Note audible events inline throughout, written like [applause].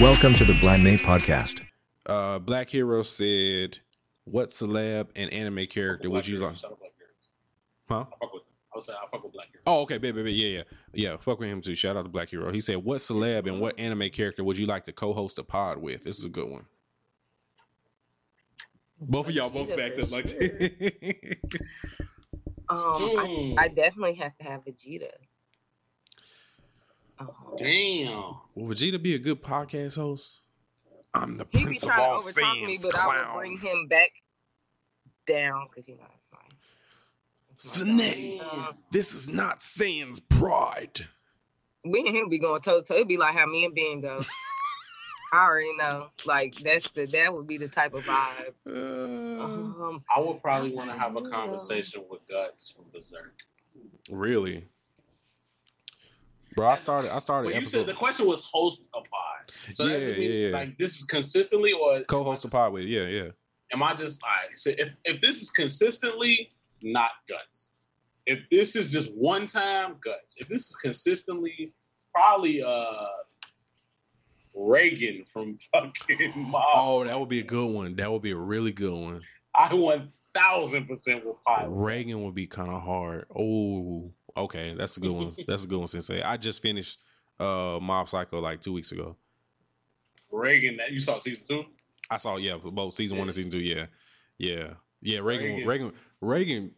Welcome to the Blind May podcast. Uh, Black Hero said, "What celeb and anime character would you like?" Shout out Black Heroes. Huh? I fuck with. I was saying I fuck with Black Heroes. Oh, okay, baby, baby, yeah, yeah, yeah. Fuck with him too. Shout out to Black Hero. He said, "What celeb and what anime character would you like to co-host a pod with?" This is a good one. Both of y'all both Vegeta backed up like sure. [laughs] Um, I, Hmm. I definitely have to have Vegeta. Damn. Will Vegeta be a good podcast host? I'm the he be prince of trying all to overtalk me, sins, but I clown. will bring him back down because you know it's fine. It's my Snake. This is not Saiyan pride. me and him be going toe to toe. It'd be like how me and Ben go. I already know. Like that's the that would be the type of vibe. Uh, Um, I would probably want to have a conversation with Guts from Berserk. really, bro. I started. I started. Well, you episode- said the question was host a pod. So Yeah, that's yeah, yeah. like this is consistently or co-host a pod with. Yeah, yeah. Am I just right? So if if this is consistently, not Guts. If this is just one time, Guts. If this is consistently, probably uh Reigen from [laughs] fucking Mob. Oh, that would be a good one. That would be a really good one. I one thousand percent will pilot. Reigen would be kind of hard. Oh, okay, that's a good one. [laughs] That's a good one, Sensei. I just finished uh Mob Psycho like two weeks ago. Reigen, that you saw season two. I saw yeah, both season one and season two. Yeah, yeah, yeah. Reigen, Reigen. Reigen, Reigen.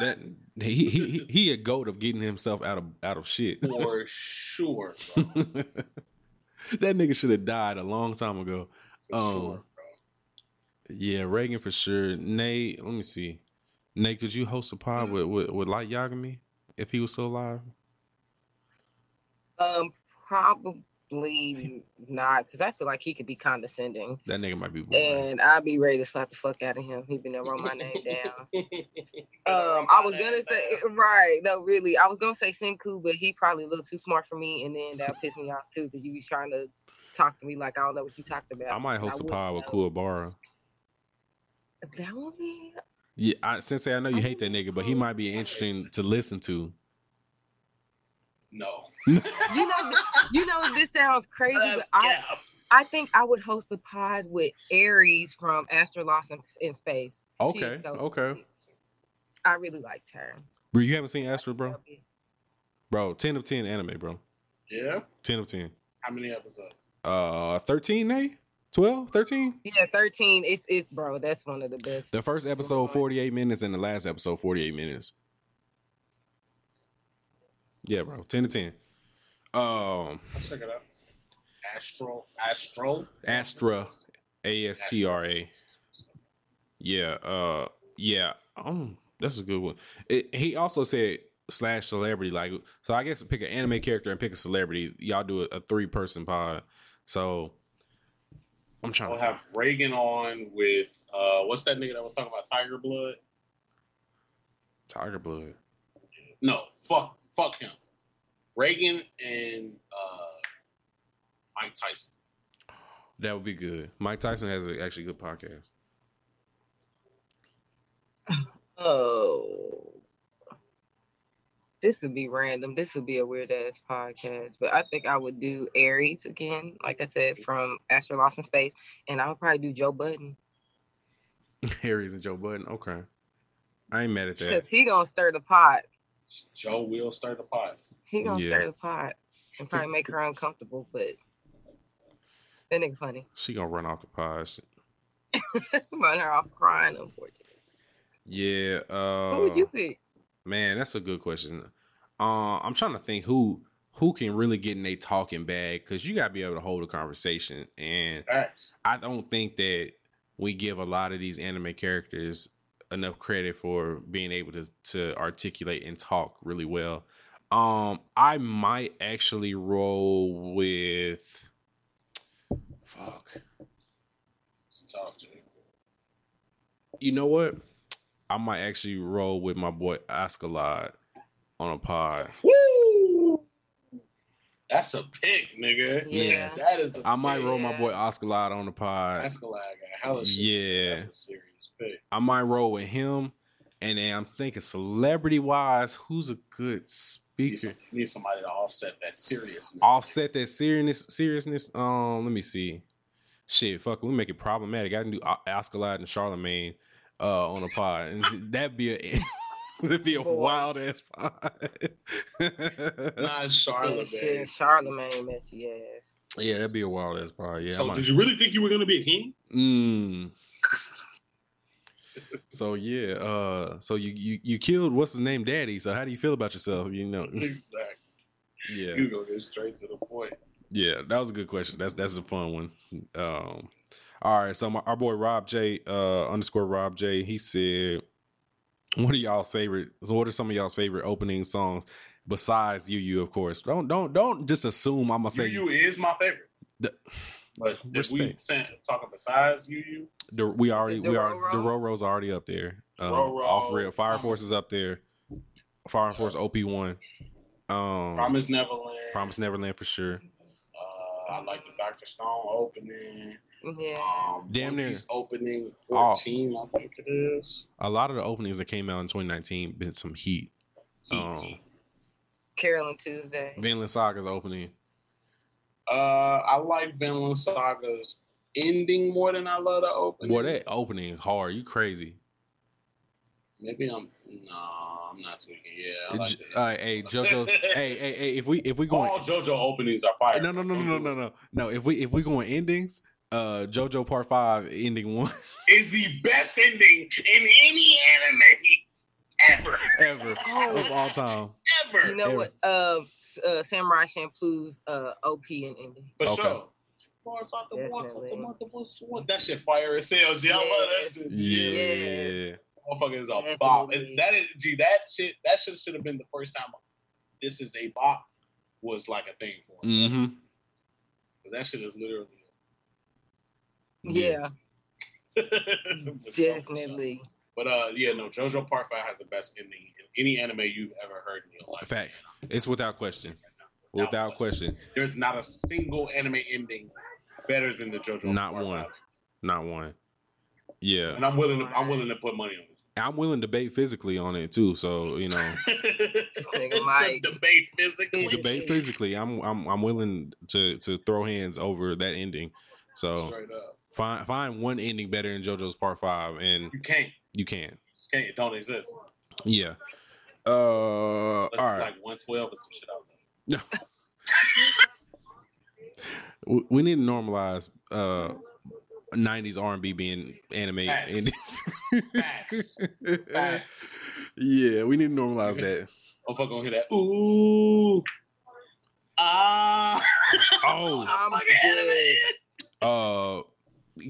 That he he he, a goat of getting himself out of out of shit. For [laughs] sure, bro. that nigga should have died a long time ago. For Um, sure, bro. Yeah, Reigen for sure. Nate, let me see. Nate, could you host a pod with with, with Light Yagami if he was still alive? um, probably not because I feel like he could be condescending, That nigga might be boring. and I'd be ready to slap the fuck out of him. He been there wrote my name down. Um, I was gonna say right, no, really. I was gonna say Senku, but he probably a little too smart for me, and then that pissed me off too because you be trying to talk to me like I don't know what you talked about. I might host a wouldn't pod with know. Kuwabara. That would be. Yeah, I, Sensei, I know you hate that nigga, but he might be interesting to listen to. no. You know, you know, this sounds crazy, but I, cap. I think I would host a pod with Aries from Astro Lost in, in Space. Okay, so okay. cute. I really liked her. Bro, you haven't seen Astro, bro? Bro, ten of ten anime, bro. Yeah. Ten of ten. How many episodes? Uh, thirteen, Nate? 12, 13? Yeah, thirteen. It's it's bro. That's one of the best. The first episode, 48 minutes, and the last episode, 48 minutes. Yeah, bro. 10 to 10. Um, I'll check it out. Astro. Astro. Astra, A S T R A. Yeah, uh, yeah. Um, that's a good one. It, he also said slash celebrity, like so. I guess pick an anime character and pick a celebrity. Y'all do a, a three person pod. So I'm trying We'll to have Reigen on with uh what's that nigga that was talking about Tiger Blood? Tiger Blood. No, fuck fuck him. Reigen and uh Mike Tyson. That would be good. Mike Tyson has a actually good podcast. [laughs] Oh. This would be random. This would be a weird ass podcast. But I think I would do Aries again, like I said, from Astro Lost in Space. And I would probably do Joe Budden. [laughs] Aries and Joe Budden. Okay, I ain't mad at that. Because he gonna stir the pot. Joe will stir the pot. He gonna Yeah. stir the pot and probably make her uncomfortable, but that nigga funny. [laughs] She gonna run off the pod. Run her off crying, unfortunately. Yeah. Uh, Who would you pick? Man, that's a good question. Uh, I'm trying to think who who can really get in a talking bag because you gotta be able to hold a conversation, and Facts. I don't think that we give a lot of these anime characters enough credit for being able to to articulate and talk really well. Um, I might actually roll with Fuck. It's tough, Jay. You know what? I might actually roll with my boy Askeladd on a pod. Woo! That's a pick, nigga. Yeah. [laughs] that is. A I might roll my Yeah. boy Askeladd on the pod. Askeladd got hella shit. Yeah. that's a serious pick. I might roll with him. And then I'm thinking celebrity wise, who's a good Need, speaker? some, need somebody to offset that seriousness. Offset that seriousness seriousness. Um, let me see. Shit, fuck, we make it problematic. I can do A- Askeladd and Charlamagne uh on a pod. And that'd be a [laughs] [laughs] that'd be a Boy. wild ass pod. Not Yeah, Charlotte. shit, Charlamagne, messy ass. yeah, that'd be a wild ass pod. Yeah. I so, might- did you really think you were gonna be a king? Mm. [laughs] so yeah, uh, so you, you you killed what's his name, Daddy. So how do you feel about yourself? You know, [laughs] exactly. yeah, You go get straight to the point. yeah. That was a good question. That's that's a fun one. Um, all right. So my, our boy Rob J uh, underscore Rob J. He said, "What are y'all's favorite? So what are some of y'all's favorite opening songs besides you? You of course. Don't don't don't just assume I'm gonna say Yu Yu is my favorite. The- but if we Respect. saying, talking besides Yu Yu, The, we already we are Dororo? the Roro's already up there. Um, Dororo, off real Fire Force is up there. Fire Force OP one. Um, Promise Neverland. Promise Neverland for sure. Uh, I like the Doctor Stone opening. Yeah. Um, Damn near. Opening 14, oh. I think it is. A lot of the openings that came out in 2019 been some heat. heat. Um, Carole & Tuesday. Vinland Saga's opening. Uh, I like Vinland Saga's ending more than I love the opening. Boy, that opening is hard. You crazy. Maybe I'm no, I'm not tweaking. Yeah, like uh, hey JoJo, [laughs] hey, hey, hey, if we if we going all JoJo openings are fire. No, no, no, no, no, no, no. No, if we if we going endings, uh, JoJo Part Five ending one [laughs] Is the best ending in any anime ever, ever [laughs] of all time. ever. You know Ever. what? Uh, uh, Samurai Champloo's uh OP and ending. For Okay. sure. Boys out the boys out the Definitely. motherfucking sword. That shit fire as hell. G. I love that shit. Yeah. Yes. Motherfucker is a bop. And that is gee, That shit. That shit should have been the first time. This is a bop was like a thing for him. Mm-hmm. Because that shit is literally. Yeah, For sure, for sure. definitely. But uh, yeah, no. JoJo Part Five has the best ending in any anime you've ever heard in your life. Facts. It's without question. Without question. There's not a single anime ending better than the JoJo. Not Part one. Five. Not one. Yeah. And I'm willing. To, I'm willing to put money on this. I'm willing to debate physically on it too. So, you know, [laughs] Mike. Debate physically. debate physically. I'm I'm I'm willing to to throw hands over that ending. So Straight up. Find find one ending better than JoJo's part five and You can't. you can. You just can't. It don't exist. Yeah. Uh all Unless it's right. like 112 or some shit out there. [laughs] we, we need to normalize uh 90s R&B being anime Facts. endings. Facts. Facts. [laughs] yeah, we need to normalize that. I'm fucking gonna hear that. Ooh. Ah. Oh, [laughs] I'm Fucking dead. uh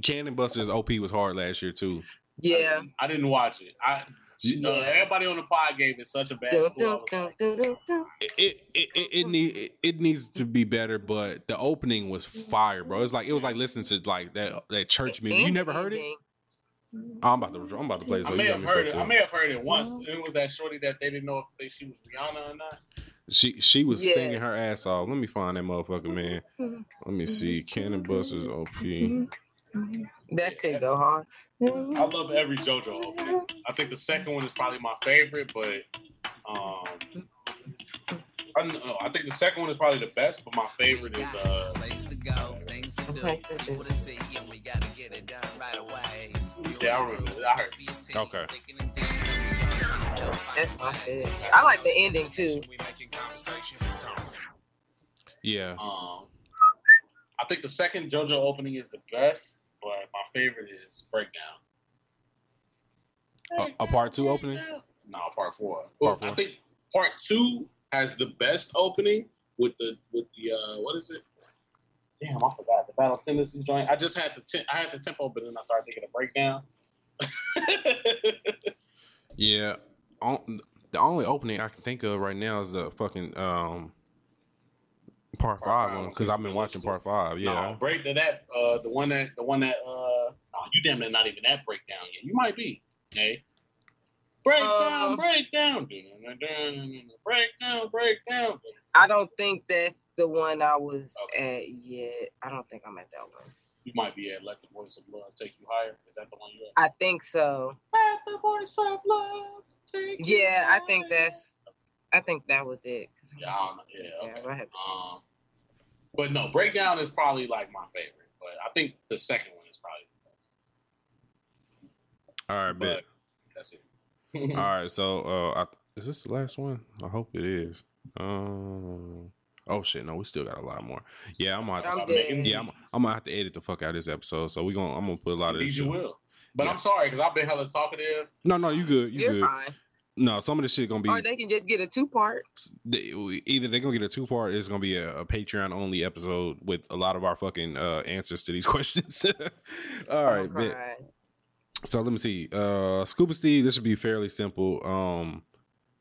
Cannon Busters OP was hard last year too. Yeah. I didn't watch it. I. She, uh, Yeah. everybody on the pod gave it such a bad. I like. It it it, it, it need it, it needs to be better, but the opening was fire, bro. It's like it was like listening to like that that church music. You never heard it? I'm about to I'm about to play. So I may got have heard fucked it. I may have heard it once. It was that shorty that they didn't know if they, she was Rihanna or not. She she was Yes. singing her ass off. Let me find that motherfucker, man. Let me see. Cannon Busters OP. That shit go hard. I love every JoJo opening. I think the second one is probably my favorite, but um, I know. I think the second one is probably the best, but my favorite is uh, Place to go, things to do, Place people to see, and we gotta get it done right away. Yeah, I remember that. I heard. Okay. That's my shit. I like the ending too. Yeah. um, I think the second JoJo opening is the best, but my favorite is Breakdown. A, a part two opening. No, part four. Part four. I think part two has the best opening with the with the uh what is it? Damn, I forgot the Battle Tendencies joint. I just had the ten, I had the tempo, but then I started thinking of breakdown. [laughs] Yeah. On, the only opening I can think of right now is the fucking um Part Part five five, one because I've been watching part five. Yeah. No, break to that. Uh, the one that the one that. Uh, oh, you damn near not even that breakdown yet. You might be. Okay. Breakdown, Uh, breakdown, breakdown, breakdown. I don't think that's the one I was Okay. at yet. I don't think I'm at that one. You might be at "Let the Voice of Love Take You Higher." Is that the one you at? I think so. Let the Voice of Love take you Yeah, I think that's. I think that was it. Yeah, I don't know. Yeah, Yeah, okay. I have to. Um, but no, breakdown is probably like my favorite. But I think the second one is probably the best. All right, bet. But that's it. All [laughs] right, so uh, I, is this the last one? I hope it is. Um, oh shit, no, we still got a lot more. Yeah, I'm gonna have to, I'm dead. yeah, I'm, I'm gonna have to edit the fuck out of this episode. So we gonna I'm gonna put a lot of this. You Shit. will. But Yeah. I'm sorry because I've been hella talkative. No, no, you good, you You're good. fine. No, some of this shit gonna be Or they can just get a two part. they, either they're gonna get a two part. It's gonna be a, a Patreon only episode with a lot of our fucking uh, answers to these [laughs] questions. [laughs] All right, bet. So let me see. Uh Scuba Steve, this should be fairly simple. Um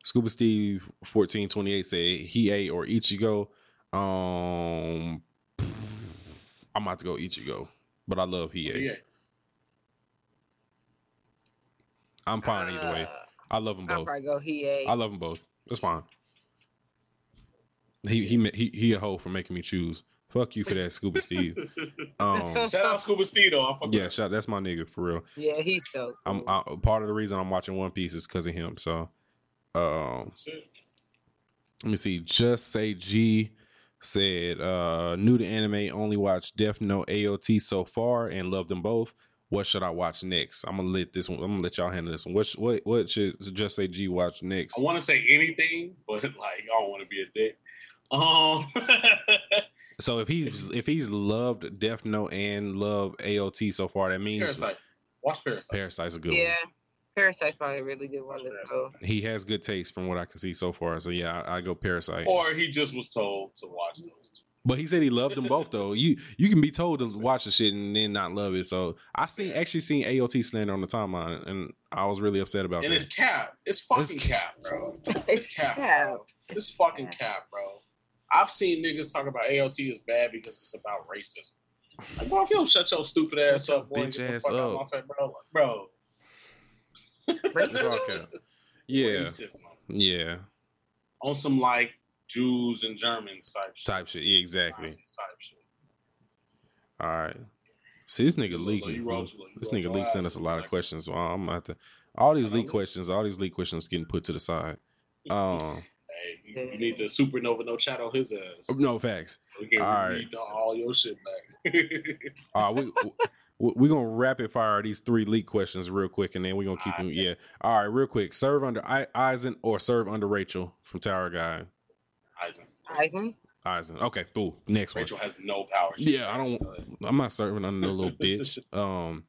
Scuba Steve 1428 said Hiei or Ichigo. Um I'm about to go Ichigo, but I love Hiei. Yeah. I'm fine either way. I love them both. I'll both. probably go Hiei. I love them both. That's fine. He he ma- he he a hoe for making me choose. Fuck you for that, Scuba Steve. [laughs] Um Shout out Scuba Steve though. I fuck yeah, shout that's my nigga for real. Yeah, he's so. I'm. I, part of the reason I'm watching One Piece is because of him. So, um, Shit. let me see. Just say G said uh new to anime, only watched Death Note AOT so far and love them both. What should I watch next? I'm gonna let this one. I'm gonna let y'all handle this one. What what what should Just say G watch next? I want to say anything, [laughs] but like I don't want to be a dick. Um, [laughs] So if he's if he's loved Death Note and love AOT so far, that means Parasyte. Watch Parasyte. Parasyte's a good yeah, one. Parasyte's probably a really good one to go. He has good taste from what I can see so far. So yeah, I, I go Parasyte. Or he just was told to watch those two. But he said he loved them both [laughs] though. You you can be told to watch the shit and then not love it. So I seen actually seen AOT slander on the timeline and I was really upset about it. And that. it's cap. It's fucking It's cap, bro. [laughs] It's It's cap. cap. Bro. It's fucking cap, bro. I've seen niggas talk about AOT is bad because it's about racism. Like, bro, if you don't shut your stupid ass up, boy, Bitch get the ass fuck out up. my face, bro. Like, bro, It's all cap. [laughs] Yeah, racism yeah, on some like Jews and Germans type shit. type shit. Yeah, exactly. Type shit. All right. See this nigga leaking. you roll- you This nigga leak sent us a lot of questions. I'm have to. All these leak questions, all these leak questions getting put to the side. Um, [laughs] Hey, you, need to supernova no chat on his ass. no facts. We can All right. the- all your shit back. [laughs] All right, we we we gonna rapid fire these three leak questions real quick, and then we gonna keep them. Yeah. All right, real quick. Serve under I, Aizen or serve under Rachel from Tower of God. Aizen. Aizen. Aizen. Okay. Boo. Next one. Rachel has no power. Yeah, I don't. I'm not serving under no little [laughs] bitch. Um.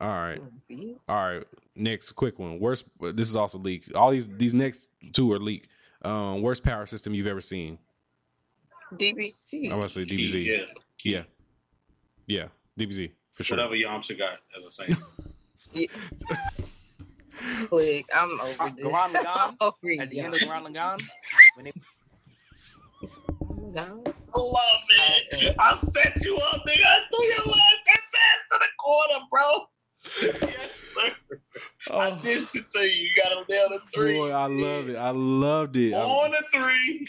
All right. Bitch. All right. Next quick one. Worst. This is also leak. All these these next two are leak. Um. Worst power system you've ever seen. DBC. I'm gonna say Key, DBZ. Yeah. Yeah. Yeah. DBZ for sure. Whatever Yamcha got as a saint. [laughs] Click. I'm over this. Gurren Lagann? [laughs] Over At the end of Gurren Lagann, when they I love it. I set you up, nigga. I threw your ass that fast to the corner, bro. Yes, sir. I oh. dished it to you. You got him down to three. Oh. Boy, I love it. I loved it. On to three.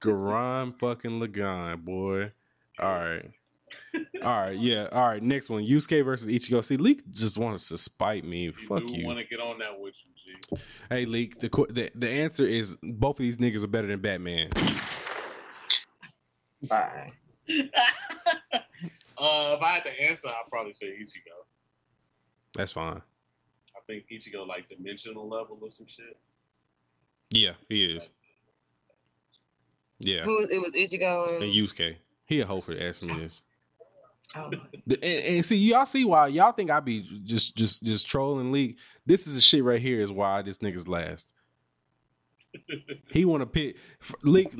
Gurren fucking Lagann, boy. All right. All right, yeah. All right, next one. Yusuke versus Ichigo. See, Leak just wants to spite me. Fuck do you. want to get on that with you, G. Hey, Leak. The, the the answer is both of these niggas are better than Batman. Bye. [laughs] uh, if I had to answer, I'd probably say Ichigo. That's fine. I think Ichigo like dimensional level or some shit. Yeah, he is. Yeah, Who was it? Was Ichigo and and Yusuke. He a hoe for asking me this. Oh, [laughs] And, and see, y'all see why y'all think I be just just just trolling Leak. This is the shit right here is why this nigga's last. He want to pit f- leak.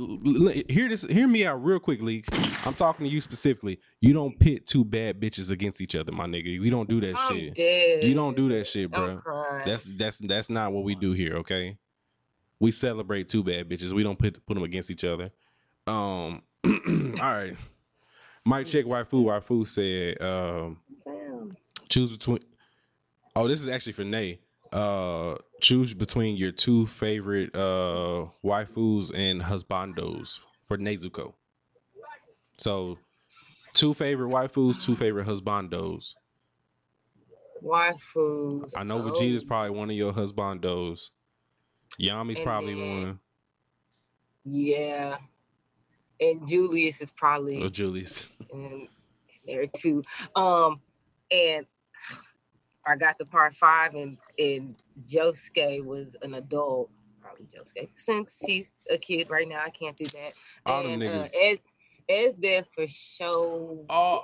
Hear this. Hear me out real quick, leak. I'm talking to you specifically. You don't pit two bad bitches against each other, my nigga. We don't do that I'm shit. dead. You don't do that shit, bro. That's that's that's not what we do here. Okay, we celebrate two bad bitches. We don't put put them against each other. Um, [clears throat] All right. Mike check waifu. Waifu said, um, choose between. Oh, this is actually for Nay. Uh, choose between your two favorite uh waifus and husbandos for Nezuko. So, two favorite waifus, two favorite husbandos. Waifus. I know Oh, Vegeta's probably one of your husbandos. Yami's And probably then- one. Yeah. And Julius is probably Or Julius. in there too. Um, and I got the part five, and and Josuke was an adult. Probably Josuke, since he's a kid right now. I can't do that. All them and uh, niggas. as as there's for show. Oh,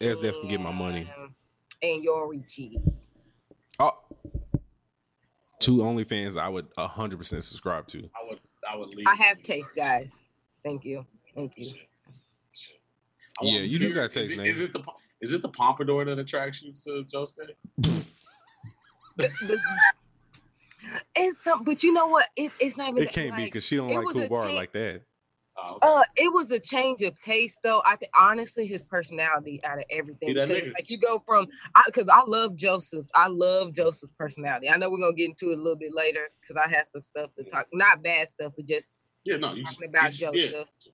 SDF can get my money. and- And Yoruichi. Oh, two OnlyFans I would hundred percent subscribe to. I would I would leave. I have taste, guys. Thank you. Thank you. Shit. Shit. Yeah, you do got is taste, it- Nate. Is it the is it the pompadour that attracts you to Josuke? The- [laughs] it's some, but you know what? It, it's not even. It can't be because she don't like was a Kubar chan- like that. Oh, okay. Uh, it was a change of pace, though. I think honestly, his personality out of everything. He that because, nigga. like you go from, because I, love Joseph. I love Joseph's personality. I know we're gonna get into it a little bit later because I have some stuff to talk, not bad stuff, but just yeah, no, you talking about you- Joseph. Yeah, yeah. We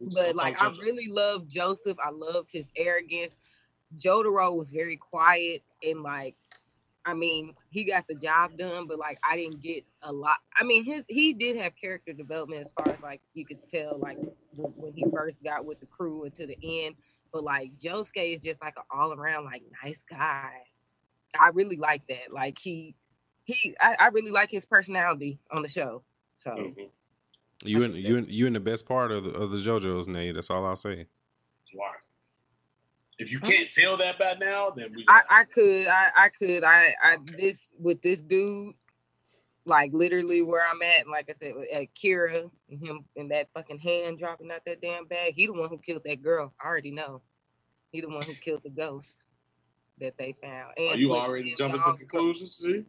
But like, I really love Joseph. I loved his arrogance. Jotaro was very quiet and like, I mean, he got the job done, but like, I didn't get a lot. I mean, his he did have character development as far as like you could tell, like when, when he first got with the crew and to the end. But like, Josuke is just like an all around like nice guy. I really like that. Like he he, I, I really like his personality on the show. So. Mhm. You in you in you in the best part of the of the JoJo's, Nate. That's all I'll say. You are. If you can't tell that by now, then we. I, I could, I, I could, I, I, this with this dude, like literally where I'm at, like I said, with uh, Kira and him and that fucking hand dropping out that damn bag. He the one who killed that girl. I already know. He the one who killed the ghost that they found. Are And you already jumping to conclusions? See?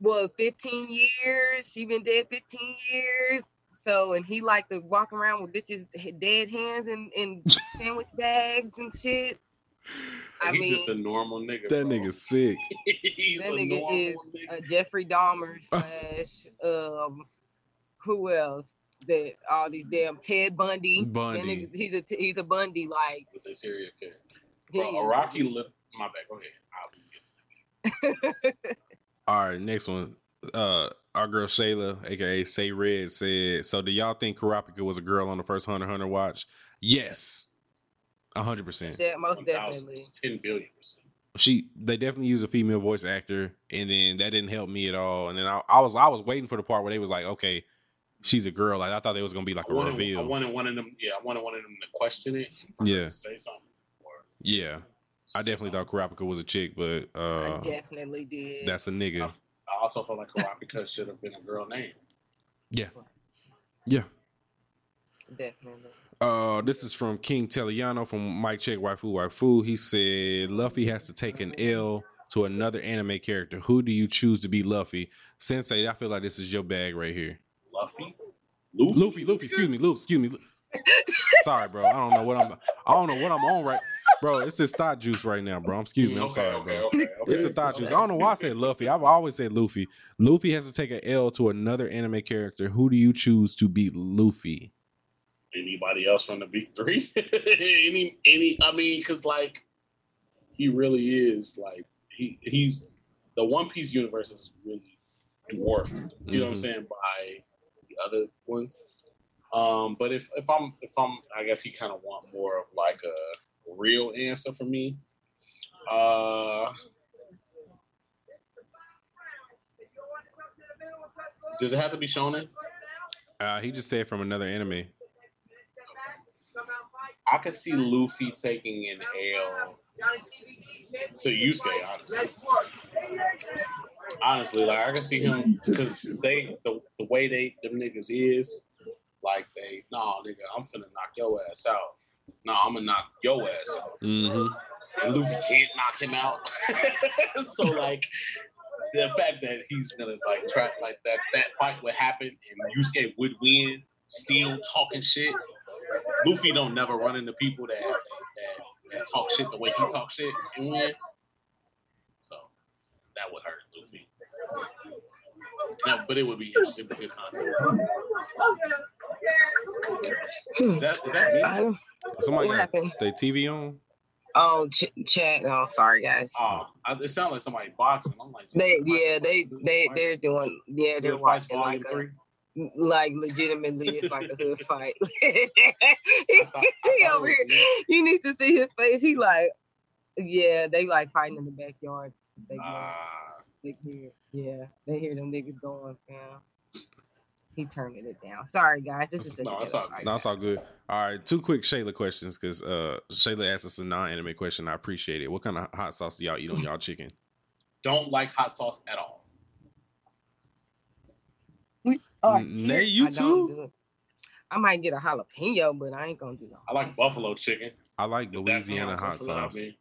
Well, 15 years. She been dead 15 years. So, and he like to walk around with bitches dead hands and, and [laughs] sandwich bags and shit. I He's mean, just a normal nigga. That bro. nigga's sick. [laughs] He's that a nigga normal is nigga. uh, Jeffrey Dahmer slash um who else? That all these damn Ted Bundy. Bundy. nigga- he's a he's a Bundy like. He's a serial killer. yeah. Bro, Araki lip. My bad. Go ahead. I'll be [laughs] All right, next one. Uh, our girl Shayla, aka Say Red, said, "So do y'all think Kurapika was a girl on the first Hunter x Hunter watch?" Yes, hundred percent. Yeah, most definitely. 10 billion percent. She they definitely used a female voice actor, and then that didn't help me at all. And then I, I was I was waiting for the part where they was like, "Okay, she's a girl." Like I thought there was gonna be like I a wanted, I wanted one of them. Yeah, I wanted one of them to question it. and Yeah. say something. Or yeah, I definitely something. thought Kurapika was a chick, but I uh, definitely did. that's a nigga. I also felt like Kurapika should have been a girl name. Yeah, yeah. definitely. Uh, this is from King Teliano from Mike Check Waifu Waifu. He said Luffy has to take an L to another anime character. Who do you choose to be Luffy? Sensei, I feel like this is your bag right here. Luffy? Luffy? Luffy, Luffy, excuse me, Luffy, excuse me. [laughs] Sorry, bro. I don't know what I'm. I don't know what I'm on right, bro. It's this thought juice right now, bro. Excuse me. I'm Okay, sorry, okay, bro. okay, okay, It's a thought juice. I don't know why I said Luffy. I've always said Luffy. Luffy has to take an L to another anime character. Who do you choose to beat Luffy? Anybody else from the big three? [laughs] any, any? I mean, because like he really is like he he's the One Piece universe is really dwarfed. You know what I'm Mhm. saying by the other ones. Um, but if if I'm if I'm I guess he kind of want more of like a real answer for me. Uh, does it have to be shonen? Uh, he just said from another enemy. I could see Luffy taking an L to Yusuke, honestly. Honestly, like I can see him because they the, the way they them niggas is, like they no nigga, I'm finna knock your ass out. No, I'm gonna knock your ass out. Mm-hmm. And Luffy can't knock him out. [laughs] so like the fact that he's gonna like try like that that fight would happen and Yusuke would win, still talking shit. Luffy don't never run into people that that, that talk shit the way he talk shit and win. So that would hurt Luffy. No, but it would be interesting, but good concept. Is that is that me? I don't, Somebody what got happened? their TV on. Oh, ch- chat. Oh, sorry guys. Oh, I, it sounded like somebody boxing. I'm like, They yeah they they they're doing yeah they're watching like a, like legitimately it's like a hood fight. he [laughs] [laughs] I thought- I he over here. You need to see his face. He like yeah they like fighting in the backyard. They, Ah, they hear yeah they hear them niggas going. Yeah. He turning it down. Sorry guys, this is No, a it's ghetto all good. No, it's all good. All right, two quick Shayla questions because uh Shayla asked us a non-anime question. I appreciate it. What kind of hot sauce do y'all eat on y'all [laughs] chicken? don't like hot sauce at all. Oh, N- Nay, you I too? do. I might get a jalapeno, but I ain't gonna do no. I like buffalo chicken. I like If Louisiana hot that's I sauce. mean.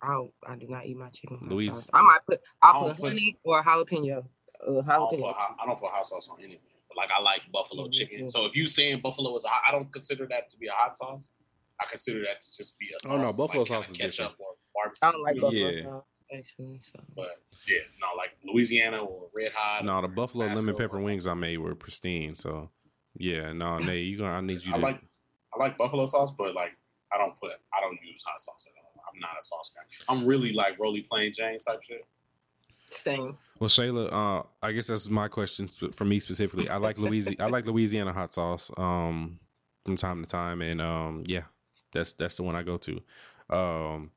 I don't, I do not eat my chicken. hot Louis- sauce. I might put I I'll don't put put- honey or jalapeno. Uh, I don't, jalapeno. put I don't put hot sauce on anything. But like I like buffalo Yeah, me chicken. So if you saying buffalo is a I don't consider that to be a hot sauce. I consider that to just be a sauce. Oh, no, buffalo like kinda sauce is ketchup or barbecue. I don't like you buffalo Yeah. sauce actually. So But yeah, no, like Louisiana or Red Hot. No, the buffalo lemon pepper or- wings I made were pristine. So yeah, no, [laughs] Nay, you gonna I need you I to like I like buffalo sauce, but like I don't put I don't use hot sauce at all. I'm not a sauce guy. I'm really like Roly Plain Jane type shit. same. Well, Shayla, uh, I guess that's my question for me specifically. I like Louisiana. I like Louisiana hot sauce um, from time to time, and um, yeah, that's that's the one I go to. Um,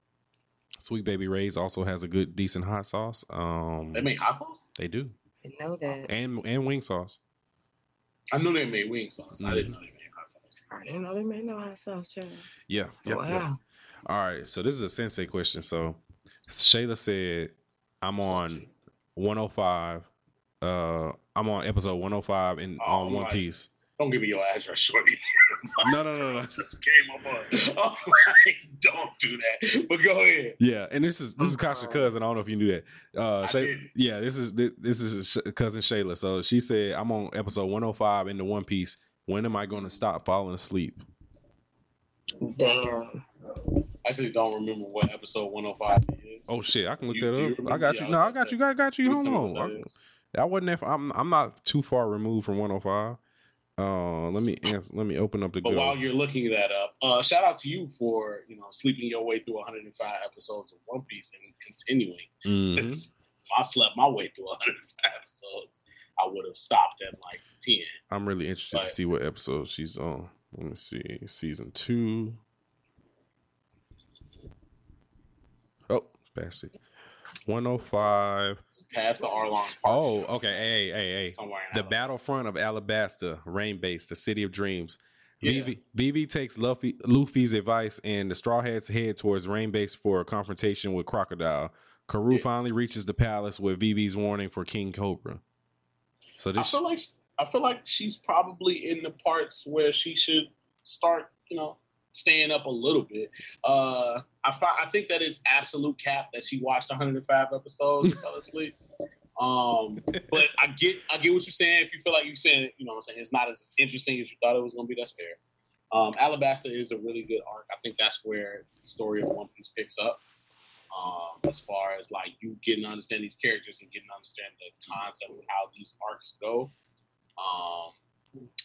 Sweet Baby Ray's also has a good, decent hot sauce. Um, They make hot sauce? they do, I know that. and and wing sauce. I knew they made wing sauce. I Mm-hmm. didn't know they made hot sauce. I didn't know they made no hot sauce. child. Yeah, yeah, wow. yeah. All right, so this is a sensei question. So Shayla said, "I'm on 105. Uh, I'm on episode 105 in Oh, on One my- Piece." Don't give me your address, [laughs] shorty. No, no, no, no. [laughs] just came up on. [laughs] Oh, like, don't do that. But go ahead. Yeah, and this is this is. Kasha cousin. I don't know if you knew that. Uh, I Shay- did. yeah, this is this, this is cousin Shayla. So she said, "I'm on episode 105 in the One Piece. When am I going to stop falling asleep?" Damn. I actually don't remember what episode 105 is. Oh shit, I can look You- that up. I got Yeah, you. I No, was I gonna got you. I got you. Hold on. that I. I wasn't there. I'm I'm not too far removed from 105. Uh, let me answer, let me open up the. But while you're looking that up, uh, shout out to you for you know sleeping your way through 105 episodes of One Piece and continuing. Mhm. [laughs] If I slept my way through 105 episodes, I would have stopped at like 10. I'm really interested to see what episode she's on. Let me see. Season two. Bassett. 105. It's past the Arlong. Park Oh, okay. Hey, hey, hey. Somewhere The battlefront of Alabasta, Rainbase, the city of dreams. Yeah. Vivi, Vivi takes Luffy, Luffy's advice, and the Straw Hats head towards Rainbase for a confrontation with Crocodile. Karu Yeah. finally reaches the palace with Vivi's warning for King Cobra. So I this, feel like I feel like she's probably in the parts where she should start, you know, staying up a little bit. Uh, I fi- I think that it's absolute cap that she watched 105 episodes and fell asleep. [laughs] Um, but I get I get what you're saying. If you feel like you're saying, you know, what I'm saying it's not as interesting as you thought it was going to be. That's fair. Um, Alabasta is a really good arc. I think that's where the story of One Piece picks up. Um, as far as like you getting to understand these characters and getting to understand the concept of how these arcs go. Um,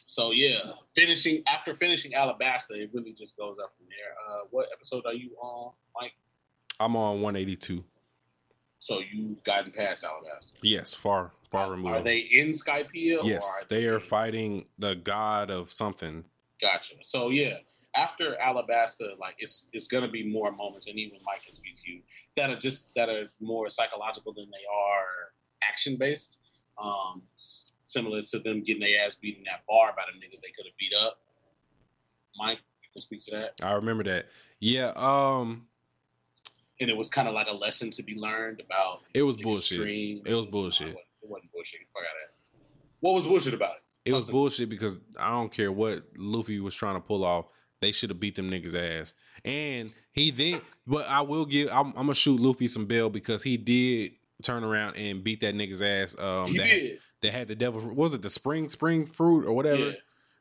so yeah, finishing after finishing Alabasta, it really just goes up from there. Uh, what episode are you on, Mike? I'm on 182. So you've gotten past Alabasta. Yes, far, far removed. Are they in Skypiea? Yes, are they are fighting the god of something. Gotcha. So yeah, after Alabasta, like it's it's gonna be more moments, and even Mike can speak to you that are just that are more psychological than they are action based. Um, similar to them getting their ass beat in that bar by the niggas they could have beat up. Mike, you can speak to that. I remember that. Yeah, um, And it was kind of like a lesson to be learned about. it was bullshit. It was bullshit. It wasn't, it wasn't bullshit. Fuck out of that. What was bullshit about it? It was bullshit because I don't care what Luffy was trying to pull off. They should have beat them niggas ass. And he then, but I will give. I'm, I'm gonna shoot Luffy some bail because he did turn around and beat that nigga's ass. Um, he that, did. That had the devil. Was it the spring spring fruit or whatever?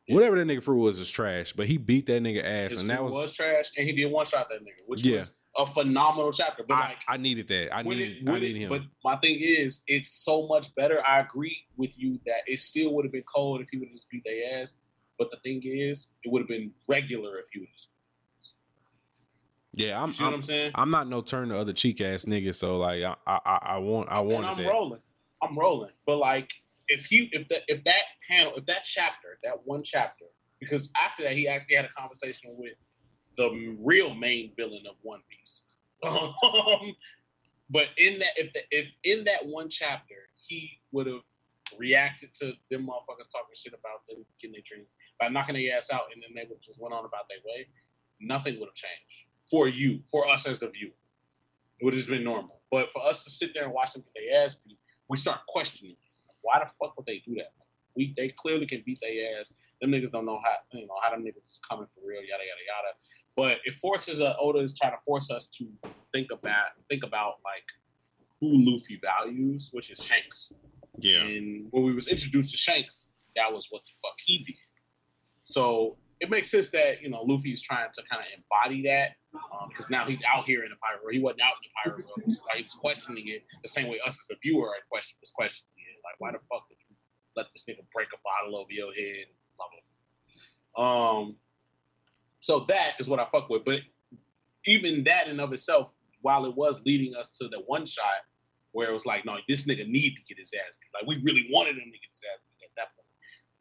Yeah. Whatever that nigga fruit was is trash, but he beat that nigga ass, His and that fruit was, trash, and he did one shot that nigga, which Yeah. was a phenomenal chapter. But I, like, I needed that. I needed, it, I needed it, him. but my thing is, it's so much better. I agree with you that it still would have been cold if he would have just beat their ass. But the thing is, it would have been regular if he would just. yeah, I'm, You I'm, I'm saying? I'm not no turn the other cheek ass nigga. So like, I, I, I- want, I and wanted I'm that. rolling. I'm rolling. But like, if he, if that, if that panel, if that chapter, that one chapter, because after that he actually had a conversation with the real main villain of One Piece. [laughs] Um, but in that, if the, if in that one chapter he would have reacted to them motherfuckers talking shit about them getting their dreams by knocking their ass out, and then they would just went on about their way, nothing would have changed for you, for us as the viewer. It would have just been normal. But for us to sit there and watch them get their ass beat, we start questioning why the fuck would they do that? We they clearly can beat their ass. Them niggas don't know how you know how them niggas is coming for real, yada yada yada. But it forces uh, Oda is trying to force us to think about think about like who Luffy values, which is Shanks. Yeah, And when we was introduced to Shanks, that was what the fuck he did. So it makes sense that you know Luffy is trying to kind of embody that because now he's out here in the pirate world. He wasn't out in the pirate world. Like he was questioning it the same way us as the viewer are question was questioning. Like, why the fuck did you let this nigga break a bottle over your head? Blah blah. Um, so that is what I fuck with. But even that in of itself, while it was leading us to the one shot where it was like, no, this nigga need to get his ass beat. Like we really wanted him to get his ass beat at that point.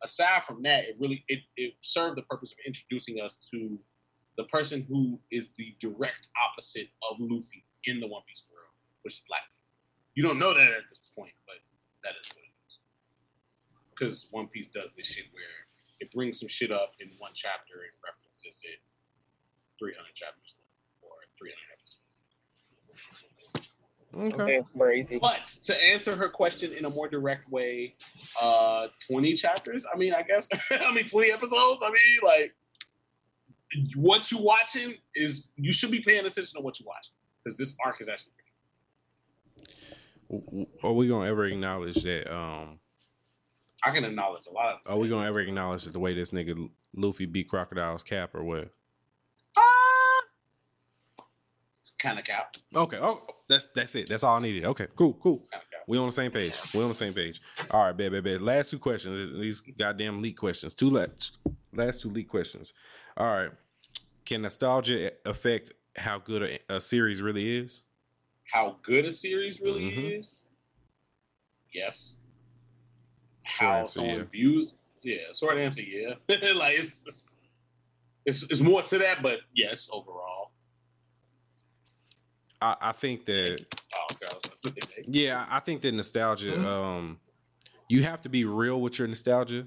Aside from that, it really it, it served the purpose of introducing us to the person who is the direct opposite of Luffy in the One Piece world, which is Black. You don't know that at this point, but that is what it is. Because One Piece does this shit where it brings some shit up in one chapter and references it 300 chapters or 300 episodes. okay. That's crazy. But to answer her question in a more direct way, uh, 20 chapters. I mean, I guess. [laughs] I mean, 20 episodes. I mean, like, what you watching is you should be paying attention to what you watch because this arc is actually. Are we gonna ever acknowledge that? Um, I can acknowledge a lot of. are we gonna ever acknowledge that the way this nigga Luffy beat Crocodile's cap or what? Ah! It's kind of cap. Okay. Oh, that's that's it. That's all I needed. Okay. Cool. Cool. Kind of cap. We on the same page. We on the same page. All right, bad, bad, bad. Last two questions. These goddamn leak questions. Two last, last two leak questions. All right. Can nostalgia affect how good a, a series really is? How good a series really Mhm. is? Yes. Short How someone yeah. views? Yeah. Short answer, yeah. [laughs] like it's, it's it's it's more to that, but yes, overall. I, I think that Oh, okay. I was gonna say that. yeah, I think that nostalgia. Um, you have to be real with your nostalgia,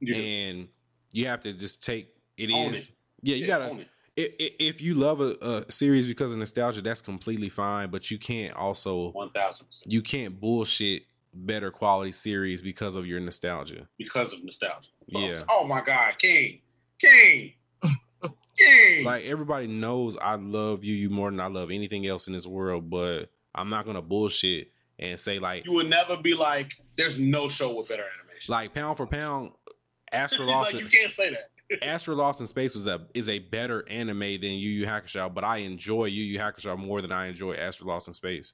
Yeah. and you have to just take it Own is. it. Yeah, you Yeah, gotta own it. i- i- if you love a, a series because of nostalgia, that's completely fine. But you can't also One thousand percent you can't bullshit better quality series because of your nostalgia. because of nostalgia. Yeah. Oh my God, King, King, King. Like everybody knows I love you you more than I love anything else in this world, but I'm not gonna bullshit and say like you would never be like, "There's no show with better animation." like pound for pound, [laughs] Astro like you can't say that. Astro Lost in Space was a is a better anime than Yu Yu Hakusho, but I enjoy Yu Yu Hakusho more than I enjoy Astro Lost in Space.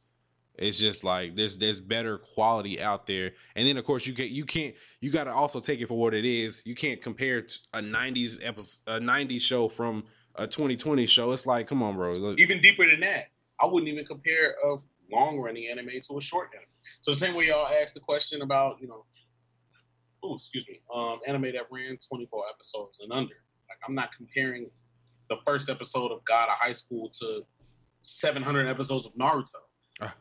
It's just like there's there's better quality out there, and then of course you get you can't you got to also take it for what it is. You can't compare a '90s episode a '90s show from a 2020 show. It's like come on, bro. Look, Even deeper than that, I wouldn't even compare a long running anime to a short anime. So the same way y'all asked the question about you know, oh excuse me, um, anime that ran 24 episodes and under. Like I'm not comparing the first episode of God of High School to 700 episodes of Naruto. Ah.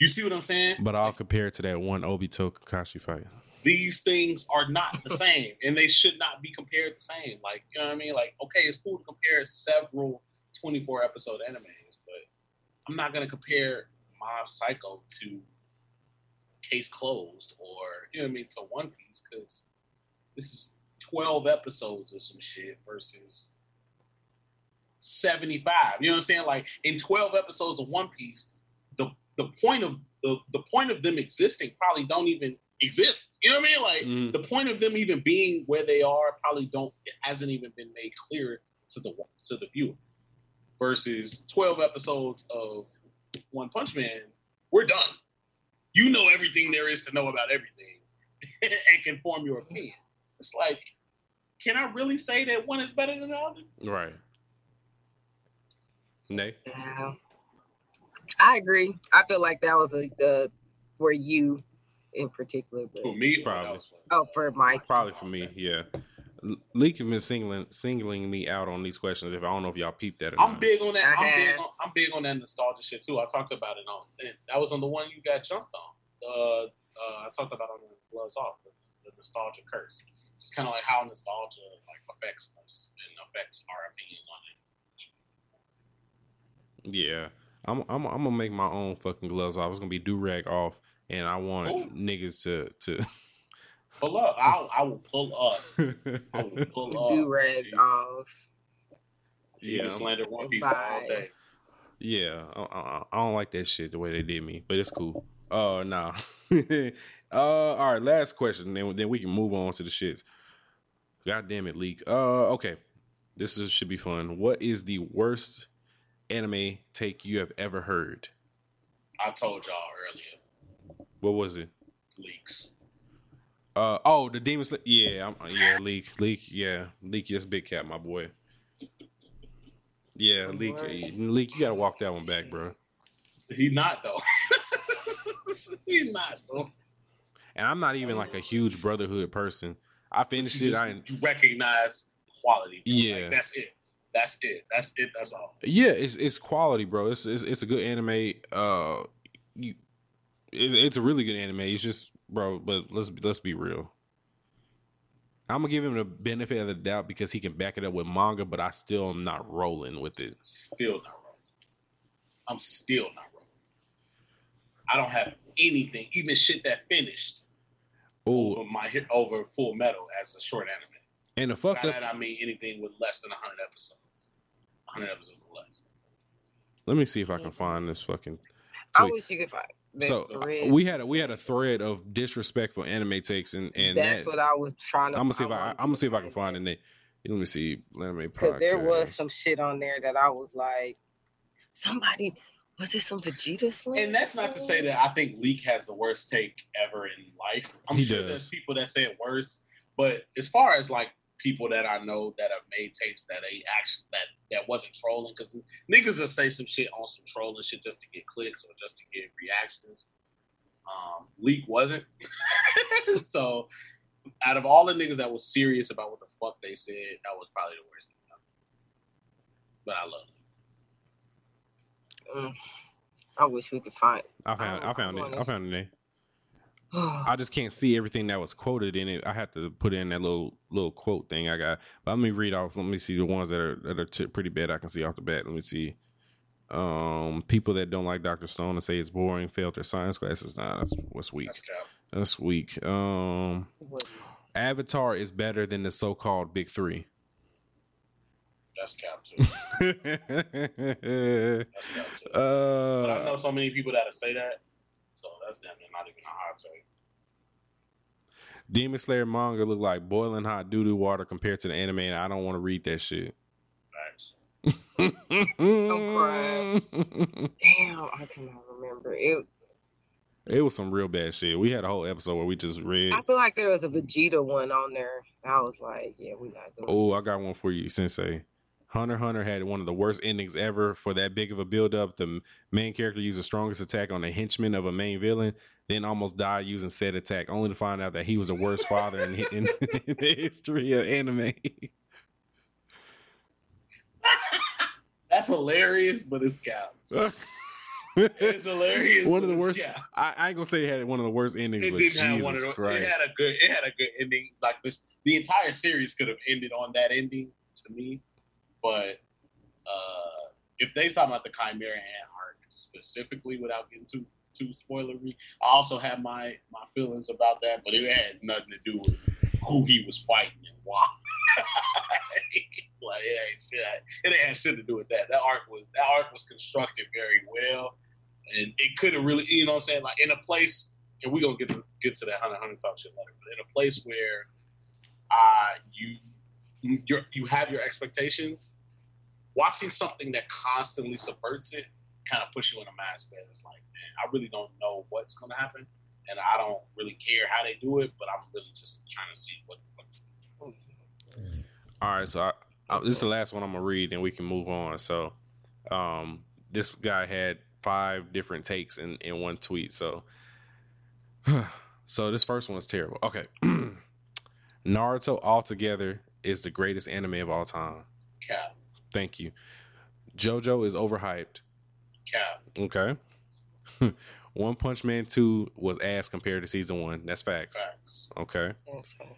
You see what I'm saying? But I'll compare it to that one Obito Kakashi fight. these things are not the [laughs] same and they should not be compared the same. Like, you know what I mean? Like, okay, it's cool to compare several 24 episode animes, but I'm not going to compare Mob Psycho to Case Closed or, you know what I mean, to One Piece because this is 12 episodes of some shit versus 75. You know what I'm saying? Like, in 12 episodes of One Piece, the, the point of the, the point of them existing probably don't even exist. You know what I mean? Like Mhm. the point of them even being where they are probably don't it hasn't even been made clear to the to the viewer. Versus twelve episodes of One Punch Man, we're done. You know everything there is to know about everything, [laughs] and can form your opinion. It's like, can I really say that one is better than the other? Right. Nay. Yeah. I agree. I feel like that was a uh, for you in particular, but For me, Probably. That was fun. oh, for Mike. Probably for me, yeah. L- Leak has been singling singling me out on these questions. If I don't know if y'all peeped that or I'm not. big on that. I I'm big on, I'm big on that nostalgia shit too. I talked about it on. That was on the one you got jumped on. Uh, uh, I talked about it on the gloves off the, the nostalgia curse. It's kind of like how nostalgia like affects us and affects our opinions on it. Yeah, I'm I'm I'm gonna make my own fucking gloves off. It's gonna be do rag off, and I want Cool. niggas to to. [laughs] Pull up. I'll, I will pull up. I will [laughs] pull up. Do rags off. You Yeah. slander One Piece all day. yeah, I, I, I don't like that shit the way they did me, but it's cool. Uh, nah. [laughs] uh, all right. Last question, then then we can move on to the shits. God damn it, leak. Uh, okay. This is, should be fun. What is the worst anime take you have ever heard? I told y'all earlier. What was it? Leaks. Uh oh, the demon slayer. Yeah, I'm, yeah, leak, leak, yeah, leak. Yes, big cat, my boy. Yeah, leak, leak. You gotta walk that one back, bro. He not though. [laughs] He's not though. And I'm not even like a huge brotherhood person. I finished You, it. just- I you recognize quality. bro. Like, Yeah. that's it. That's it. That's it. That's all. yeah, it's it's quality, bro. It's it's, it's a good anime. Uh, you, it, it's a really good anime. It's just, bro. But let's let's be real. I'm gonna give him the benefit of the doubt because he can back it up with manga, but I still am not rolling with it. Still not wrong. I'm still not wrong. I don't have anything, even shit that finished Oh, over my hit over Full Metal as a short anime. and the By fucked up. that I mean anything with less than 100 episodes. 100 episodes or less. Let me see if I can find this fucking. I wish you could find. The so uh, thread. we had a we had a thread of disrespectful anime takes and and that's that, what I was trying to. I'm gonna see if I wanted I'm gonna see if I can find it. in there. Let me see. Let me Cause there was some shit on there that I was like, somebody was it some Vegeta slam? And that's not to say that I think Leak has the worst take ever in life. I'm He sure does. there's people that say it worse, but as far as like people that I know that have made takes that they actually that that wasn't trolling, because niggas will say some shit on some trolling shit just to get clicks or just to get reactions. Um, Leak wasn't. [laughs] so out of all the niggas that was serious about what the fuck they said, that was probably the worst thing. ever. But I love it. Mm. I wish we could find. I found Oh, I found it. I found it. Nate. [sighs] I I just can't see everything that was quoted in it. I had to put in that little little quote thing I got. But let me read off. Let me see the ones that are that are t- pretty bad. I can see off the bat. Let me see. Um, people that don't like Doctor Stone and say it's boring failed their science classes. Nah, that's what's weak. That's. That's weak. Um, Avatar is better than the so-called Big Three. That's cap too. uh, [laughs] That's cap too. [laughs] But I know so many people that say that, so that's damn near not even a hot take. Demon Slayer manga look like boiling hot doo doo water compared to the anime, and I don't want to read that shit. Facts. crying. Damn, I cannot remember it. It was some real bad shit. We had a whole episode where we just read. I feel like there was a Vegeta one on there. I was like, yeah, we not doing. Oh, I got one for you, Sensei. Hunter Hunter had one of the worst endings ever for that big of a build up. The main character used the strongest attack on a henchman of a main villain, then almost died using said attack, only to find out that he was the worst father in, in, [laughs] in the history of anime. [laughs] That's hilarious, but it's cap. [laughs] It's hilarious. one of the worst. I, I ain't gonna say it had one of the worst endings, It but didn't Jesus have one of those. Christ. It had a good. It had a good ending. Like this, the entire series could have ended on that ending to me. But uh if they talk about the Chimera Ant arc specifically, without getting too too spoilery, I also have my my feelings about that. But it had nothing to do with who he was fighting and why. [laughs] like it ain't. It ain't have shit to do with that. That arc was that arc was constructed very well, and it could have really, you know, what I'm saying, like in a place and we're gonna get to get to that Hunter Hunter talk shit later, but in a place where uh you you you have your expectations, watching something that constantly subverts it kind of puts you in a mass bed. It's like, man, I really don't know what's gonna happen, and I don't really care how they do it, but I'm really just trying to see what the fuck. All right, so I, I, this is the last one I'm gonna read, and we can move on. So, um, this guy had five different takes in in one tweet. So, [sighs] so this first one's terrible. Okay, [clears throat] Naruto altogether is the greatest anime of all time. Cap, Thank you. JoJo is overhyped. cap, Okay. [laughs] One Punch Man 2 was ass compared to season 1. That's facts. facts. Okay. Fine.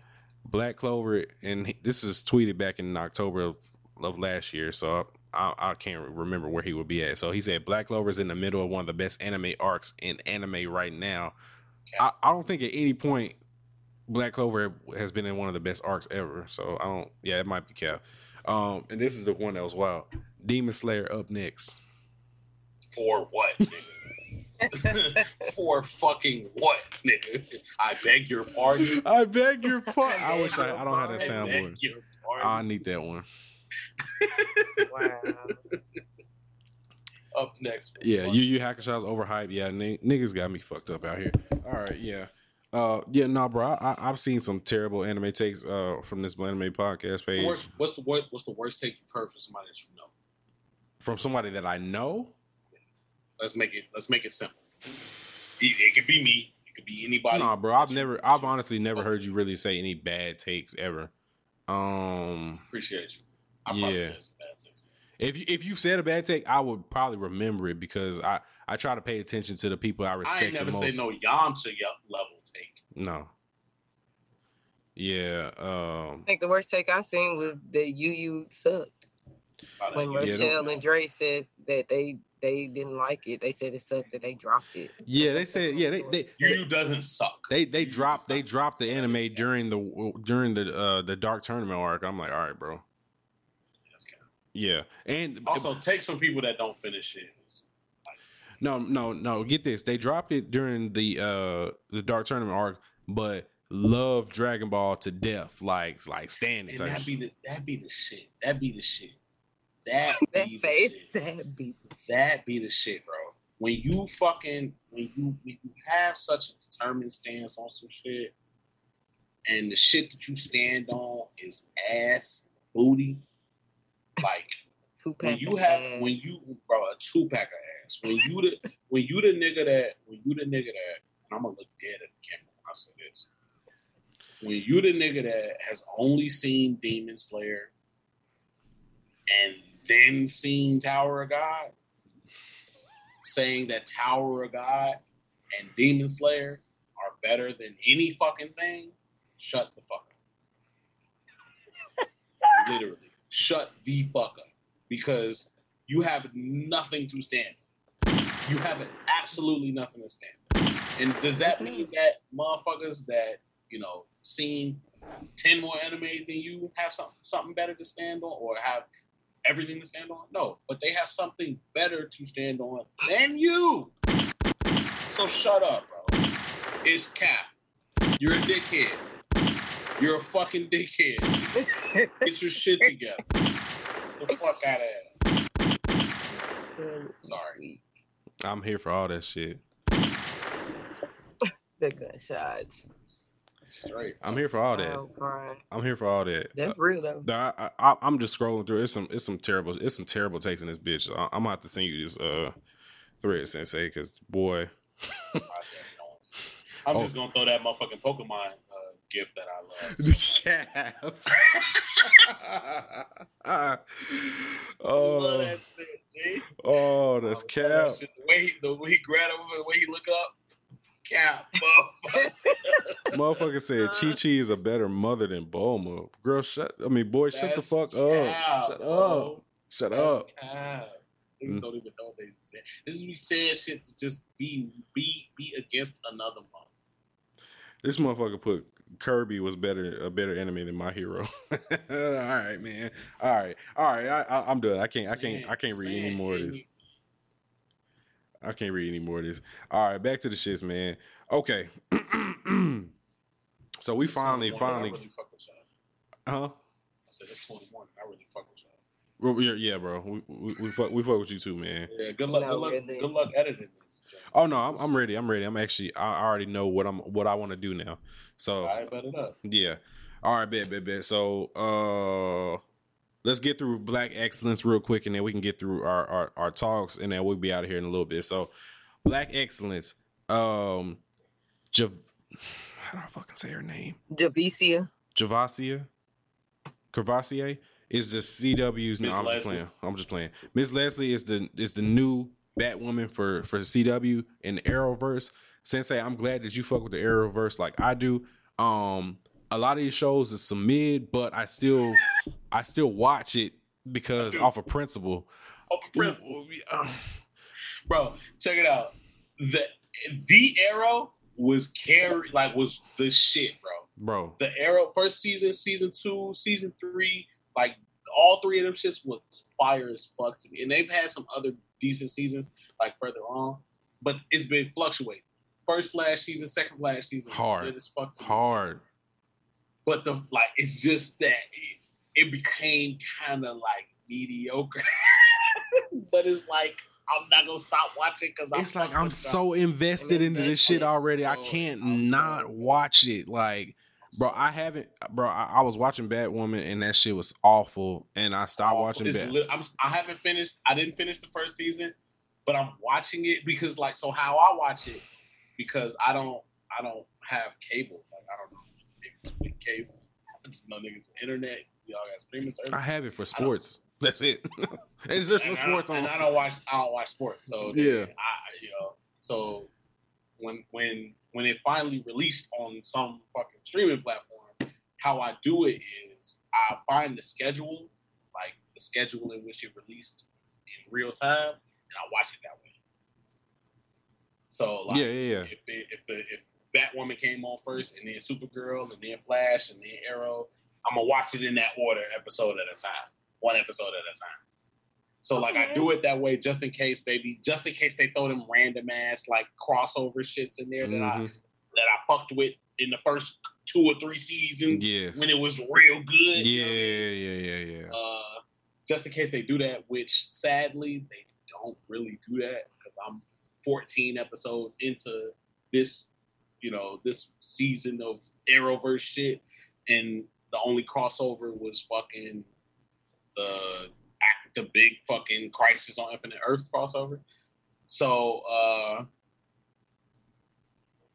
Black Clover, and this is tweeted back in October of, of last year, so I, I can't remember where he would be at. So he said Black Clover is in the middle of one of the best anime arcs in anime right now. I, I don't think at any point Black Clover has been in one of the best arcs ever. So I don't. Yeah, it might be cap. Um, and this is the one that was wild. Demon Slayer up next. For what? [laughs] For fucking what, nigga? I beg your pardon. I beg your [laughs] pardon. I wish I, I don't have that I soundboard. I need that one. Wow. [laughs] Up next. Yeah, what? you you Hackashaw's overhyped. Yeah, n- niggas got me fucked up out here. All right, yeah. Uh, yeah, no, bro. I, I've seen some terrible anime takes uh from this anime podcast page What's the what, What's the worst take you've heard from somebody that you know? from somebody that I know. Let's make it. Let's make it simple. It, it could be me. It could be anybody. Nah, bro. I've never, I've honestly never heard you really say any bad takes ever. Um, Appreciate you. I probably Yeah. said some bad things. if you if you said a bad take, I would probably remember it because I I try to pay attention to the people I respect I never say no Yamcha level. No. Yeah. Um. I think the worst take I seen was that Yu Yu sucked. When that. Yeah, Rochelle and Dre said that they they didn't like it, they said it sucked that they dropped it. Yeah, they said. Yeah, they they Yu Yu doesn't suck. they, they Yu Yu dropped they does dropped the anime during the during the uh the dark tournament arc. I'm like, all right, bro. That's kind of- Yeah, and Also, takes from people that don't finish it. is- no, no, no. Get this. They dropped it during the uh the dark tournament arc, but love Dragon Ball to death, like like standing. And that shit. be the that be the shit. That be the shit. That [laughs] That be the face, shit. that beat. That be the shit, bro. When you fucking when you when you have such a determined stance on some shit, and the shit that you stand on is ass booty, like Two when you have ass. when you bro a two pack of ass. When you the when you the nigga that when you the nigga that and I'm gonna look dead at the camera when I say this. When you the nigga that has only seen Demon Slayer and then seen Tower of God, saying that Tower of God and Demon Slayer are better than any fucking thing, shut the fuck up. Literally, shut the fuck up because you have nothing to stand. You have absolutely nothing to stand. And does that mean that motherfuckers that you know seen ten more anime than you have something something better to stand on, or have everything to stand on? No, but they have something better to stand on than you. So shut up, bro. It's cap. You're a dickhead. You're a fucking dickhead. Get your shit together. The fuck out of here. Sorry. I'm here for all that shit. The gunshots. Straight. I'm here for all that. Oh. I'm here for all that. That's real though. Uh, I, I, I'm just scrolling through. It's some, it's some terrible, it's some terrible takes in this bitch. I, I'm gonna have to send you this uh thread, Sensei, because boy, I'm [laughs] Oh. just gonna throw that motherfucking Pokemon uh, gift that I love. [laughs] the cap. [laughs] I love oh, that shit, G. oh, that's cap. that. The way he, the way he grabbed over, the way he look up, cap, [laughs] motherfucker. Motherfucker said Chi Chi is a better mother than Bulma. Girl, shut. I mean, boy, shut the fuck cap, up. Shut bro. up. Shut That's up. cap. Niggas Mm. don't even know what they said. This is we saying shit to just be be be against another month. This motherfucker put Kirby was better a better enemy than my hero. [laughs] all right, man. All right, all right. I, I, I'm done. I can't. I can't. I can't read any more of this. I can't read any more of this. All right, back to the shits, man. Okay. [clears throat] so we finally, finally, really fuck with huh? I said it's 21. I really fuck with. Well, we- yeah, bro. We, we, we fuck, we fuck with you too, man. Yeah, good luck. No, good luck. really. Good luck editing this. Oh no, I'm, I'm ready. I'm ready. I'm actually. I already know what I'm. What I want to do now. So I bet it up. Yeah. All right, bet, bet, bet. So uh let's get through black excellence real quick and then we can get through our our, our talks and then we'll be out of here in a little bit. So black excellence, um Jav- how do I fucking say her name? Javicia. Javasia Cavassier is the CW's no, I'm just playing. I'm just playing. Miss Leslie is the is the new Batwoman for for CW in the Arrowverse. Sensei, I'm glad that you fuck with the Arrowverse like I do. Um a lot of these shows is some mid, but I still I still watch it because [laughs] off of principle. Oh, for principle. Bro, check it out. The the arrow was carried like was the shit, bro. Bro. The arrow first season, season two, season three, like all three of them shits was fire as fuck to me. And they've had some other decent seasons like further on, but it's been fluctuating. First Flash season, second Flash season, Hard. as fuck to me. Hard. But the like, it's just that it, it became kind of like mediocre. [laughs] but it's like I'm not gonna stop watching because It's like I'm so invested into this shit already. I can't not watch it. Like, bro, I haven't, bro. I, I was watching Batwoman and that shit was awful, and I stopped watching It's Bat. lit- I'm, I haven't finished. I didn't finish the first season, but I'm watching it because, like, so how I watch it because I don't, I don't have cable. Like, I don't know niggas with cable. I just know niggas with internet. Y'all got streaming service. I have it for sports. That's it. [laughs] it's just for sports I, on. and I don't watch. I don't watch sports. So Yeah. yeah, I, you know, so when when when it finally released on some fucking streaming platform, how I do it is I find the schedule, like the schedule in which it released in real time, and I watch it that way. So like, Yeah, yeah, yeah. if it, if the if Batwoman came on first, and then Supergirl, and then Flash, and then Arrow, I'm gonna watch it in that order, episode at a time, one episode at a time. So like I do it that way just in case they be just in case they throw them random ass like crossover shits in there that I Mhm. that I fucked with in the first two or three seasons Yes. when it was real good. you Yeah, know what I mean? yeah, yeah, yeah. Uh, just in case they do that, which sadly they don't really do that because I'm 14 episodes into this, you know, this season of Arrowverse shit, and the only crossover was fucking the act, the big fucking Crisis on Infinite Earth crossover. So uh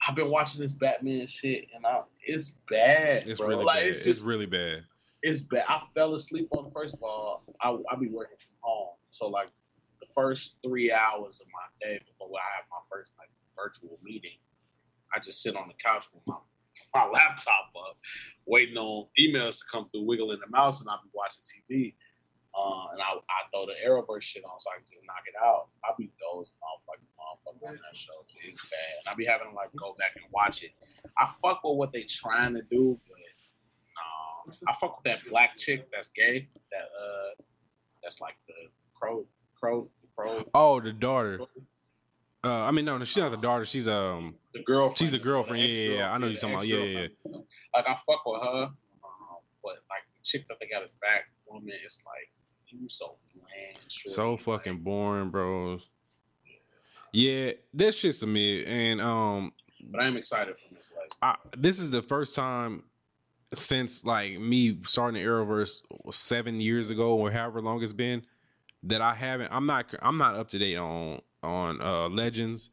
I've been watching this Batman shit, and I, it's bad. It's bro. really like, bad. It's It's, really bad. it's bad. I fell asleep on the first of all. I I be working from home, so like the first three hours of my day before I have my first like virtual meeting, I just sit on the couch with my my [laughs] laptop up, waiting on emails to come through, wiggling the mouse, and I'll be watching TV. Uh, and I, I throw the Arrowverse shit on so I can just knock it out. I'll be dozing off like motherfucker on that show. It's bad. And I'll be having to like go back and watch it. I fuck with what they trying to do, but um, I fuck with that black chick that's gay. That uh, that's like the crow, crow, the crow, Oh, the daughter. Uh, I mean, no, no, she's not the daughter. She's um, the girlfriend. she's the girlfriend. Yeah, yeah, yeah. I know you're talking about. Yeah, yeah, yeah. Like I fuck with her, um, but like the chick that they got his back woman, it's like you so bland. So like, fucking boring, bros. Yeah, that shit's a me, and um, But I'm excited for this. I, this is the first time since like me starting the Arrowverse seven years ago or however long it's been that I haven't. I'm not. I'm not up to date on on uh Legends.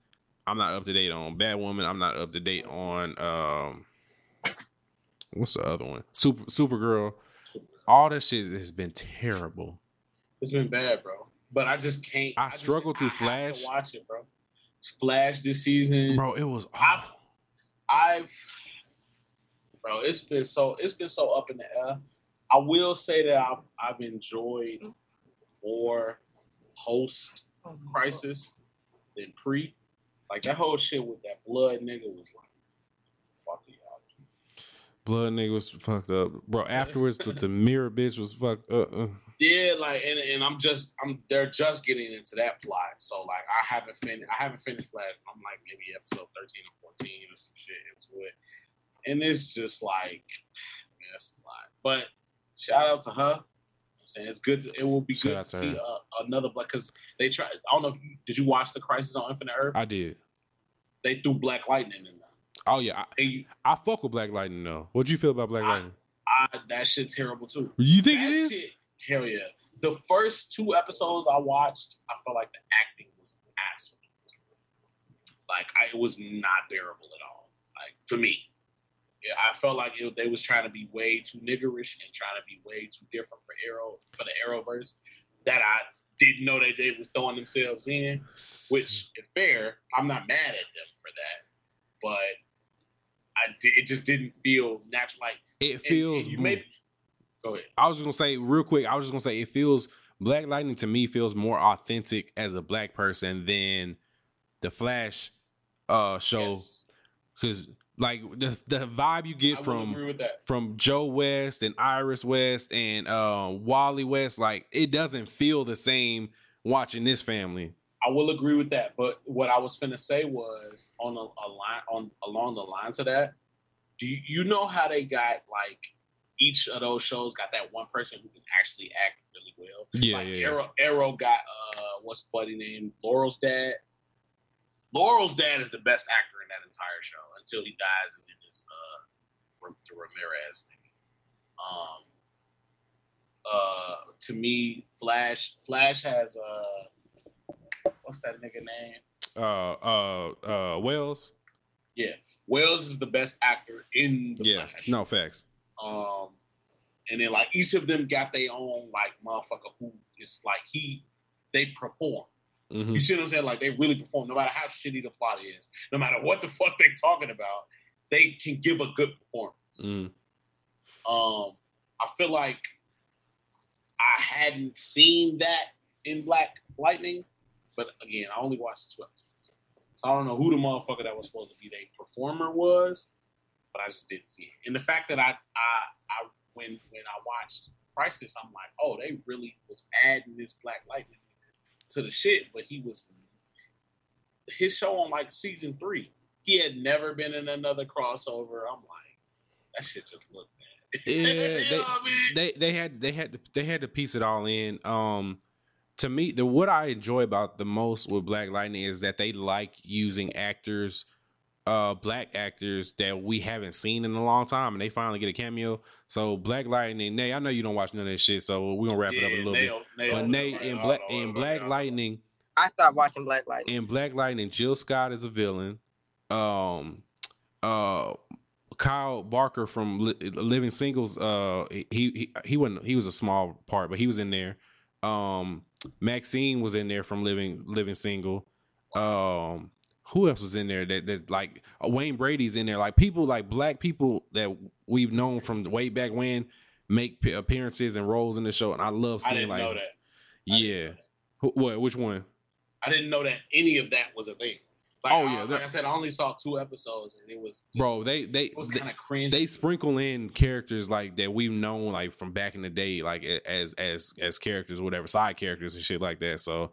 I'm not up to date on Batwoman. I'm not up to date on um. What's the other one? Super Supergirl. All that shit has been terrible. It's been bad, bro. But I just can't. I just- struggle through I Flash. watch it, bro. Flash this season, Bro, it was I've- I've, bro, it's been so it's been so up in the air. I will say that I've I've enjoyed more post crisis than pre. Like that whole shit with that blood nigga was like, fuck y'all. Blood nigga was fucked up, bro. Afterwards, the, the [laughs] mirror bitch was fucked up. Uh, Yeah, like and, and I'm just I'm they're just getting into that plot. So like I haven't finished I haven't finished Flash. I'm like maybe episode 13 or 14 or some shit into it. And it's just like man, that's a lot. But shout out to her. I'm saying it's good to, it will be Shout good to to see uh, another black because they try I don't know if you did you watch the Crisis on Infinite Earth? I did. they threw Black Lightning in there. Oh yeah, I, you, I fuck with Black Lightning though. What do you feel about Black I- Lightning? I, that shit terrible too. You think that it is? shit, hell yeah. The first two episodes I watched, I felt like the acting was absolutely terrible. like I, it was not bearable at all. Like for me, I felt like it, they was trying to be way too niggerish and trying to be way too different for Arrow for the Arrowverse that I didn't know that they was throwing themselves in. Which, if fair, I'm not mad at them for that, but I it just didn't feel natural. Like it feels. and you made. Go ahead. I was just gonna say real quick. I was just gonna say it feels Black Lightning to me feels more authentic as a black person than the Flash uh show Yes. because like the the vibe you get I from agree with that. from Joe West and Iris West and uh, Wally West, like it doesn't feel the same watching this family. I will agree with that. But what I was finna say was on a, a line on along the lines of that. Do you, you know how they got like each of those shows got that one person who can actually act really well? Yeah, like yeah. Arrow, Arrow got uh what's the buddy name? Laurel's dad. Laurel's dad is the best actor in that entire show until he dies and then this uh the Ramirez thing. Um uh to me, Flash Flash has uh what's that nigga name? Uh, uh, uh, Wells. Yeah. Wells is the best actor in the Yeah, Flash. no facts. Um, and then like each of them got their own like motherfucker who is like he they perform. hmm You see what I'm saying? Like they really perform, no matter how shitty the plot is, no matter what the [laughs] fuck they're talking about, they can give a good performance. mm Um, I feel like I hadn't seen that in Black Lightning, but again, I only watched two episodes, so I don't know who the motherfucker that was supposed to be the performer was, but I just didn't see it. And the fact that I, I, I when when I watched Crisis, I'm like, oh, they really was adding this Black Lightning to the shit, but he was his show on like season three. He had never been in another crossover. I'm like, that shit just looked bad. [laughs] Yeah, You they, know what I mean? they they had they had to, they had to piece it all in. Um, to me, the what I enjoy about the most with Black Lightning is that they like using actors, uh, black actors that we haven't seen in a long time, and they finally get a cameo. So Black Lightning, Nay, I know you don't watch none of that shit, so we're gonna wrap it up a little bit. nailed- nailed But it. Nay, in Black in Black. Lightning, I stopped watching Black Lightning. in Black Lightning, Jill Scott is a villain. Um, uh, Kyle Barker from Li- Living Singles. Uh, he he he wasn't. He was a small part, but he was in there. Um, Maxine was in there from Living Living Single. Um, who else was in there? That that like uh, Wayne Brady's in there. Like people like black people that we've known from way back when make p- appearances and roles in the show, and I love I seeing didn't like know that. Yeah. know that. Who- What? Which one? I didn't know that any of that was a thing. Like, Oh, I- yeah, like I said, I only saw two episodes, and it was just, Bro, they they was kind of cringe. they sprinkle in characters like that we've known like from back in the day, like as as as characters, whatever side characters and shit like that. So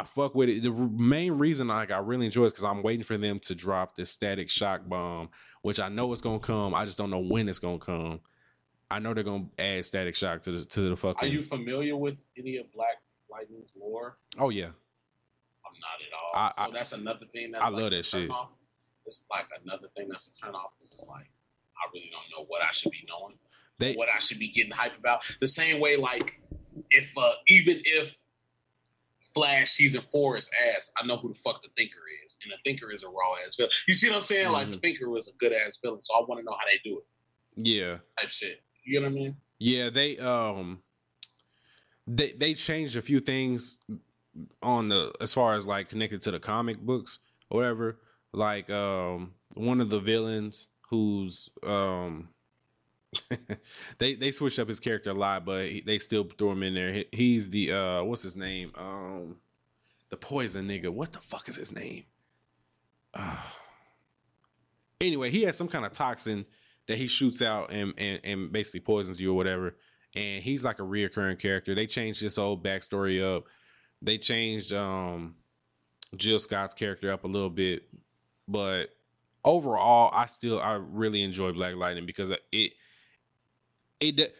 I fuck with it. The main reason like I really enjoy it is because I'm waiting for them to drop the Static Shock bomb, which I know it's gonna come. I just don't know when it's gonna come. I know they're gonna add Static Shock to the to the fucking. Are you familiar with any of Black Lightning's lore? oh yeah, I'm not at all. I- so I- that's another thing. That's I like love that shit. turn-off. It's like another thing that's a turn off. It's like I really don't know what I should be knowing, they what I should be getting hype about. The same way, like if uh even if Flash season four is ass, I know who the fuck the Thinker is, and the Thinker is a raw ass villain. You see what I'm saying? Like the Mhm. Thinker was a good ass villain, so I want to know how they do it. yeah. Type shit. You get what I mean? Yeah, they um they they changed a few things on the as far as like connected to the comic books or whatever. Like um one of the villains who's um [laughs] they they switched up his character a lot, but he, they still threw him in there. He, he's the uh what's his name? Um the poison nigga. What the fuck is his name? Uh, [sighs] anyway, he has some kind of toxin that he shoots out and, and and basically poisons you or whatever. and he's like a reoccurring character. They changed this old backstory up. They changed um Jill Scott's character up a little bit, but overall, I still I really enjoy Black Lightning because it it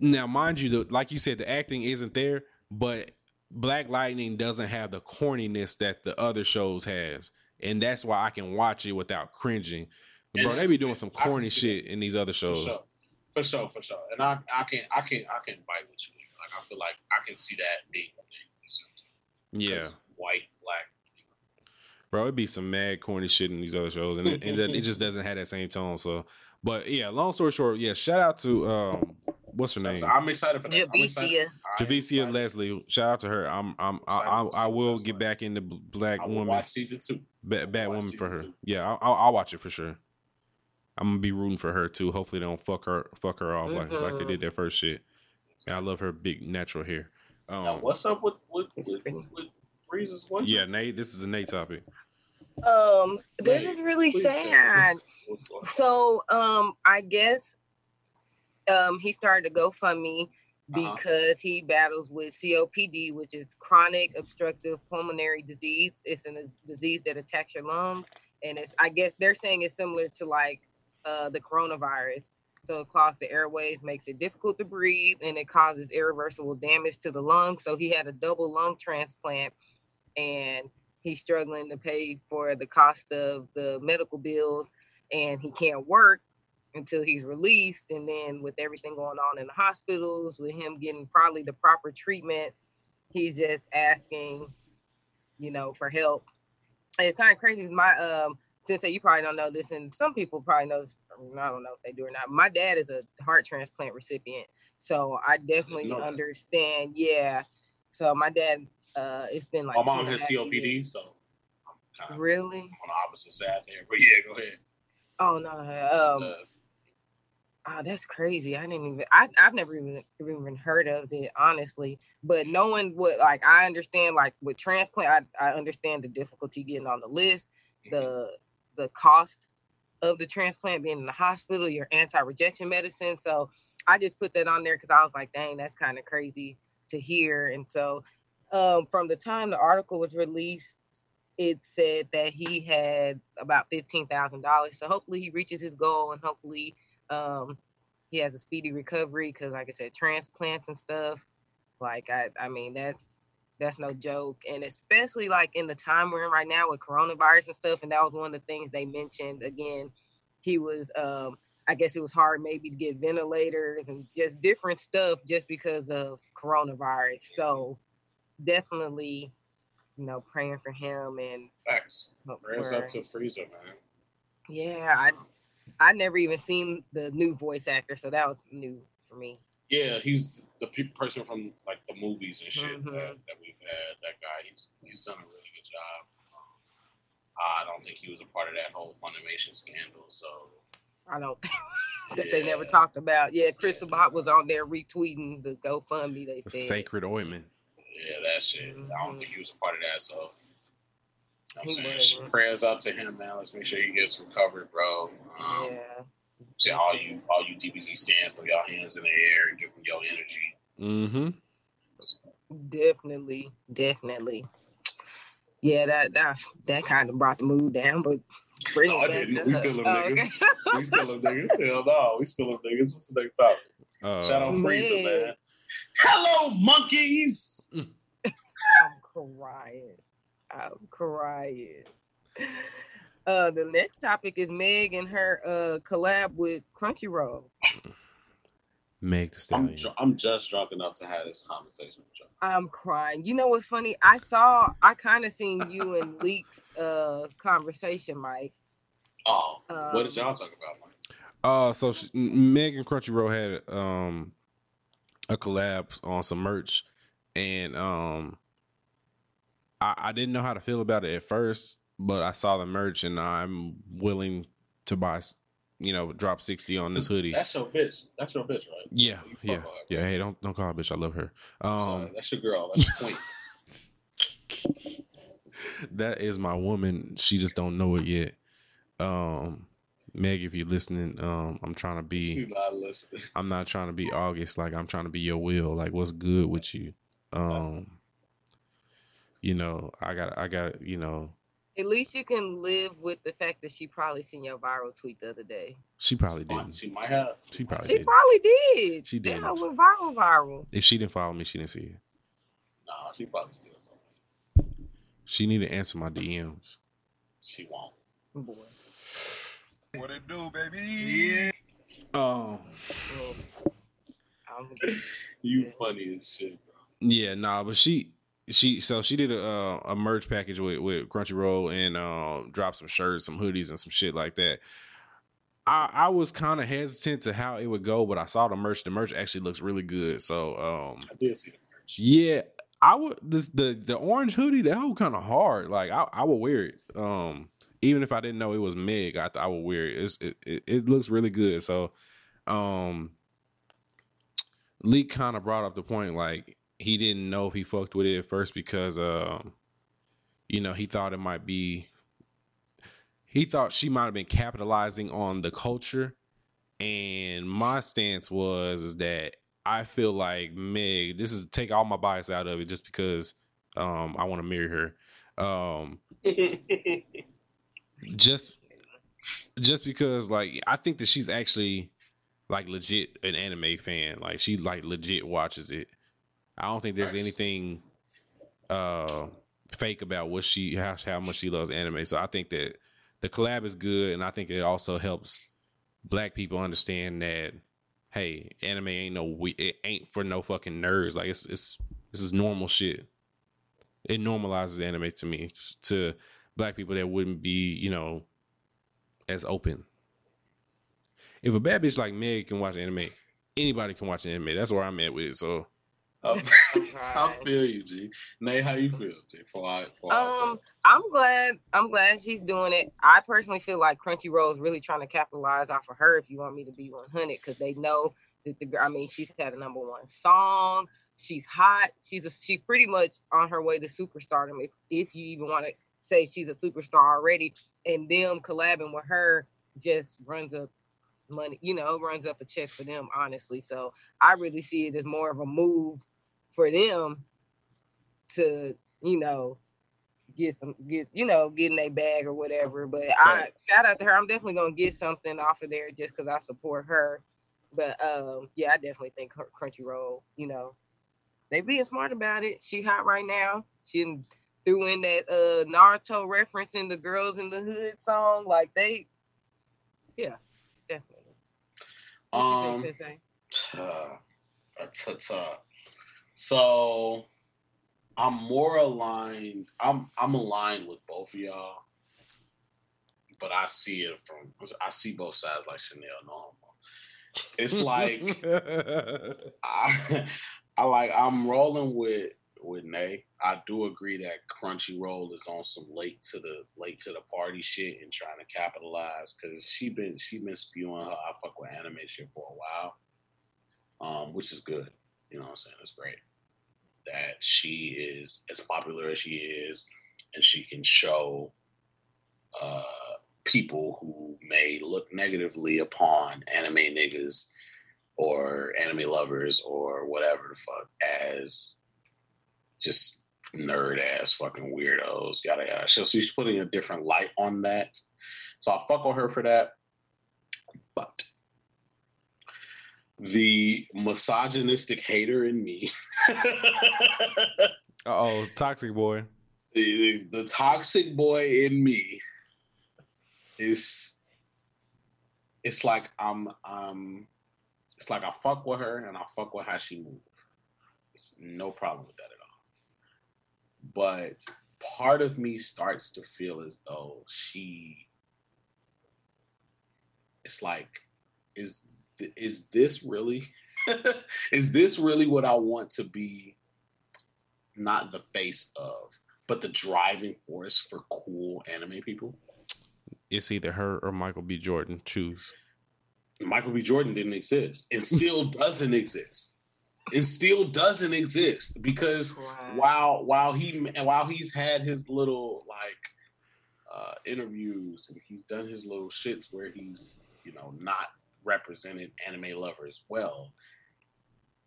now mind you, the, like you said, the acting isn't there, but Black Lightning doesn't have the corniness that the other shows has, and that's why I can watch it without cringing. And Bro, they be doing some corny shit in these other For shows. sure. For sure, for sure. And I, I can I can I can bite with you. Like I feel like I can see that being a thing. Yeah, White, black. bro, it'd be some mad corny shit in these other shows, and it, and it just doesn't have that same tone. So, but yeah, long story short, yeah, shout out to um, what's her name, I'm excited for that. I'm excited. Javicia. I Javicia. Leslie. Shout out to her. I'm I'm I, Excited I, to see I will get back into B- Black I will Woman, watch season two. Bad, bad Woman for her. two. Yeah, I'll, I'll, I'll watch it for sure. I'm gonna be rooting for her too. Hopefully, they don't fuck her fuck her off like like they Mhm. did that first shit. And I love her big natural hair. Now, Um, what's up with with, It's with, with Frieza's one? yeah, Nate. This is a Nate topic. Um, this Wait, is really sad. What's, what's? So, um, I guess, um, he started a GoFundMe Uh-huh. because he battles with COPD, which is chronic obstructive pulmonary disease. It's a disease that attacks your lungs, and it's I guess they're saying it's similar to like uh, the coronavirus. So it clogs the airways, makes it difficult to breathe, and it causes irreversible damage to the lungs. So he had a double lung transplant, and he's struggling to pay for the cost of the medical bills, and he can't work until he's released. And then with everything going on in the hospitals, with him getting probably the proper treatment, he's just asking, you know, for help. And it's kind of crazy My um, since you probably don't know this, and some people probably know. This, I don't know if they do or not. My dad is a heart transplant recipient, so I definitely understand. Yeah. So my dad, uh, it's been like My mom has COPD, years. so kind of Really? on the opposite side there. But yeah, go ahead. Oh no. Um, Oh, that's crazy. I didn't even I I've never even even heard of it, honestly. But knowing what like I understand like with transplant, I, I understand the difficulty getting on the list, the the cost of the transplant being in the hospital, your anti-rejection medicine. So I just put that on there because I was like, dang, that's kind of crazy to hear. And so um from the time the article was released, it said that he had about fifteen thousand dollars. So hopefully he reaches his goal and hopefully um he has a speedy recovery because like i said transplants and stuff like i i mean that's that's no joke and especially like in the time we're in right now with coronavirus and stuff and that was one of the things they mentioned again he was um i guess it was hard maybe to get ventilators and just different stuff just because of coronavirus so definitely you know praying for him and thanks. Prayers up to Frieza, man. yeah i i never even seen the new voice actor so that was new for me Yeah, he's the pe- person from like the movies and shit Mhm. that, that we've had. That guy, he's he's done a really good job. Um, I don't think he was a part of that whole Funimation scandal. So I don't think [laughs] that they never talked about. Yeah, Chris Sabat was on there retweeting the GoFundMe. They The said sacred ointment. yeah, that shit. I don't think he was a part of that. So. I'm He saying wasn't. prayers up to him, man. Let's make sure he gets recovered, bro. Um, yeah, See all you all you DBZ stands, throw your hands in the air and give them your energy. Mm-hmm. definitely, definitely. Yeah, that that that kind of brought the mood down, but bring No, I didn't. up. We still them Oh, okay. niggas. [laughs] We still them niggas. Hell no, we still them niggas. What's the next topic? Uh, Shout out Frieza, man. man. Hello, monkeys. I'm crying. I'm crying. Uh, the next topic is Meg and her uh collab with Crunchyroll. Meg the I'm dr- I'm just drunk enough to have this conversation with you. I'm crying. You know what's funny? I saw, I kind of seen you and Leaks uh conversation, Mike. Oh, what did Um, y'all talk about, Mike? Uh, so she, M- Meg and Crunchyroll had um a collab on some merch, and um, I, I didn't know how to feel about it at first, but I saw the merch, and I'm willing to buy, s- you know, drop sixty on this hoodie. That's your bitch. That's your bitch, right? Yeah, yeah, her. yeah. Hey, don't don't call her bitch. I love her. Sorry, Um, that's your girl. That's your queen. [laughs] that is my woman. She just don't know it yet. Um, Meg, if you're listening, um, I'm trying to be. not. I'm not trying to be August. Like I'm trying to be your will. Like what's good with you? Um, you know, I got, I got, you know, At least you can live with the fact that she probably seen your viral tweet the other day. she probably didn't. She might have. She probably She didn't. probably did. She didn't. hoe went viral, viral. If she didn't follow me, she didn't see it. Nah, she probably still something. She need to answer my DMs. She won't. Boy. What it do, baby? Um. Well, You funny as shit, bro. Yeah, nah, but she she so she did a uh, a merch package with with Crunchyroll and um dropped some shirts, some hoodies, and some shit like that. I I was kind of hesitant to how it would go, but I saw the merch. The merch actually looks really good. So um I did see the merch. yeah, I would this the the orange hoodie that whole kind of hard. Like I I would wear it. Um even if I didn't know it was Meg, I I would wear it. It's, it it it looks really good. So um Lee kind of brought up the point like he didn't know if he fucked with it at first because um you know he thought it might be he thought she might have been capitalizing on the culture and my stance was is that I feel like Meg this is take all my bias out of it just because um I want to marry her um [laughs] just just because like I think that she's actually like legit an anime fan. Like she like legit watches it. I don't think there's Nice. anything uh fake about what she how how much she loves anime. So I think that the collab is good and I think it also helps black people understand that hey, anime ain't no we it ain't for no fucking nerds. Like it's it's this is normal shit. It normalizes anime to me to black people that wouldn't be, you know, as open. If a bad bitch like Meg can watch anime, anybody can watch anime. That's where I'm at with it. So [laughs] I, I feel you, G. Nay, how you feel, G? For I, for Um, I'm glad. I'm glad she's doing it. I personally feel like Crunchyroll is really trying to capitalize off of her. If you want me to be 100, because they know that the. Girl, I mean, she's had a number one song. She's hot. She's a, she's pretty much on her way to superstardom. If if you even want to say she's a superstar already, and them collabing with her just runs up money. You know, runs up a check for them. Honestly, so I really see it as more of a move for them to you know get some get you know getting a bag or whatever. But i shout out to her. I'm definitely gonna get something off of there just because i support her. But um yeah i definitely think her crunchyroll you know they being smart about it. She hot right now. She threw in that uh naruto reference in the girls in the hood song. Like they yeah definitely. What you Um, think, Sensei? Ta, a ta ta. So I'm more aligned. I'm I'm aligned with both of y'all, but I see it from I see both sides like Chanel normal. It's like [laughs] I, I like I'm rolling with with Nay. I do agree that Crunchyroll is on some late to the late to the party shit and trying to capitalize because she been she been spewing her I fuck with anime shit for a while, um, which is good. You know what I'm saying? It's great that she is as popular as she is, and she can show uh, people who may look negatively upon anime niggas or anime lovers or whatever the fuck as just nerd ass fucking weirdos, yada yada. So she's putting a different light on that. So I fuck on her for that. But the misogynistic hater in me, [laughs] [laughs] oh, toxic boy. the, the toxic boy in me is it's like I'm um it's like I fuck with her and I fuck with how she moves. It's no problem with that at all. But part of me starts to feel as though she it's like is th- is this really [laughs] is this really what I want to be not the face of but the driving force for cool anime people It's either her or Michael B. Jordan. Choose. Michael B. Jordan didn't exist and [laughs] still doesn't exist. It still doesn't exist because Right. while while he while he's had his little like uh, interviews and he's done his little shits where he's you know not represented anime lovers well,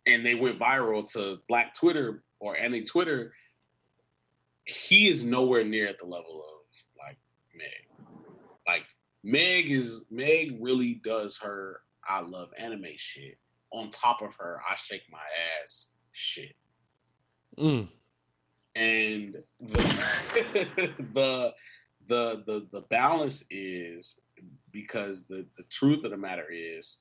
and they went viral to Black Twitter or any Twitter. He is nowhere near at the level of like Meg. Like Meg is Meg really does her I love anime shit on top of her I shake my ass shit Mm. and the [laughs] the the the the balance is because the the truth of the matter is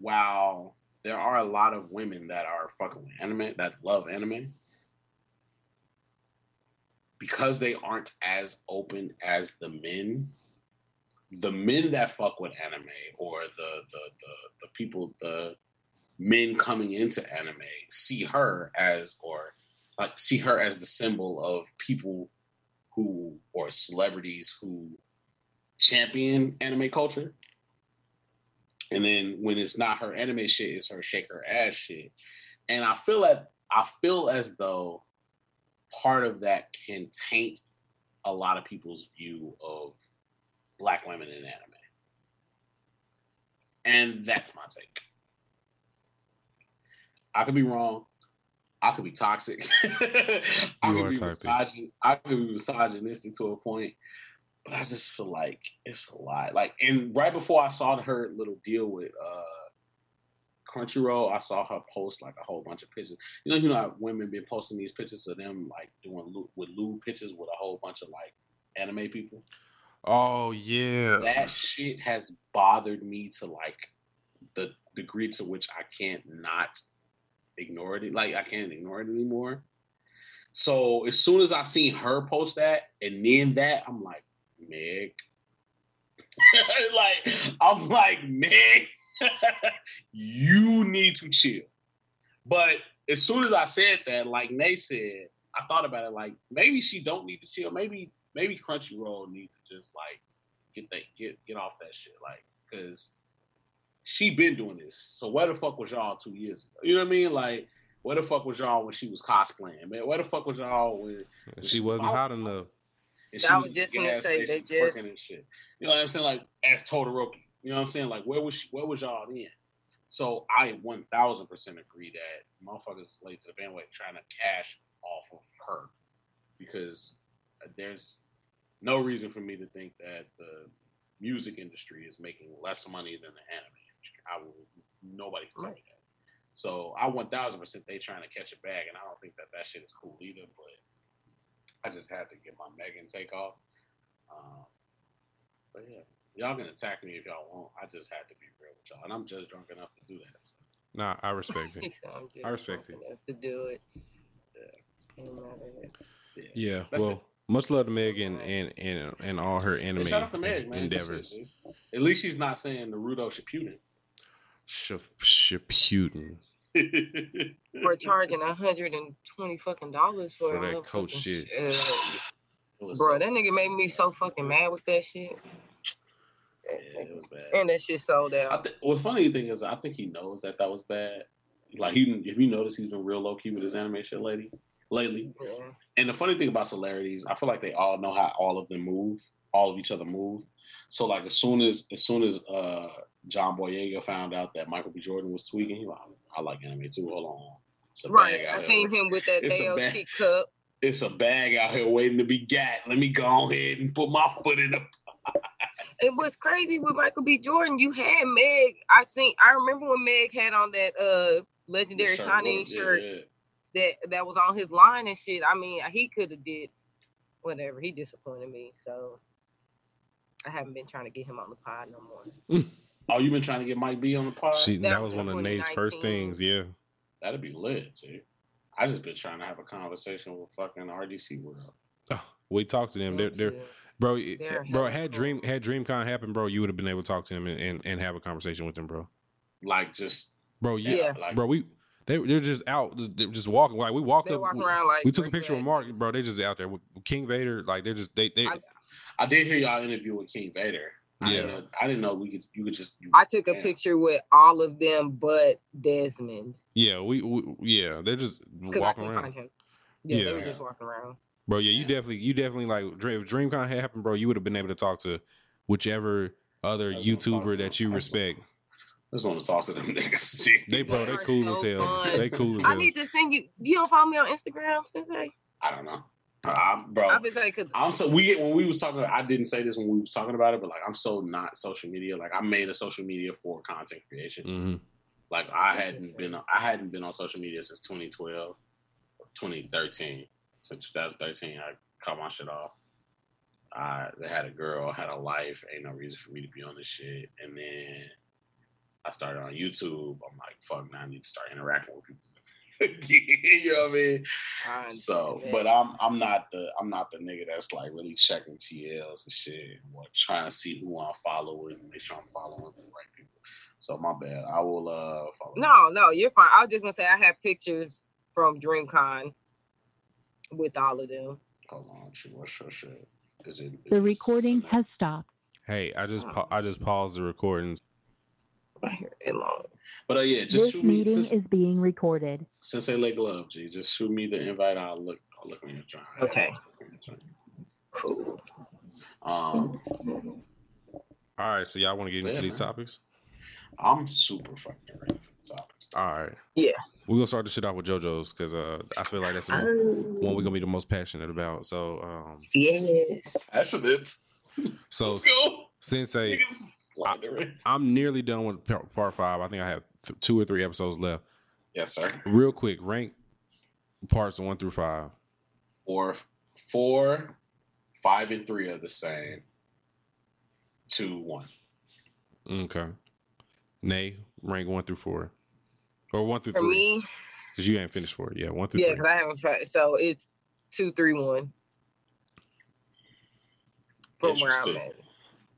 while there are a lot of women that are fucking with anime that love anime because they aren't as open as the men the men that fuck with anime or the the the, the people the men coming into anime see her as or like see her as the symbol of people who or celebrities who champion anime culture. And then when it's not her anime shit, it's her shake her ass shit. And I feel that I feel as though part of that can taint a lot of people's view of black women in anime. And that's my take. I could be wrong. I could be toxic. [laughs] I could be misogyn- I could be misogynistic to a point, but I just feel like it's a lot. Like, and right before I saw her little deal with uh Crunchyroll, I saw her post like a whole bunch of pictures. You know, you know, how women been posting these pictures of them like doing lu- with lewd pictures with a whole bunch of like anime people. Oh yeah. That shit has bothered me to like the degree to which I can't not ignore it. Like I can't ignore it anymore. So as soon as I seen her post that and then that, I'm like, Meg. [laughs] like I'm like, Meg, [laughs] you need to chill. But as soon as I said that, like Nate said, I thought about it like maybe she don't need to chill. Maybe maybe Crunchyroll need to just like get that get get off that shit. Like, cause she been doing this. So where the fuck was y'all two years ago? You know what I mean? Like, where the fuck was y'all when she was cosplaying, man? Where the fuck was y'all when She wasn't oh. hot enough. And I was just gonna say, they just- shit. You know what I'm saying? Like as Todoroki. You know what I'm saying? Like where was she, where was y'all then? So I 1000 percent agree that motherfuckers late to the bandwagon trying to cash off of her because there's no reason for me to think that the music industry is making less money than the anime industry. I will nobody can tell me that. So I 1000 percent they trying to catch a bag, and I don't think that that shit is cool either. But I just had to get my Megan take off. Um, but yeah, y'all can attack me if y'all want. I just had to be real with y'all, and I'm just drunk enough to do that. So. Nah, I respect [laughs] it. I'm just I respect drunk it. To do it. Ain't matter. Yeah. Yeah. Well, it. much love to Meg and and and, and all her anime And shout out to Meg, man. Endeavors. dude. At least she's not saying Naruto Shippuden. Sh- Shippuden. [laughs] For charging a hundred and twenty fucking dollars for, For that coach shit. sh- It was bro, that nigga made me so fucking mad with that shit. yeah, it was bad. And that shit sold I out. th- what's funny thing is, I think he knows that that was bad. Like he, if you notice, he's been real low key with his animation lady lately. Lately, Yeah. and the funny thing about celebrities, I feel like they all know how all of them move, all of each other move. So like as soon as as soon as uh John Boyega found out that Michael B. Jordan was tweaking, he like, I like anime too. Hold on, Right. I seen here. him with that It's a AOT bag. cup. It's a bag out here waiting to be got. Let me go ahead and put my foot in the. [laughs] It was crazy with Michael B. Jordan. You had Meg. I think I remember when Meg had on that uh legendary shirt, signing yeah, shirt yeah. that that was on his line and shit. I mean, he could have did whatever. He disappointed me, so I haven't been trying to get him on the pod no more. [laughs] Oh, you've been trying to get Mike B on the pod? She, That that was was one of Nate's first things. Yeah. That'd be lit, dude. I just been trying to have a conversation with fucking RDC World. Oh, we talked to them. They're, they're bro, They're bro. hella Had. Dream had DreamCon happened, bro. You would have been able to talk to them and, and, and have a conversation with them, bro. Like just Bro, yeah, Yeah. like bro. We they they're just out, just, they're just walking. Like we walked They're up, walking we, around like we took a break picture with. Mark, bro. They just out there with King Vader. Like they're just they they. I- I did hear y'all interview with King Vader. I didn't Yeah. know, I didn't know we could you could just you, I took a Yeah. picture with all of them but Desmond yeah, we, we yeah. They're just because I walking around. find him. Yeah, they were just walking around. Bro, yeah, you definitely, you definitely like Dream, if DreamCon had happened, bro. You would have been able to talk to whichever other That's what I'm talking YouTuber that you respect. I just want to talk to them [laughs] niggas. They, bro, they are cool as hell. fun. They cool as hell. I need to send you. You don't follow me on Instagram, Sensei? I don't know, I'm, bro. I've been saying because I'm so we when we was talking. I didn't say this when we was talking about it, but like I'm so not social media. Like I made a social media for content creation. hmm Like I hadn't been I hadn't been on social media since 2012, 2013. Since 2013, I cut my shit off. I had a girl, had a life. Ain't no reason for me to be on this shit. And then I started on YouTube. I'm like, fuck, now I need to start interacting with people. [laughs] you know what I mean? So, but I'm I'm not the I'm not the nigga that's like really checking TLs and shit, or trying to see who I'm following and make sure I'm following the right people. So my bad. I will uh follow. no, no, you're fine. I was just gonna say I have pictures from DreamCon with all of them. Hold on, shit. What's your shit? Is it is The it- recording has stopped. Hey, I just, pa- I just paused the recordings. Right here, it long. But uh, yeah, just This shoot me meeting since, is being recorded. since they lay glove, G. Just shoot me the invite. I'll look. I'll look on your joint. Okay. Cool. Um, All right, so y'all want to get into Yeah, these man. topics? I'm super fucking ready for the topics. All right. Yeah. We're gonna start the shit off with JoJo's because uh, I feel like that's the one, one we're Oh, gonna be the most passionate about. So, um, yes. Passionate. so Let's go. Sensei, Niggas [laughs] slandering. I'm nearly done with part five. I think I have th- two or three episodes left. Yes, sir. Real quick, rank parts one through five. Four, four, five, and three are the same. Two, one. Okay. Nay, rank one through four, or one through For three, me, because you ain't finished four. Yeah, one through yeah, three. because I haven't tried. So it's two, three, one. From where I'm at.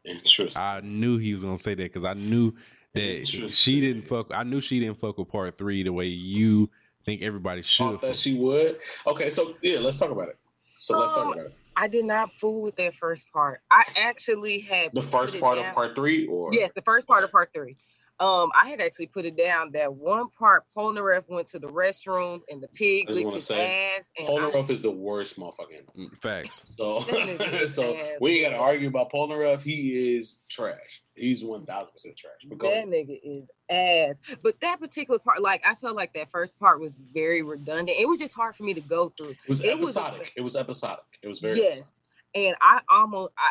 Interesting. I knew he was gonna say that because I knew that she didn't fuck. I knew she didn't fuck with part three the way you think everybody should. That she would. Okay, so yeah, let's talk about it. So let's talk Um, about it. I did not fool with that first part. I actually had The first part down- of part three, or Yes, the first part of part three. Um, I had actually put it down that one part Polnareff went to the restroom and the pig I licked his say, ass. And I- is the worst motherfucker. Mm, Facts. [laughs] So, That nigga [laughs] is so we ain't gotta argue about Polnareff. He is trash. He's one thousand percent trash. But go that nigga is ass. But that particular part, like I felt like that first part was very redundant. It was just hard for me to go through. it was it was episodic. it was episodic. It was very yes, and I almost, I,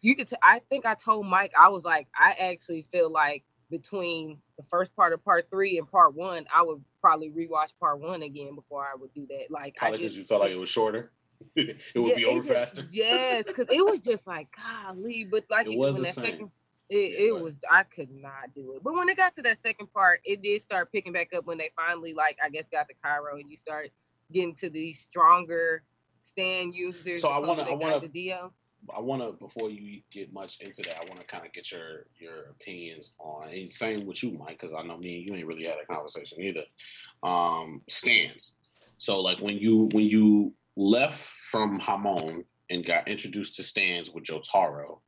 you could, t- I think I told Mike, I was like, I actually feel like between the first part of part three and part one, I would probably rewatch part one again before I would do that. Like Probably I because just you felt like it was shorter. [laughs] it would Yeah, be over just- faster. Yes, because it was just like golly, but like It you said, was when the that same. second, it, Yeah, it was I could not do it. But when it got to that second part, it did start picking back up when they finally like I guess got the Cairo and you start getting to these stronger stand users. So I the closer they I wanna- to. I want to before you get much into that, I want to kind of get your your opinions on. And same with you, Mike, because I know me and you ain't really had a conversation either. Um, stands. So like when you when you left from Hamon and got introduced to stands with Jotaro,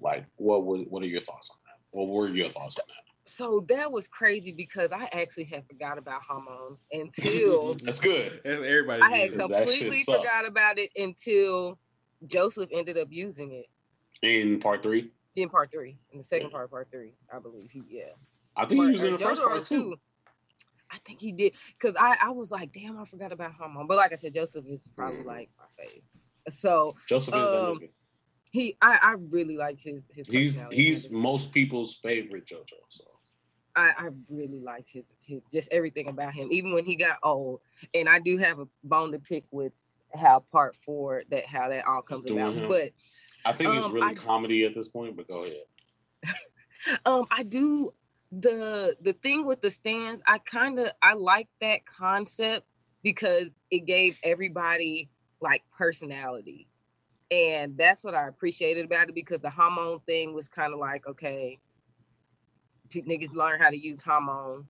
like what was what are your thoughts on that? What were your thoughts on that? So that was crazy because I actually had forgot about Hamon [laughs] until That's good. Everybody. I had did. Because that shit completely forgot about it until Joseph ended up using it In part three, in part three, in the second Yeah. part part three, I believe. He, yeah. I think he was in or the first part too. I think he did because I, I was like, damn, I forgot about Hamon. But like I said, Joseph is probably Mhm. like my favorite. So Joseph is that Um, he, I, I really liked his his. He's he's most people's favorite JoJo. So. I, I really liked his his just everything about him, even when he got old. And I do have a bone to pick with how part four that how that all comes about. him. But I think it's Um, really I- comedy at this point, but go ahead. [laughs] um i do the the thing with the stands i kind of i like that concept because it gave everybody like personality and that's what i appreciated about it because the Hamon thing was kind of like okay niggas learn how to use Hamon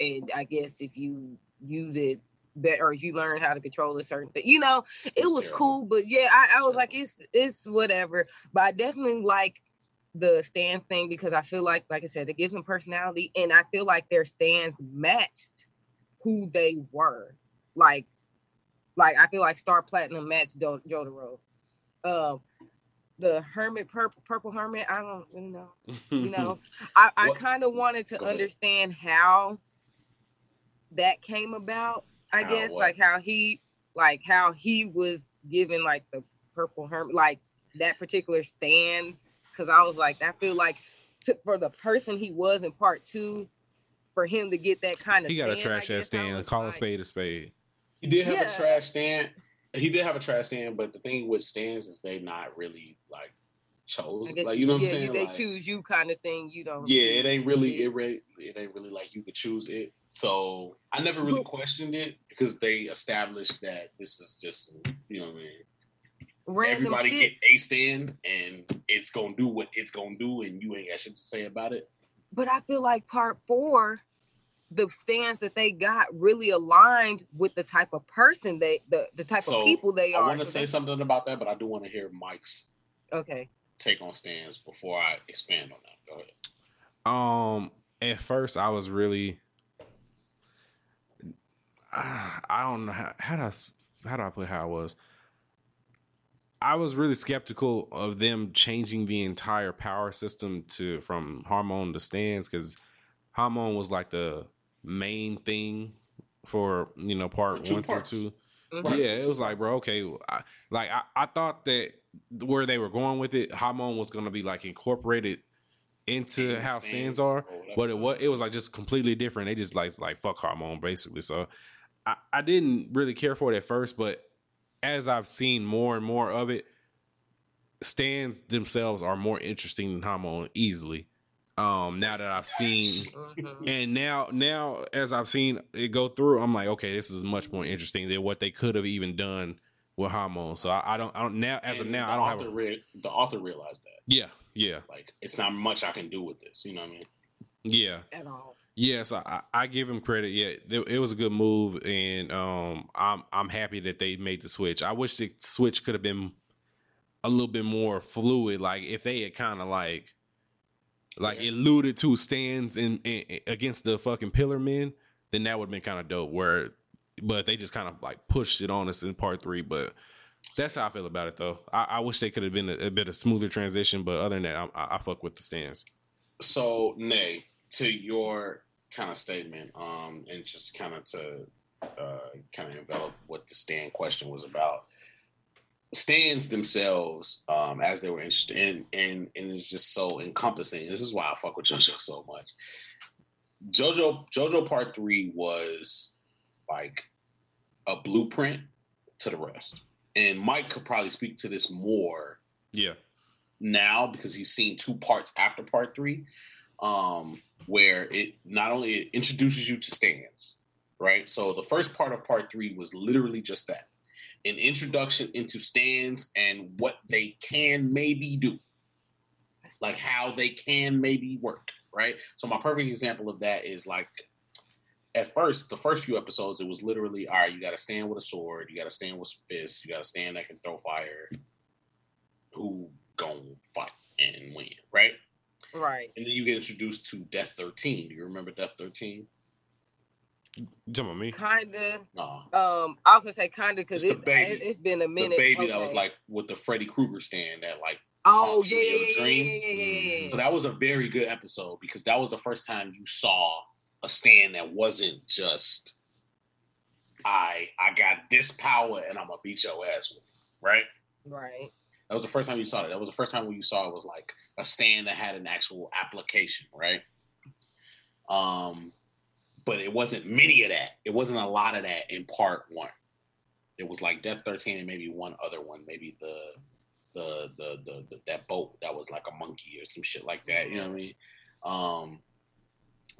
and i guess if you use it better or if you learn how to control a certain thing you know it It's was terrible. cool but yeah i, I was like it's it's whatever but i definitely like the stands thing because I feel like, like I said, it gives them personality, and I feel like their stands matched who they were. Like Like I feel like Star Platinum matched Jotaro. Um, the Hermit Purple Purple Hermit. I don't really know. You [laughs] know, I, I kind of wanted to understand how that came about. I How guess what? like how he like how he was given like the Purple Hermit like that particular stand because I was like I feel like to, for the person he was in part two, for him to get that kind of he got a stand, I trash ass stand. was Call a spade a spade. He did have Yeah. a trash stand. He did have a trash stand, but the thing with stands is they not really like chose. Like you know what I'm saying? They Like, choose you kind of thing. You don't. Yeah, it ain't really Yeah. it, re- it ain't really like you could choose it. So I never really questioned it because they established that this is just you know what I mean. Random Everybody shit. get a stand and it's gonna do what it's gonna do, and you ain't got shit to say about it. but I feel like part four, the stands that they got really aligned with the type of person they the, the type So, of people they I are. I want to So say that's- something about that, but I do want to hear Mike's Okay. take on stands before I expand on that. Go ahead. Um, at first I was really, I [sighs] I don't know how how do I how do I put how I was. I was really skeptical of them changing the entire power system to from Hamon to stands because Hamon was like the main thing for you know part two one parts. through two. Mhm. Yeah, it was like, bro, okay. I, like I, I thought that where they were going with it, Hamon was gonna be like incorporated into In how stands stands are, but it was it was like just completely different. They just like like fuck Hamon basically. So I, I didn't really care for it at first, but as I've seen more and more of it, stands themselves are more interesting than Hamon easily. Um, now that I've seen Mhm. and now, now as I've seen it go through, I'm like, okay, this is much more interesting than what they could have even done with Hamon. So I, I don't, I don't now as of now, the I don't have. author A, rea- the author realized that yeah, yeah, like it's not much I can do with this. You know what I mean? yeah, At all. yes. I, I I give him credit. Yeah, it, it was a good move, and um, I'm I'm happy that they made the switch. I wish the switch could have been a little bit more fluid. Like if they had kind of like. Like Yeah. alluded to stands in, in against the fucking pillar men, then that would have been kind of dope. Where, but they just kind of like pushed it on us in part three. But that's how I feel about it, though. I, I wish they could have been a, a bit of smoother transition. But other than that, I, I, I fuck with the stands. So, Nay, to your kind of statement, um, and just kind of to uh, kind of envelop what the stand question was about. Stands themselves, um, as they were interested in, and and it's just so encompassing. This is why I fuck with JoJo so much. JoJo JoJo Part Three was like a blueprint to the rest, and Mike could probably speak to this more Yeah, now because he's seen two parts after part three, um, where it not only it introduces you to stands, right? So the first part of part three was literally just that an introduction into stands and what they can maybe do, like how they can maybe work, right? So, my perfect example of that is like at first, the first few episodes, it was literally all right, you got to stand with a sword, you got to stand with fists, you got to stand that can throw fire. Who gonna fight and win, right? Right. And then you get introduced to Death 13. Do you remember Death 13? Jump on me. Kinda. Nah. Um, I was gonna say kinda because it, it, has been a minute. The baby okay. that was like with the Freddy Krueger stand that like. Oh yeah, yeah, dreams. Yeah, yeah, yeah, So that was a very good episode because that was the first time you saw a stand that wasn't just I I got this power and I'm gonna beat your ass with it, right? Right. That was the first time you saw it. That was the first time when you saw it was like a stand that had an actual application, right? Um, but it wasn't many of that. It wasn't a lot of that in part one. It was like Death Thirteen and maybe one other one, maybe the the the the, the that boat that was like a monkey or some shit like that. You know what I mean? Um,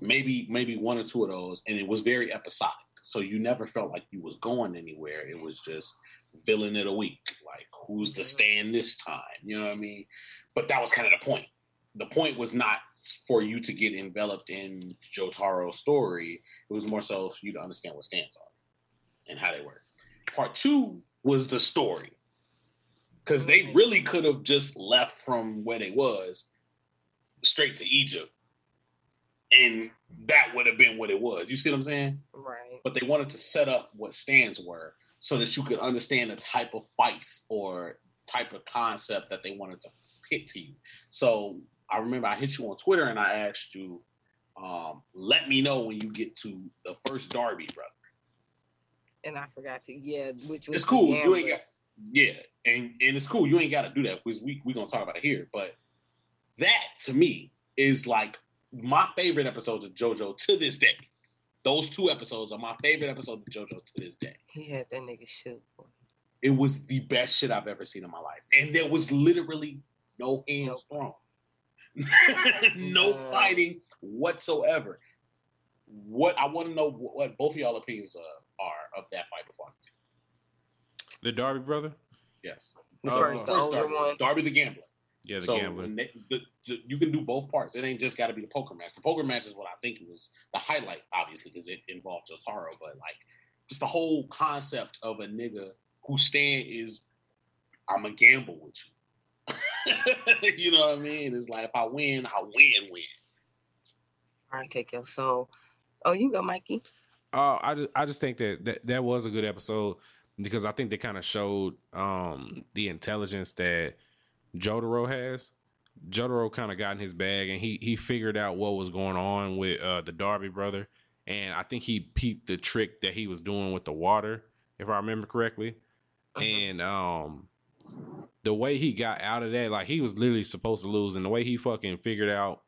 maybe maybe one or two of those, and it was very episodic. So you never felt like you was going anywhere. It was just villain of the week. Like who's the stand this time? You know what I mean? But that was kind of the point. The point was not for you to get enveloped in Jotaro's story. It was more so for you to understand what stands are and how they work. Part two was the story. Because they really could have just left from where they was straight to Egypt. And that would have been what it was. You see what I'm saying? Right. but they wanted to set up what stands were so that you could understand the type of fights or type of concept that they wanted to hit to you. So I remember I hit you on Twitter and I asked you, um, let me know when you get to the first D'Arby, brother. And I forgot to, yeah, which was It's cool. You ain't got yeah, and and it's cool. You ain't got to do that because we we gonna talk about it here. But that to me is like my favorite episodes of JoJo to this day. Those two episodes are my favorite episodes of JoJo to this day. He had that nigga shook. boy. It was the best shit I've ever seen in my life, and there was literally no hands thrown, [laughs] [laughs] no Yeah. fighting whatsoever. What I want to know what, what both of y'all opinions uh, are of that fight before I continue. The D'Arby brother. Yes, The Uh, first, the first D'Arby, one. D'Arby the gambler. Yeah, the so gambler. when they- the- the- you can do both parts. It ain't just got to be the poker match. The poker match is what I think was the highlight, obviously, because it involved Jotaro. But like, just the whole concept of a nigga whose stand is, I'm a gamble with you. [laughs] you know what I mean? It's like if I win, I win, win. All right, take your soul. Oh, you go, Mikey. Uh, I just, I just think that, that that was a good episode because I think they kind of showed um the intelligence that Jotaro has. Jotaro kind of got in his bag and he he figured out what was going on with uh the D'Arby brother, and I think he peeped the trick that he was doing with the water, if I remember correctly, Mhm. and um the way he got out of that, like he was literally supposed to lose, and the way he fucking figured out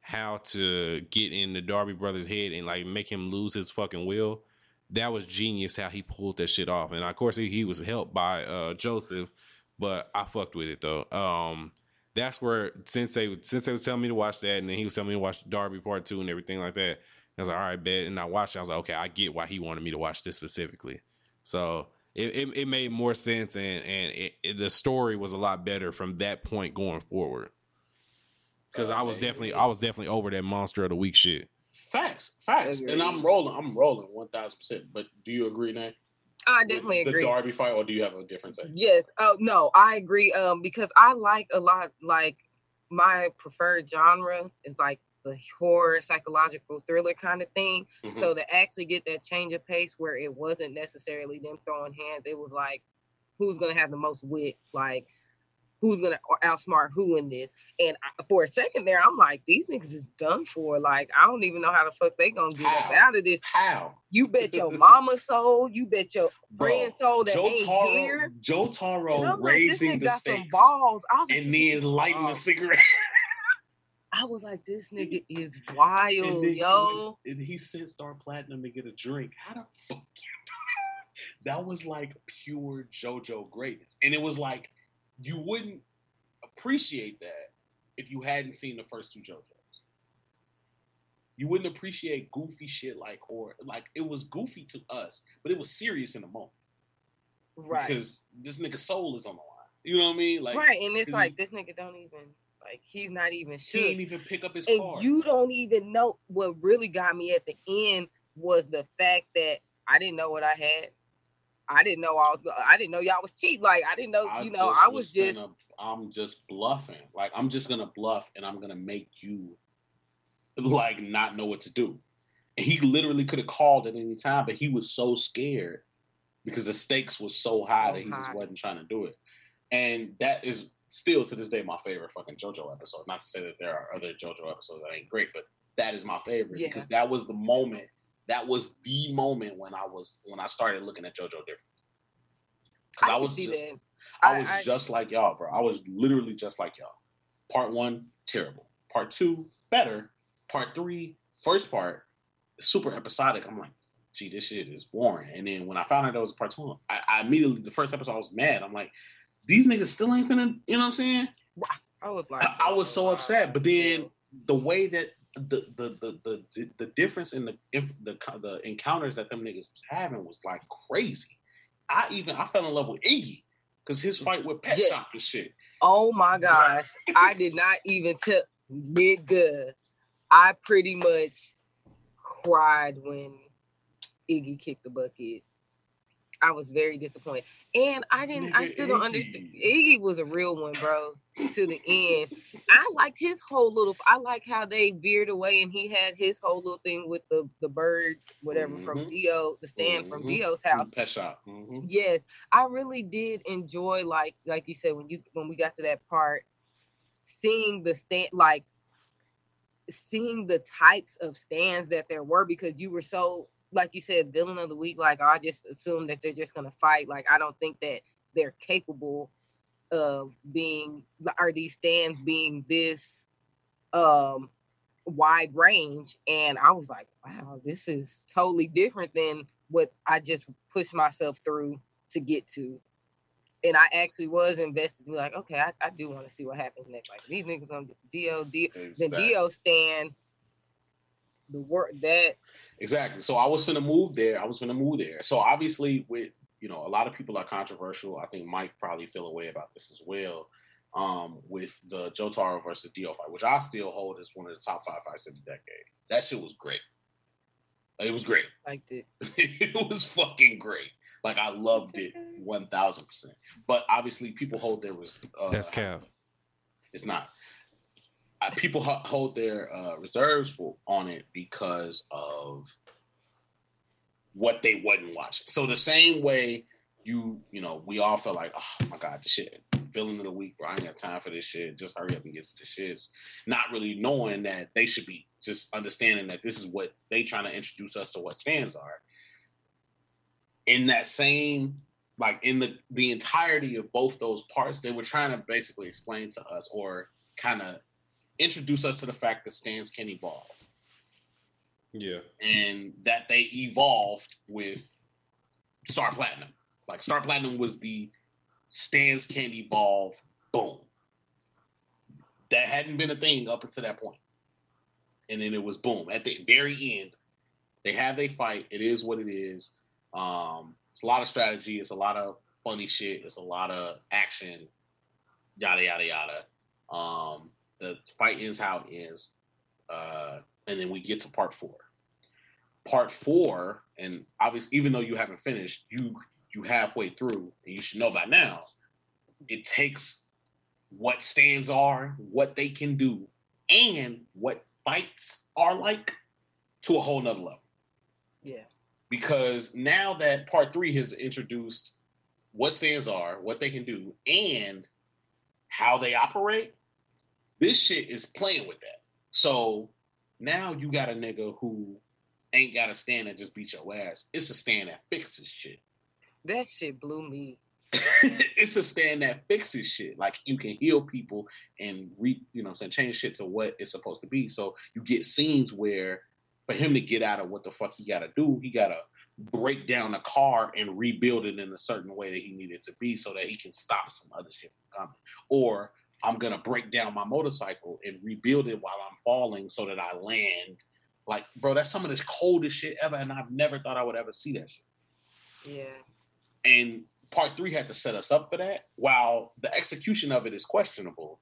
how to get in the D'Arby brothers' head and like make him lose his fucking will. That was genius how he pulled that shit off. And of course he, he was helped by uh Joseph, but I fucked with it though. Um that's where Sensei Sensei was telling me to watch that and then he was telling me to watch D'Arby part two and everything like that. I was like, all right, bet. And I watched it. I was like, okay, I get why he wanted me to watch this specifically. So it, it, it made more sense and, and it, it- the story was a lot better from that point going forward. Because I was definitely I was definitely over that monster of the week shit. Facts, facts. And I'm rolling. I'm rolling one thousand percent. But do you agree, Nate? I with agree. the agree. D'Arby fight, or do you have a different take? Yes. Oh no, I agree. Um, because I like a lot. Like my preferred genre is like the horror, psychological thriller kind of thing. Mhm. So to actually get that change of pace where it wasn't necessarily them throwing hands, it was like who's gonna have the most wit, like who's gonna outsmart who in this. And I, for a second there, I'm like, these niggas is done for. Like I don't even know how the fuck they gonna get up out of this. How? You bet your [laughs] mama soul, you bet your Bro, friend soul that Joe ain't Taro, here. Joe Taro I'm like, raising the stakes balls. I was like, and this then lighting the cigarette. [laughs] I was like, this nigga is and wild, then yo. He, and he sent Star Platinum to get a drink. How the fuck you do that? That was like pure JoJo greatness. And it was like you wouldn't appreciate that if you hadn't seen the first two JoJo's. You wouldn't appreciate goofy shit like or like it was goofy to us, but it was serious in the moment. Right. Because this nigga soul is on the line. You know what I mean? Like right. And it's like this nigga don't even like he's not even he didn't even pick up his And cards. you don't even know what really got me at the end was the fact that I didn't know what I had. I didn't know I was I didn't know y'all was cheap. Like I didn't know, you know, I was just finna- I'm just bluffing. Like I'm just gonna bluff and I'm gonna make you like not know what to do. And he literally could have called at any time, but he was so scared because the stakes was so high So that he just wasn't trying to do it. And that is still to this day my favorite fucking JoJo episode. Not to say that there are other JoJo episodes that ain't great, but that is my favorite Yeah. because that was the moment. That was the moment when I was when I started looking at JoJo different. Because I, can was just that. I was just like y'all, bro. I was literally just like y'all. Part one, terrible. Part two, better. Part three, first part, super episodic. I'm like, gee, this shit is boring. And then when I found out that was part two, I, I immediately the first episode I was mad. I'm like, these niggas still ain't finna, you know what I'm saying? I was like I, I was so upset. But then the way that the the the the the, the difference in the the the encounters that them niggas was having was like crazy. I even I fell in love with Iggy because his fight with Pet Yeah. Shop and shit. Oh my gosh. I did not even tell nigga. I pretty much cried when Iggy kicked the bucket. I was very disappointed. And I didn't I Nigga, still don't understand. Iggy. Was a real one, bro, to the end. [laughs] I liked his whole little I like how they veered away and he had his whole little thing with the the bird, whatever, from Mhm. Dio, the stand from Mhm. Dio's house. Pet shop. Mhm. Yes, I really did enjoy like like you said when you when we got to that part, seeing the stand like seeing the types of stands that there were because you were so like you said villain of the week like I just assume that they're just gonna fight like I don't think that they're capable of being are these stands being this um wide range and I was like wow this is totally different than what I just pushed myself through to get to. And I actually was invested. Like, okay, I, I do want to see what happens next. Like these niggas Dio, Dio, then Exactly. Stand the work that Exactly. So I was gonna move there. I was gonna move there. So obviously, with you know, a lot of people are controversial. I think Mike probably feel a way about this as well. Um, with the Jotaro versus Dio fight, which I still hold as one of the top five fights of the decade. That shit was great. It was great. liked it. [laughs] it was fucking great. Like I loved it [laughs] one thousand percent. But obviously, people hold there was uh, That's Cal. it's not. People hold their uh, reserves for on it because of what they wasn't watching. So the same way you, you know, we all felt like, oh my god, the shit, villain of the week, bro. I ain't got time for this shit. Just hurry up and get to the shits. Not really knowing that they should be just understanding that this is what they trying to introduce us to what stands are. In that same like in the the entirety of both those parts, they were trying to basically explain to us or kind of introduce us to the fact that stands can evolve Yeah. and that they evolved with Star Platinum. Like Star Platinum was the stands can evolve, boom. That hadn't been a thing up until that point. And then it was boom. At the very end, they have a fight. It is what it is. Um, it's a lot of strategy, it's a lot of funny shit, it's a lot of action, yada yada yada. Um, the fight ends how it is. Uh, and then we get to part four part four, and obviously, even though you haven't finished, you you halfway through, and you should know by now, it takes what stands are, what they can do, and what fights are like to a whole nother level. Yeah. Because now that part three has introduced what stands are, what they can do, and how they operate, this shit is playing with that. So now you got a nigga who ain't got a stand that just beat your ass. It's a stand that fixes shit. That shit blew me. [laughs] it's a stand that fixes shit. Like you can heal people and re you know I'm saying change shit to what it's supposed to be. So you get scenes where for him to get out of what the fuck he gotta do, he gotta break down a car and rebuild it in a certain way that he needed to be so that he can stop some other shit from coming. Or I'm gonna break down my motorcycle and rebuild it while I'm falling so that I land. Like, bro, that's some of the coldest shit ever, and I've never thought I would ever see that shit Yeah. and part three had to set us up for that. While the execution of it is questionable,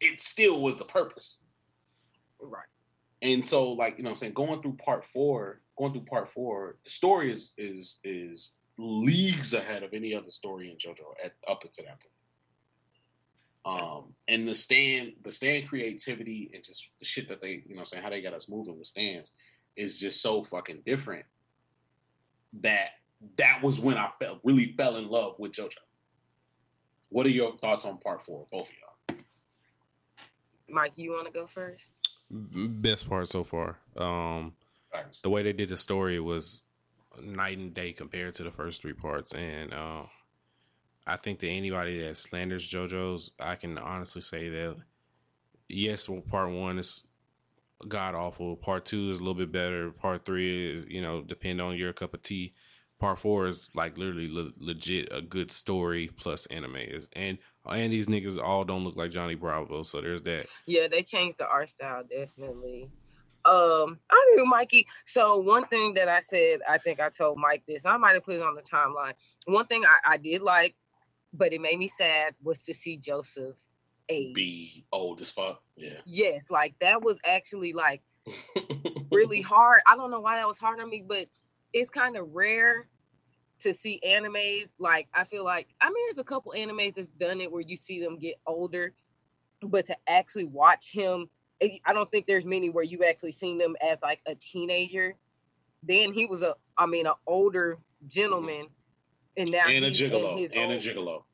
it still was the purpose. Right. And so, like you know, what I'm saying going through part four, going through part four, the story is is is leagues ahead of any other story in JoJo at up until that point. Um, and the stand, the stand creativity and just the shit that they, you know, saying how they got us moving with stands is just so fucking different that that was when I felt really fell in love with JoJo. What are your thoughts on part four, both of y'all? Mike, you want to go first? Best part so far. Um, the way they did the story was night and day compared to the first three parts, and uh, I think that anybody that slanders JoJo's, I can honestly say that yes, well, part one is god awful. Part two is a little bit better. Part three is you know depend on your cup of tea. Part four is like literally le- legit a good story plus anime is and and these niggas all don't look like Johnny Bravo, so there's that. Yeah, they changed the art style definitely. Um, I knew Mikey. So one thing that I said, I think I told Mike this. I might have put it on the timeline. One thing I, I did like, but it made me sad, was to see Joseph age. Be old as fuck. Yeah. Yes, like that was actually like really [laughs] hard. I don't know why that was hard on me, but it's kind of rare to see animes. Like I feel like I mean, there's a couple animes that's done it where you see them get older, but to actually watch him, eh, I don't think there's many where you've actually seen them as like a teenager. Then he was a, I mean, an older gentleman, and now and a gigolo. And a gigolo.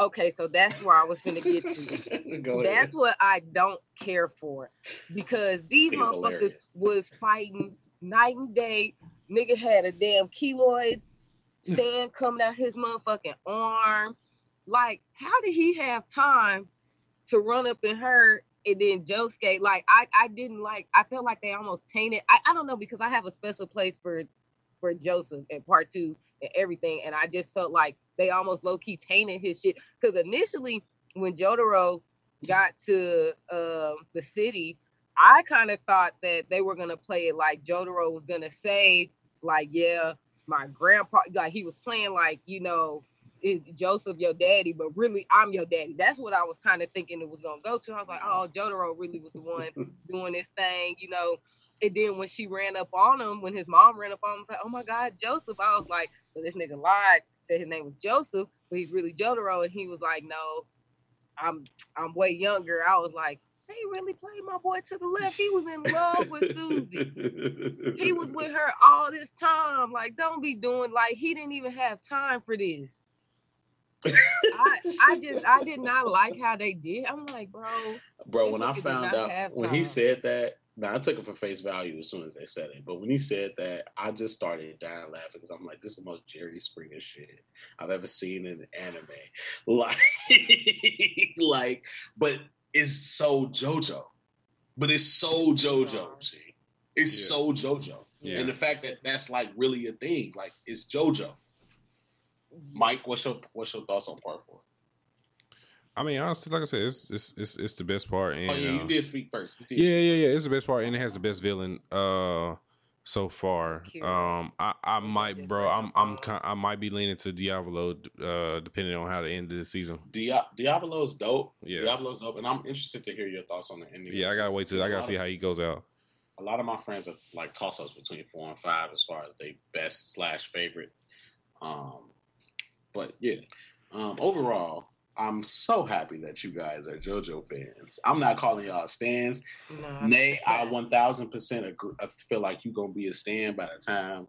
Okay, so that's where I was gonna get to. [laughs] Go. That's what I don't care for because these it's motherfuckers hilarious. was fighting night and day. Nigga had a damn keloid [laughs] stand coming out his motherfucking arm. Like, how did he have time to run up in her and then Josuke? Like, I I didn't like. I felt like they almost tainted. I, I don't know because I have a special place for for Joseph and part two and everything, and I just felt like they almost low key tainted his shit. Because initially, when Jotaro got to uh, the city, I kind of thought that they were gonna play it like Jotaro was gonna say, like, yeah, my grandpa, like he was playing like, you know, is Joseph your daddy, but really I'm your daddy. That's what I was kind of thinking it was gonna go to. I was like, oh, Jotaro really was the one [laughs] doing this thing, you know. And then when she ran up on him, when his mom ran up on him, I was like, oh my God, Joseph. I was like, so this nigga lied, said his name was Joseph, but he's really Jotaro. And he was like, no, I'm I'm way younger. I was like, they really played my boy to the left. He was in love with Susie. He was [laughs] with her all this time. Like, don't be doing like he didn't even have time for this. I I just I did not like how they did. I'm like, bro, Bro, when I found out when he said that, now I took it for face value as soon as they said it. But when he said that, I just started dying laughing because I'm like, this is the most Jerry Springer shit I've ever seen in an anime. [laughs] Like, like, but it's so JoJo. But it's so JoJo. G. It's Yeah. so JoJo. Yeah. And the fact that that's like really a thing, like it's JoJo. Mike, what's your what's your thoughts on part four? I mean, honestly, like I said, it's it's it's, it's the best part. And, oh yeah, you uh, did speak first. Did yeah, speak. yeah, yeah. It's the best part, and it has the best villain uh so far. Cute. Um, I I might, bro. I'm I'm I might be leaning to Diavolo, uh, depending on how the end of the season. Dia- Diablo's dope. Yeah. Diablo's dope, and I'm interested to hear your thoughts on the ending. of Yeah, the I gotta season, wait till I gotta see of- how he goes out. A lot of my friends are like toss ups between four and five as far as they best slash favorite. Um, but yeah, um, overall, I'm so happy that you guys are JoJo fans. I'm not calling y'all stands. nah, Nay, I 1000 percent agree. I feel like you're gonna be a stand by the time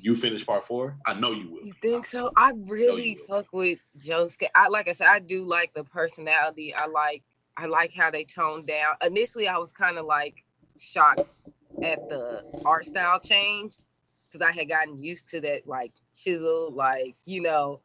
you finish part four. I know you will. You think so? I really fuck with Josuke. I like I said, I do like the personality. I like I like how they toned down. Initially, I was kind of like shocked at the art style change because I had gotten used to that like chisel, like you know.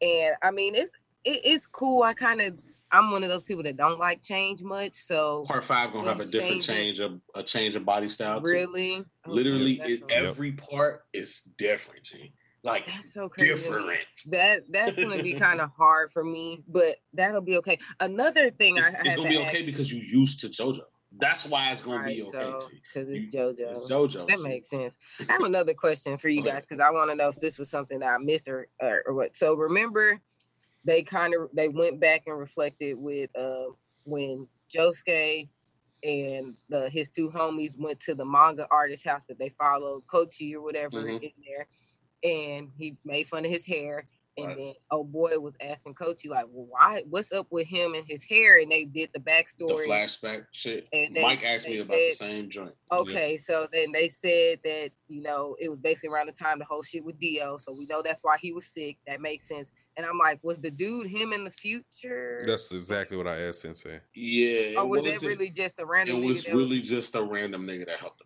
And I mean, it's it, it's cool. I kind of I'm one of those people that don't like change much. So Part five gonna have a different change of a change of body style. too. really, oh, Okay, Literally, it, so- every part is different. G. Like that's so crazy. different. That that's gonna be kind of [laughs] hard for me, but that'll be okay. Another thing It's, it's gonna to be okay because you used to JoJo. That's why it's gonna be Right, okay. so, G. because it's You- JoJo. It's JoJo. That makes sense. I have another question for you guys because I want to know if this was something that I missed or, or or what. So remember, they kind of they went back and reflected with uh when Josuke and the his two homies went to the manga artist house that they followed Koichi or whatever Mhm. in there, and he made fun of his hair. And Right. then oh boy was asking Koichi like, well, why? What's up with him and his hair? And they did the backstory. The flashback shit. And they- Mike asked they me about the same joint. Okay, so then they said that you know it was basically around the time the whole shit with Dio, so we know that's why he was sick. That makes sense. And I'm like, was the dude him in the future? That's exactly what I asked Sensei. Yeah. or was it that wasn't- really just a It random? It was that really just a random nigga that helped him out.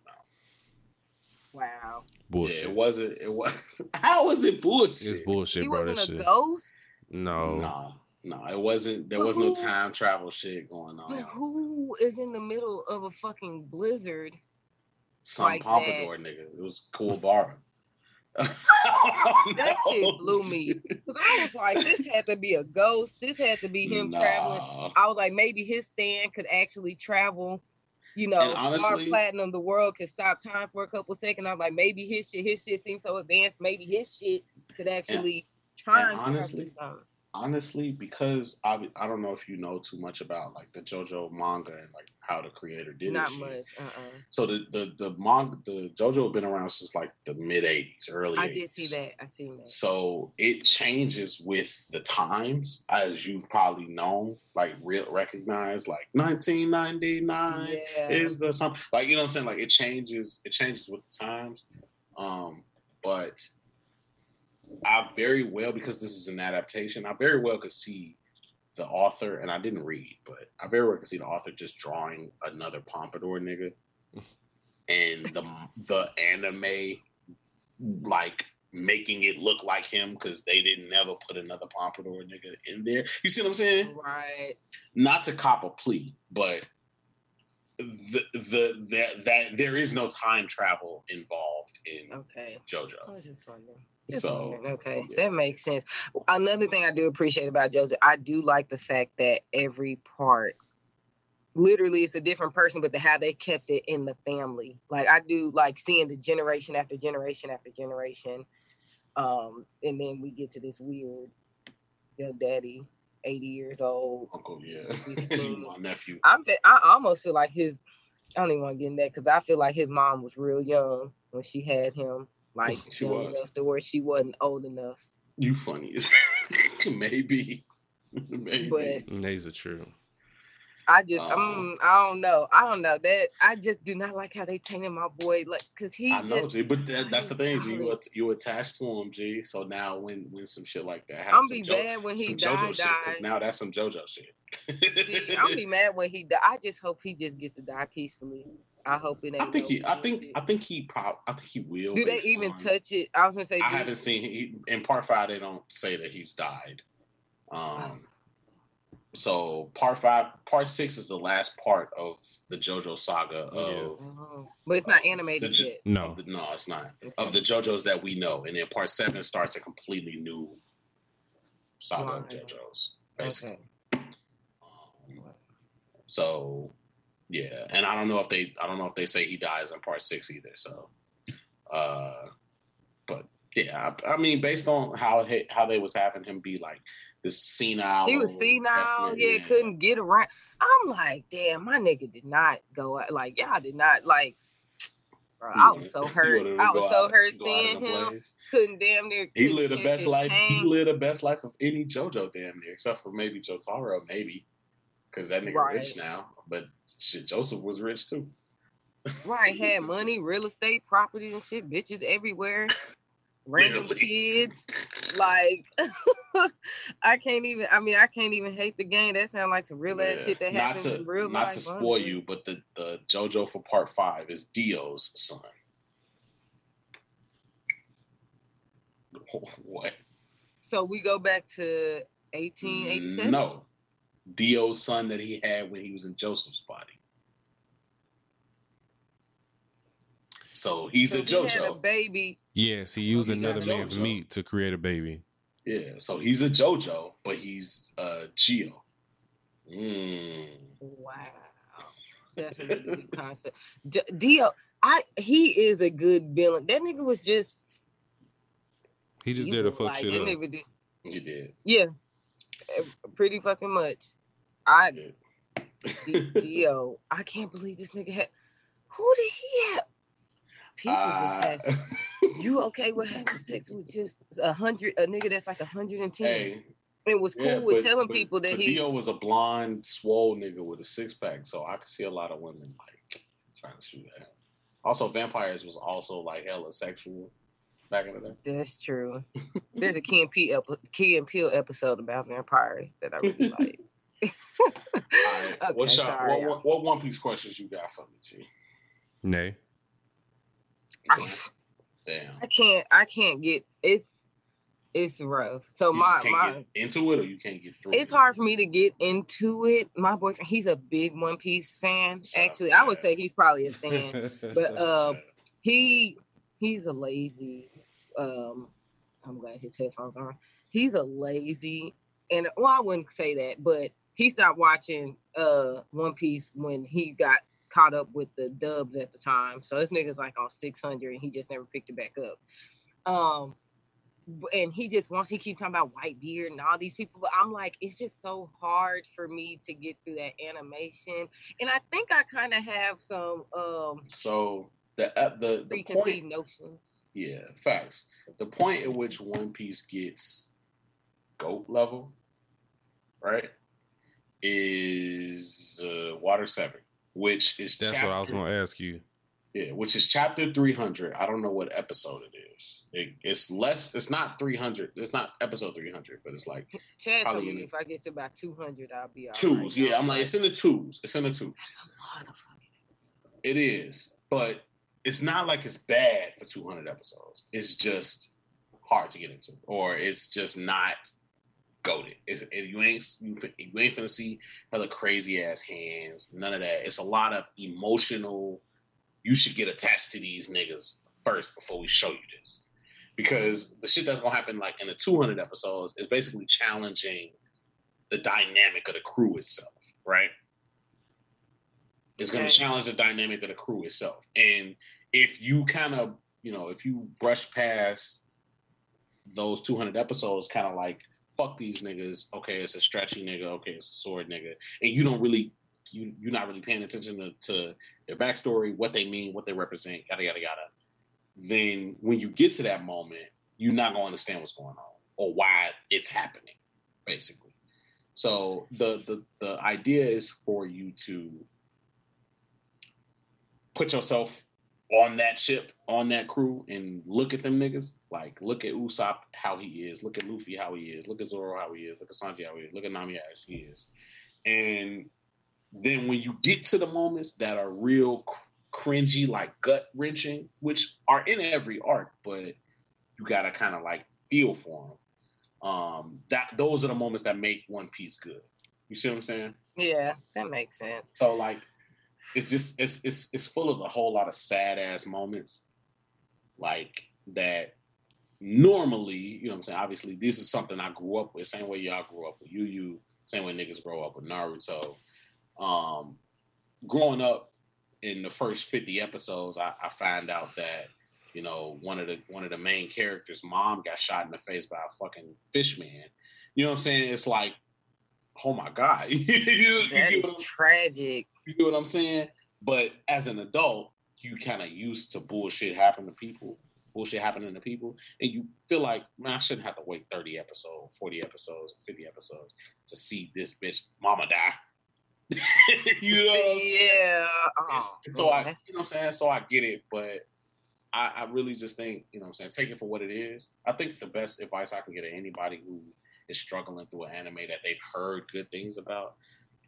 Wow. Bullshit. Yeah, it wasn't. It was. [laughs] How was it bullshit? it's bullshit, He bro. Wasn't a shit. ghost. No. No, no, it wasn't. There But was no time travel shit going on. But who is in the middle of a fucking blizzard? Some like pompadour nigga. It was cool bar. [laughs] That shit blew me. Because I was like, this had to be a ghost. This had to be him traveling. I was like, maybe his stand could actually travel. You know, And Star honestly- Platinum, the world can stop time for a couple seconds. I'm like, maybe his shit, his shit seems so advanced. Maybe his shit could actually time travel honestly, something. Honestly, because I I don't know if you know too much about like the JoJo manga and like how the creator did Not it. Not much. Uh-uh. So the the the manga the JoJo have been around since like the mid '80s, early. I did see that. I seen that. So it changes with the times, as you've probably known, like real recognize, like 1999 Yeah. is the some like you know what I'm saying. Like it changes, it changes with the times. Um, but I very well because this is an adaptation. I very well could see the author, and I didn't read, but I very well could see the author just drawing another pompadour nigga, [laughs] and the the anime like making it look like him because they didn't never put another pompadour nigga in there. You see what I'm saying? Right. Not to cop a plea, but the the that that there is no time travel involved in Okay. JoJo. I was just wondering. Just So okay, yeah. that makes sense. Another thing I do appreciate about Joseph, I do like the fact that every part, literally, it's a different person, but the how they kept it in the family. Like I do like seeing the generation after generation after generation, um, and then we get to this weird, young daddy, eighty years old. Uncle, yeah, [laughs] my nephew. I'm just, I almost feel like his. I don't even want to get in that because I feel like his mom was real young when she had him, like [laughs] She young was. enough to where she wasn't old enough. You funny as [laughs] maybe, [laughs] maybe. But These are true. I just, Oh. um, I don't know, I don't know that I just do not like how they tainted my boy, like, cause he I know, just, G, but that, that's the thing, G. You, Solid. you attached to him, G. So now when when some shit like that I'm happens, be Jo- mad when he some died. JoJo shit, died. because now that's some JoJo shit. See, I'm be mad when he die. I just hope he just gets to die peacefully. I hope it ain't. I think no he, I think, bullshit. I think he, prob- I think he will. Do they even on- touch it? I was gonna say. I do- haven't seen he, in part five. They don't say that he's died. Oh. Um, so part five, part six is the last part of the JoJo saga of, Oh, but it's not animated J- yet. No. the no, it's not Okay. of the JoJos that we know, and then part seven starts a completely new saga of JoJos, basically. Okay. Um, so yeah, and I don't know if they I don't know if they say he dies in part six either. So, uh, but yeah, I, I mean, based on how he, how they was having him be like this senile, He was senile. Yeah, couldn't get around. I'm like, damn, my nigga did not go out. Like, y'all did not like. Bro, I was so [laughs] hurt. I was so out- hurt seeing him. Couldn't damn near. He lived the best life. He lived the best life of any JoJo damn near, except for maybe Jotaro, maybe, because that nigga rich now. But shit, Joseph was rich too. Right, had money, real estate, property, and shit. Bitches everywhere. [laughs] Random kids. Like, [laughs] I can't even. I mean, I can't even hate the game. That sounds like some real ass shit that not happens to in real not life. to spoil you, but the the JoJo for part five is Dio's son. [laughs] What? So we go back to 1887. No, Dio's son that he had when he was in Joseph's body. So he's So a he had a JoJo. baby. Yes, he used he's another man's meat to create a baby. Yeah, so he's a JoJo, but he's uh Geo. Mm. Wow, that's a really good concept. D- Dio, I he is a good villain. That nigga was just He just you did a fuck like, shit that up. nigga just- He did. yeah, pretty fucking much. I [laughs] Dio, I can't believe this nigga had. Who did he have? People Ah. just have. You [laughs] okay with having sex with just a hundred a nigga that's like a hundred and ten? Hey, It was cool yeah, with but- telling but- people that he. Dio was a blonde, swole nigga with a six pack, so I could see a lot of women like trying to shoot at him. Also, vampires was also like hella sexual back in the day. That's true. [laughs] There's a Key and Peele, epi- Key and Peele episode about vampires that I really [laughs] like. All right, [laughs] Okay, what's your, sorry, what, what, what One Piece questions you got for me, G? Nay. I, Damn. I can't. I can't get. It's it's rough. So You my just can't my. get into it, or you can't get through. It's it? hard for me to get into it. My boyfriend, he's a big One Piece fan. Shout out to Actually, I would say he's probably a fan. but uh, he he's a lazy. Um, I'm glad his headphones on. He's a lazy, and well, I wouldn't say that, but he stopped watching uh One Piece when he got caught up with the dubs at the time. So this nigga's like on 600, and he just never picked it back up. Um, and he just wants he keep talking about Whitebeard and all these people but i'm like it's just so hard for me to get through that animation and i think i kind of have some um So the the the preconceived point, notions yeah, facts. The point at which One Piece gets goat level, right, is uh, Water Seven, which is That's what I was going to ask you. Yeah, which is chapter 300. I don't know what episode it is. It, it's less, it's not 300. It's not episode 300, but it's like chad told me in if i get to about 200 i'll be all twos. right. Yeah, I'm like, it's in the twos. It's in the twos. that's a lot of fucking It is, but it's not like it's bad for 200 episodes. It's just hard to get into, or it's just not goaded. It's, it, you ain't you, you ain't finna see hella crazy ass hands. None of that. It's a lot of emotional. You should get attached to these niggas first before we show you this, because the shit that's gonna happen like in the 200 episodes is basically challenging the dynamic of the crew itself, right? It's going to challenge the dynamic of the crew itself. And if you kind of, you know, if you brush past those 200 episodes, kind of like, fuck these niggas. Okay, it's a stretchy nigga. Okay, it's a sword nigga. And you don't really, you, you're not really paying attention to, to their backstory, what they mean, what they represent, yada, yada, yada. Then when you get to that moment, you're not going to understand what's going on or why it's happening, basically. So the the the idea is for you to put yourself on that ship, on that crew, and look at them niggas. Like, look at Usopp how he is. Look at Luffy how he is. Look at Zoro how he is. Look at Sanji how he is. Look at Nami as he is. And then when you get to the moments that are real cr- cringy, like gut wrenching, which are in every arc, but you gotta kind of like feel for them. Um, that those are the moments that make One Piece good. You see what I'm saying? yeah that makes sense So like, it's just it's it's it's full of a whole lot of sad ass moments, like that. Normally, you know what I'm saying. Obviously, this is something I grew up with. Same way y'all grew up with you, you, Same way niggas grow up with Naruto. Um, growing up in the first 50 episodes, I, I find out that you know one of the one of the main characters' mom got shot in the face by a fucking fish man. You know what I'm saying? It's like, oh my god, [laughs] you, you that get is tragic you know what I'm saying? But as an adult, you kind of used to bullshit happen to people, bullshit happening to people, and you feel like, man, I shouldn't have to wait 30 episodes, 40 episodes, 50 episodes to see this bitch mama die. [laughs] you know what I'm yeah oh, So man, I, that's- you know what I'm saying? So I get it, but I, I really just think, you know what I'm saying, take it for what it is. I think the best advice I can get to anybody who is struggling through an anime that they've heard good things about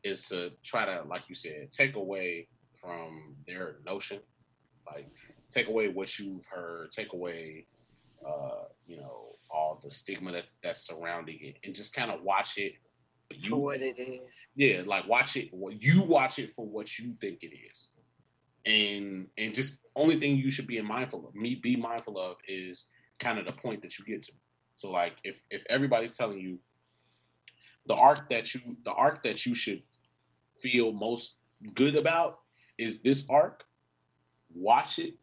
is to try to, like you said, take away from their notion. Like take away what you've heard, take away uh, you know, all the stigma that, that's surrounding it and just kind of watch it for for what it is. Yeah like watch it you watch it for what you think it is. And and just only thing you should be mindful of me be mindful of is kind of the point that you get to so like if if everybody's telling you the arc that you the arc that you should feel most good about is this arc watch it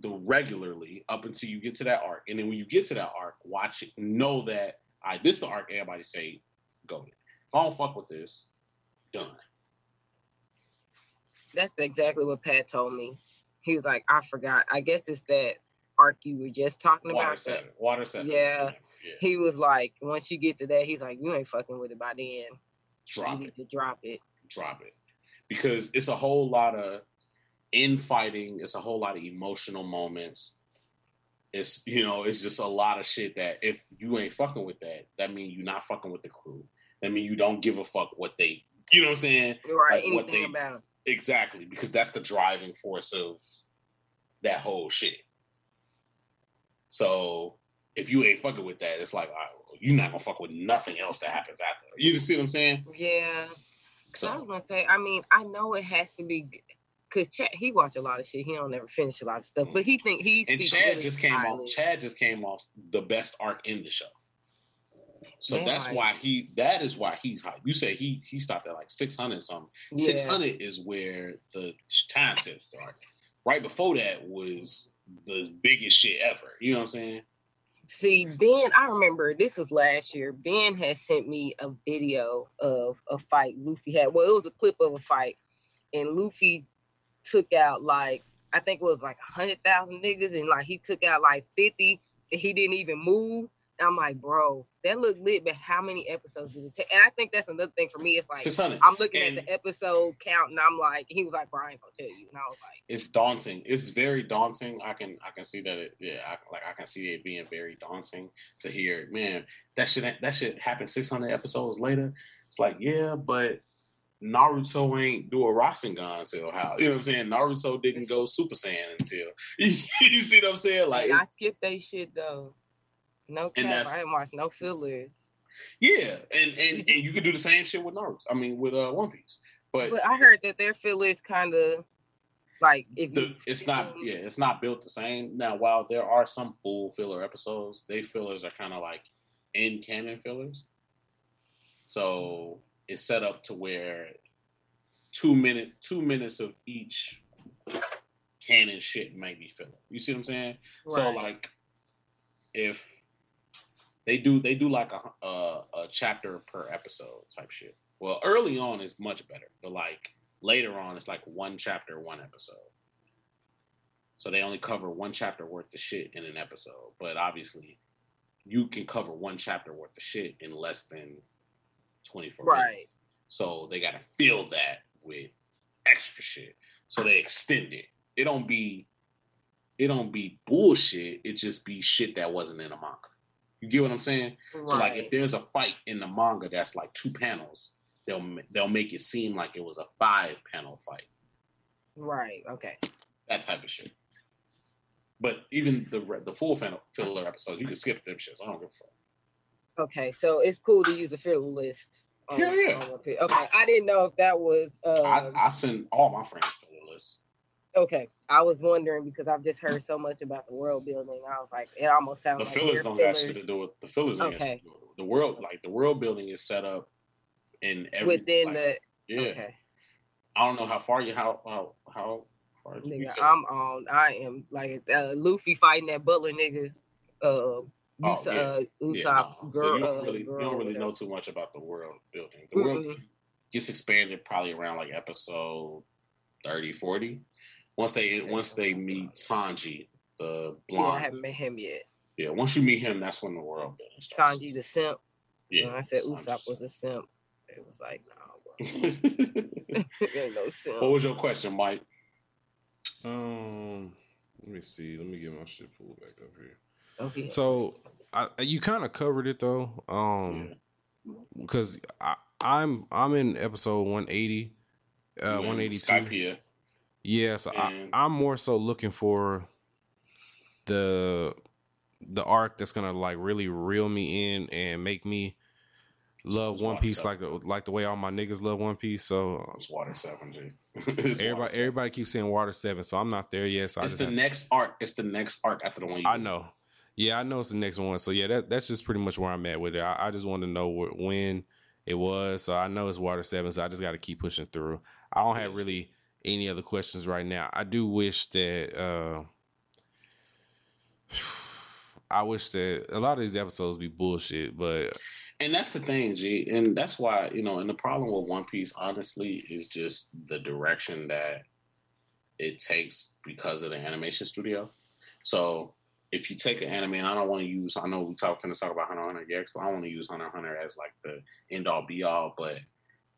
the regularly up until you get to that arc and then when you get to that arc watch it know that I this the arc everybody say go. If I don't fuck with this, done. That's exactly what Pat told me. He was like, I forgot. I guess it's that arc you were just talking Water about. that-. Water seven. Yeah. Yeah. He was like, once you get to that, he's like, you ain't fucking with it by then. Drop you need it. to drop it. Drop it. Because it's a whole lot of infighting. It's a whole lot of emotional moments. It's you know, it's just a lot of shit that if you ain't fucking with that, that means you're not fucking with the crew. That means you don't give a fuck what they you know what I'm saying? Right. Like what Anything they- about it. Exactly, because that's the driving force of that whole shit. So if you ain't fucking with that, it's like right, well, you're not gonna fuck with nothing else that happens after. You see what I'm saying? Yeah. So I was gonna say, I mean, I know it has to be because Chad he watch a lot of shit. He don't ever finish a lot of stuff, mm. but he think he's and Chad really just came highly. off. Chad just came off the best arc in the show. So Yeah, that's like- why he. That is why he's hype. You say he he stopped at like six hundred something. Yeah. Six hundred is where the time set start. Right before that was the biggest shit ever. You know what I'm saying? See, Ben, I remember this was last year. Ben had sent me a video of a fight Luffy had. Well, it was a clip of a fight, and Luffy took out like I think it was like a hundred thousand niggas, and like he took out like fifty, and he didn't even move. I'm like, bro, that looked lit, but how many episodes did it take? And I think that's another thing for me. It's like 600. I'm looking And- at the episode count, and I'm like, he was like, bro, I ain't gonna tell you, and I was like, it's daunting. It's very daunting. I can I can see that it yeah, I, like I can see it being very daunting to hear, man, that shit that shit happened 600 episodes later. It's like, yeah, but Naruto ain't do a Rasengan until how? You know what I'm saying? Naruto didn't go Super Saiyan until [laughs] you see what I'm saying? Like and I skipped that shit though. No cap, I didn't watch no fillers. yeah, and, and and you could do the same shit with Naruto. I mean with uh One Piece. But, But I heard that their fillers kind of like if the, it's not yeah, it's not built the same. Now while there are some full filler episodes, they fillers are kind of like in canon fillers. So it's set up to where two minute two minutes of each canon shit may be filler. You see what I'm saying? So like if they do they do like a, a uh, a chapter per episode type shit. Well, early on is much better, but like later on it's like one chapter, one episode. So they only cover one chapter worth of shit in an episode. But obviously, you can cover one chapter worth of shit in less than 24 Right. minutes. So they got to fill that with extra shit. So they extend it. It don't be it don't be bullshit. It just be shit that wasn't in a manga. You get what I'm saying? So like if there's a fight in the manga that's like two panels, they'll they'll make it seem like it was a five panel fight. right, okay. That type of shit. But even the the full fan- filler episodes, you can skip them shits. I don't give a fuck. Okay, so it's cool to use a filler list. on- Yeah, yeah. Okay, I didn't know if that was I, um, I send all my friends filler lists. Okay. I was wondering because I've just heard so much about the world building. I was like, it almost sounds The like fillers don't got shit to do with the fillers. ain't got shit Okay. to do with. The world like the world building is set up in every within like, the yeah. okay. I don't know how far you how how how far Nigga, I'm on. I am like uh, Luffy fighting that Butler nigga. Uh, Oh, yeah. uh Yeah, no. girl. So you don't uh, really you don't really know too much about the world building. The world Mm-mm. gets expanded probably around like episode 30, 40. Once they once they meet Sanji, the Yeah, I haven't met him yet. Yeah, once you meet him, that's when the world building starts. Sanji the simp. Yeah. when I said Sanji's- Usopp was a simp, it was like, no, bro. [laughs] [laughs] ain't no simp. what was your question, Mike? Um, let me see. Let me get my shit pulled back up here. Okay. So I, you kind of covered it though, um, because I, I'm I'm in episode 180, uh, You in 182. Skypiea. Yeah, so And- I, I'm more so looking for the the arc that's gonna like really reel me in and make me love One Piece Seven. like the like the way all my niggas love One Piece. So It's Water Seven, G. [laughs] Water everybody Seven. everybody keeps saying Water Seven, so I'm not there yet. So It's the next arc. It's the next arc after the one you. I know. Yeah, I know it's the next one. So yeah, that that's just pretty much where I'm at with it. I, I just want to know wh- when it was. So I know it's Water Seven. So I just got to keep pushing through. I don't have really any other questions right now. I do wish that. uh [sighs] I wish that a lot of these episodes be bullshit, but And that's the thing, G. And that's why, you know, and the problem with One Piece, honestly, is just the direction that it takes because of the animation studio. So if you take an anime, and I don't want to use, I know we talk finna talk about Hunter Hunter X, but I want to use Hunter Hunter as like the end all be all. But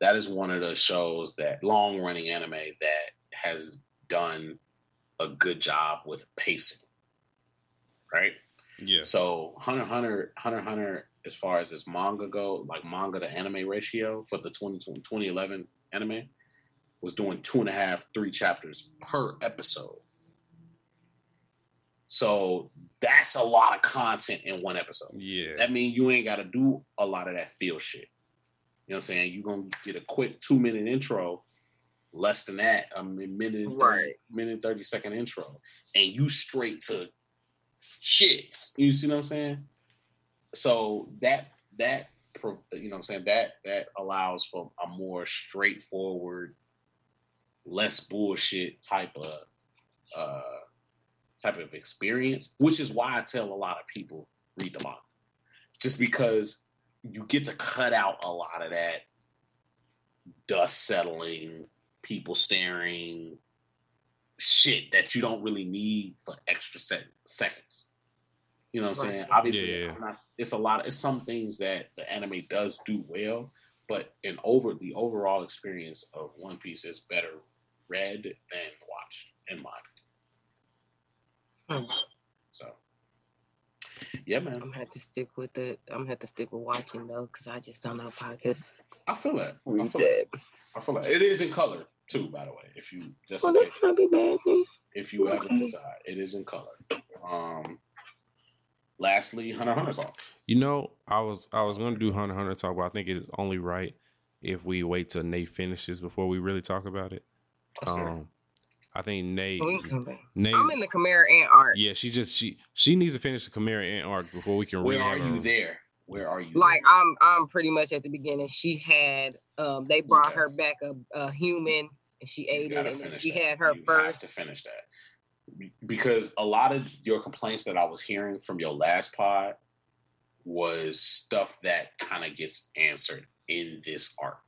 that is one of the shows that long running anime that has done a good job with pacing. Right? yeah, So Hunter Hunter Hunter Hunter as far as this manga go, like manga to anime ratio for the 20, 2011 anime was doing two and a half, three chapters per episode. So that's a lot of content in one episode. yeah, That means you ain't got to do a lot of that feel shit. You know what I'm saying? You're going to get a quick two minute intro, less than that, a minute, Right. minute, 30 second intro, and you straight to shits. You see what I'm saying? So that, that, you know what I'm saying? That, that allows for a more straightforward, less bullshit type of, uh, type of experience, which is why I tell a lot of people read the manga. Just because you get to cut out a lot of that dust settling, people staring, shit that you don't really need for extra sec- seconds. You know what I'm Right. saying? Obviously, Yeah, yeah. I'm not- it's a lot. Of, It's some things that the anime does do well, but in over the overall experience of One Piece is better read than watched, in my opinion. Hmm. So, yeah, man, I'm gonna have to stick with it. I'm gonna have to stick with watching though, because I just don't know if I could I feel that. I read feel that. that. I feel like it is in color too. By the way, if you just Well, in that be bad. then. if you ever Okay. decide, it is in color. Um, lastly, Hunter x Hunter's off. You know, I was I was gonna do Hunter Hunter talk, but I think it's only right if we wait till Nate finishes before we really talk about it. That's fair. Um, I think Nate, We can come back. Nate, I'm in the Chimera Ant art. yeah, she just she she needs to finish the Chimera Ant arc before we can. Where read are her. you there? Where are you? Like there? I'm, I'm pretty much at the beginning. She had, um, they brought Okay. her back a, a human, and she ate it, and then she that. had her You have first. to finish that because a lot of your complaints that I was hearing from your last pod was stuff that kind of gets answered in this arc.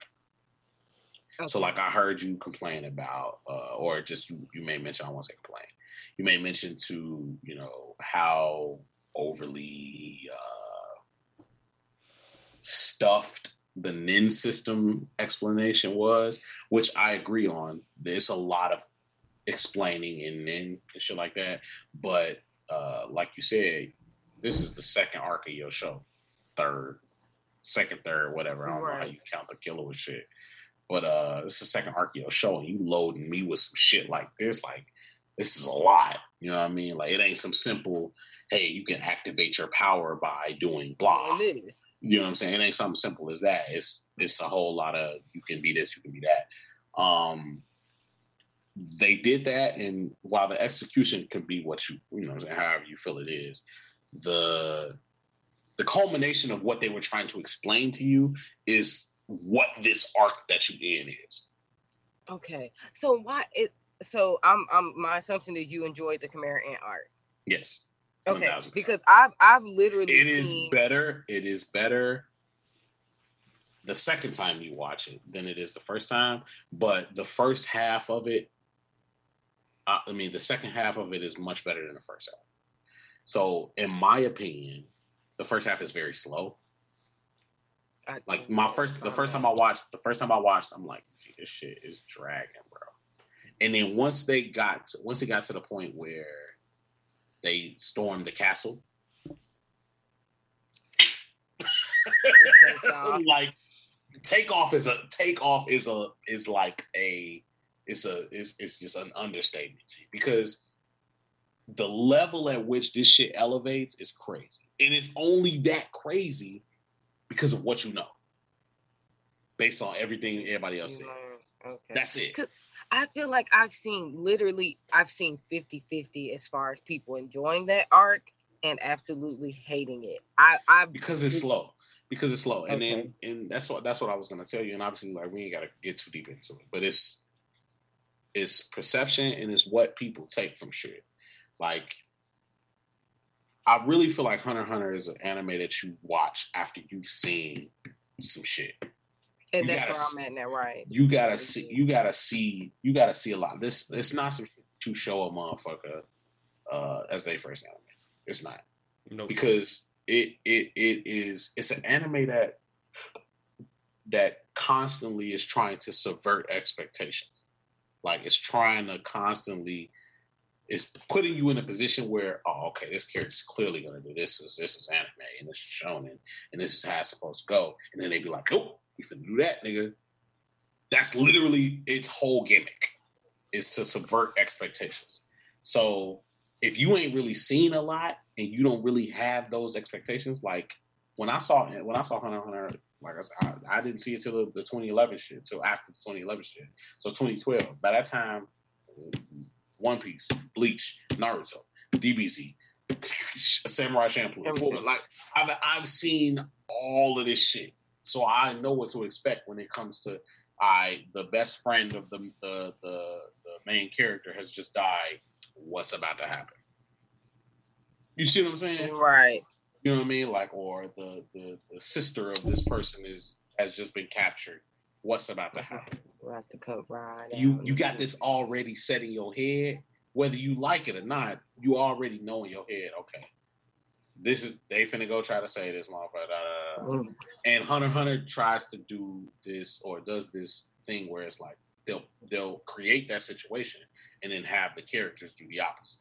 So, like, I heard you complain about, uh, or just you, you may mention, I won't say complain, you may mention to, you know, how overly uh, stuffed the Nen system explanation was, which I agree on. There's a lot of explaining in Nen and shit like that. But, uh, like you said, this is the second arc of your show, third, second, third, whatever. I don't know how you count the killer with shit. But uh this is the second arc of show, and you loading me with some shit like this, like this is a lot. You know what I mean? Like it ain't some simple, hey, you can activate your power by doing blah. It is. You know what I'm saying? It ain't something simple as that. It's it's a whole lot of you can be this, you can be that. Um they did that, and while the execution can be what you you know, what I'm saying, however you feel it is, the the culmination of what they were trying to explain to you is what this arc that you in is. Okay. So why it? So I'm, I'm. My assumption is you enjoyed the Chimera Ant art. Yes. Okay. 1000%. Because I've, I've literally. It is seen, better. It is better the second time you watch it than it is the first time. But the first half of it, I I mean, the second half of it is much better than the first half. So, in my opinion, the first half is very slow. Like my first, the first time I watched, the first time I watched, I'm like, this shit is dragging, bro. And then once they got, to, once it got to the point where they stormed the castle, It takes [laughs] off. like takeoff is a takeoff is a is like a it's a it's, it's just an understatement because the level at which this shit elevates is crazy and it's only that crazy because of what you know based on everything everybody else said. Mm, Okay. that's it. I feel like I've seen literally I've seen 50-50 as far as people enjoying that arc and absolutely hating it. I I because it's slow. Because it's slow. And then and that's what that's what i was going to tell you. And obviously like we ain't got to get too deep into it but it's it's perception and it's what people take from shit. Like i really feel like hunter hunter is an anime that you watch after you've seen some shit. And You that's gotta where s- I'm at now, right? you gotta see you gotta see you gotta see a lot. This it's not some shit to show a motherfucker uh as they first anime. It's not. No, because it it it is it's an anime that that constantly is trying to subvert expectations. Like it's trying to constantly it's putting you in a position where oh okay this character's clearly gonna do this is this is anime and this is shonen and this is how it's supposed to go and then they'd be like nope we can do that nigga. That's literally its whole gimmick is to subvert expectations. So if you ain't really seen a lot and you don't really have those expectations, like when I saw when I saw Hunter Hunter, like I said, I, I didn't see it till the, the 2011 shit, till after the 2011 shit. So 2012. By that time, One Piece, Bleach, Naruto, DBZ, [laughs] Samurai Champloo, like I've I've seen all of this shit, so I know what to expect when it comes to I the best friend of the the the, the main character has just died. What's about to happen? You see what I'm saying? Right. You know what I mean? Like, or the the, the sister of this person is has just been captured. What's about to happen? We'll to right. You you got this already set in your head, whether you like it or not. You already know in your head, okay. This is they finna go try to say this motherfucker. Mm, And Hunter Hunter tries to do this or does this thing where it's like they'll they'll create that situation and then have the characters do the opposite.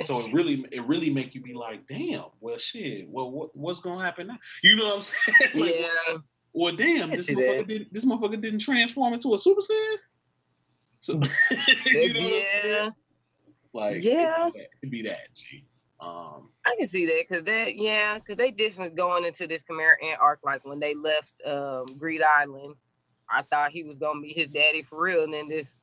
So it really it really make you be like, damn, well shit, well what, what's gonna happen now? You know what I'm [laughs] saying? Like, yeah, Well, damn, this motherfucker didn't this motherfucker didn't transform into a super saiyan. So [laughs] you know yeah, Like Yeah. it'd be that, it'd be that G. Um I can see that because that, yeah, because they definitely going into this Chimera Ant arc. Like when they left um, Greed Island, I thought he was gonna be his daddy for real, and then this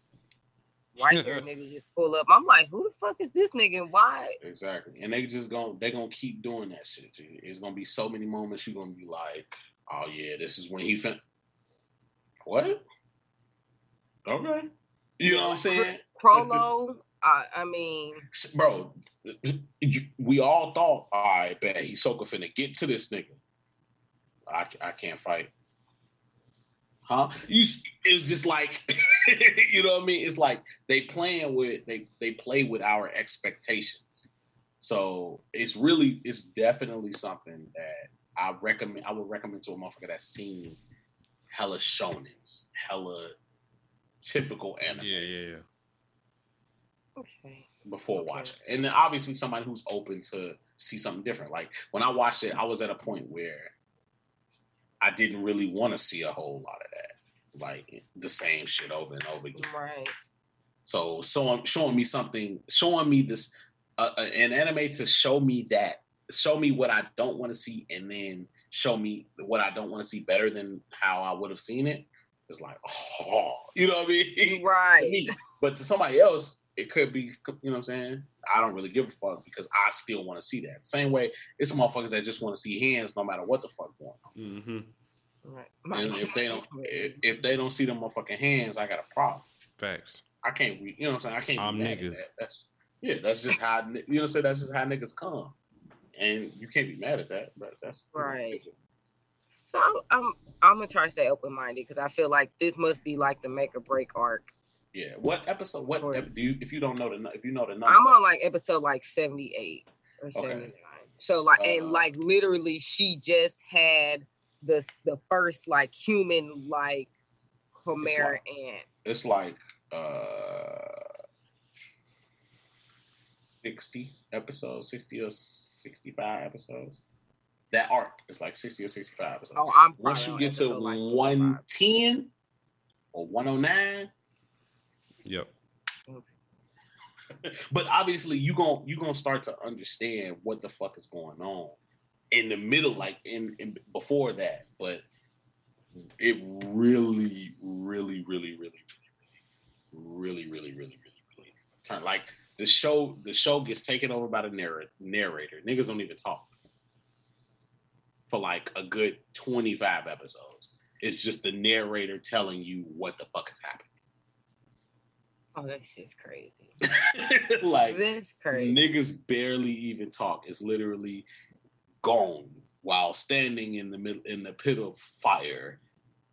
white [laughs] hair nigga just pull up. I'm like, who the fuck is this nigga? And why? Exactly. And they just gonna they gonna keep doing that shit. G. It's gonna be so many moments you're gonna be like, oh yeah, this is when he fin what? Okay. You know what I'm saying? Prolo, I, I mean, Bro, we all thought, all right, bet Hisoka finna get to this nigga. I, I can't fight. Huh? You it's just like [laughs] you know what I mean? It's like they playing with they they play with our expectations. So it's really it's definitely something that I recommend I would recommend to a motherfucker that's seen hella shonens, hella typical anime Yeah, yeah, yeah. okay. before Okay. watching. And then obviously somebody who's open to see something different. Like when I watched it, I was at a point where I didn't really want to see a whole lot of that. Like the same shit over and over again. Right. So so showing me something, showing me this uh, uh, an anime to show me that, show me what I don't want to see, and then show me what I don't want to see better than how I would have seen it. It's like, oh, [laughs] you know what I mean? to Right. me. But to somebody else, it could be, you know what I'm saying? I don't really give a fuck because I still want to see that. Same way, it's motherfuckers that just want to see hands no matter what the fuck going on. Mm-hmm. Right. And if they don't, if, if they don't see them motherfucking hands, I got a problem. Facts. I can't, re- you know what I'm saying? I can't. I'm niggas. that. That's yeah. That's just how you know. Say that's just how niggas come, and you can't be mad at that. But that's Right. So I'm I'm, I'm gonna try to stay open minded because I feel like this must be like the make or break arc. Yeah. What episode? What Or- ep- do you? If you don't know the, if you know the number, I'm on like episode like 78 or 79. Okay. So like Uh, and like literally she just had the the first like human like Homer like- ant. it's like uh 60 episodes 60 or 65 episodes that arc is like 60 or 65 episodes Oh, I'm once you get to like, 4 or 5. 110 or 109 Yep. but obviously you gon' you gonna start to understand what the fuck is going on in the middle like in, in before that but it really really really really really really really really really turn like the show the show gets taken over by the narr- narrator niggas don't even talk for like a good 25 episodes it's just the narrator telling you what the fuck is happening Oh, that shit's crazy. [laughs] like this crazy. niggas barely even talk. It's literally gone while standing in the middle in the pit of fire.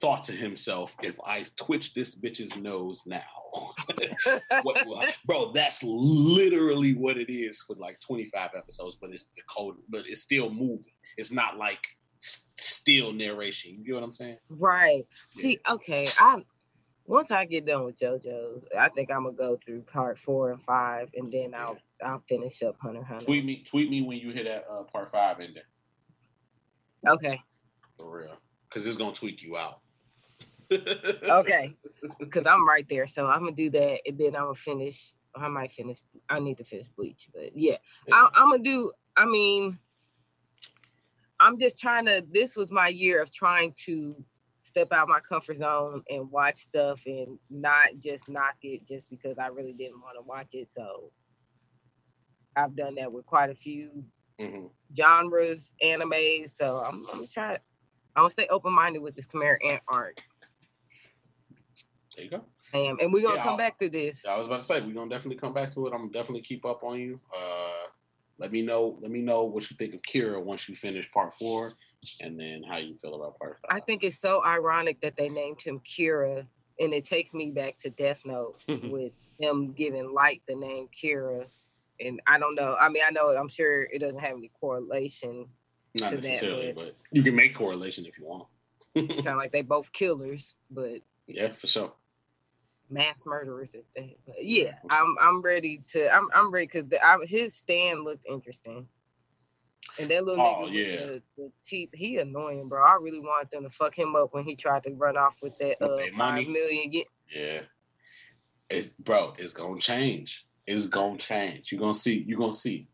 Thought to himself, if I twitch this bitch's nose now, [laughs] what, bro? That's literally what it is for like 25 episodes, but it's the code, but it's still moving. It's not like s- still narration. You get what I'm saying? Right. See, okay, I once I get done with JoJo's, I think I'm gonna go through part four and five, and then I'll I'll finish up Hunter Hunter. Tweet me, tweet me when you hit that uh, part five in there Okay, for real, because it's gonna tweak you out. Okay, [laughs] because I'm right there, so I'm gonna do that, and then I'm gonna finish. I might finish. I need to finish Bleach, but yeah, I, I'm gonna do. I mean, I'm just trying to. This was my year of trying to step out my comfort zone and watch stuff and not just knock it just because I really didn't want to watch it. So I've done that with quite a few Mhm. genres, animes. So I'm, I'm gonna try. I'm gonna stay open minded with this Chimera Ant art. There you go. Um, and we're gonna Yeah, come I'll- back to this. I was about to say we're gonna definitely come back to it. I'm gonna definitely keep up on you. Uh let me know. Let me know what you think of Kira once you finish part four, and then how you feel about part five. I think it's so ironic that they named him Kira, and it takes me back to Death Note [laughs] with him giving Light the name Kira. And I don't know. I mean, I know. I'm sure it doesn't have any correlation. not to that, necessarily, but- but you can make correlation if you want. [laughs] Sound like they both killers, but Yeah, for sure. Mass murderers at that. But yeah, I'm I'm ready to. I'm I'm ready because his stand looked interesting. And that little Oh, nigga yeah. the, the teeth, he annoying, bro. I really wanted them to fuck him up when he tried to run off with that With uh that five million. Yeah, Yeah. It's bro, it's gonna change. It's gonna change. You're gonna see, you're gonna see.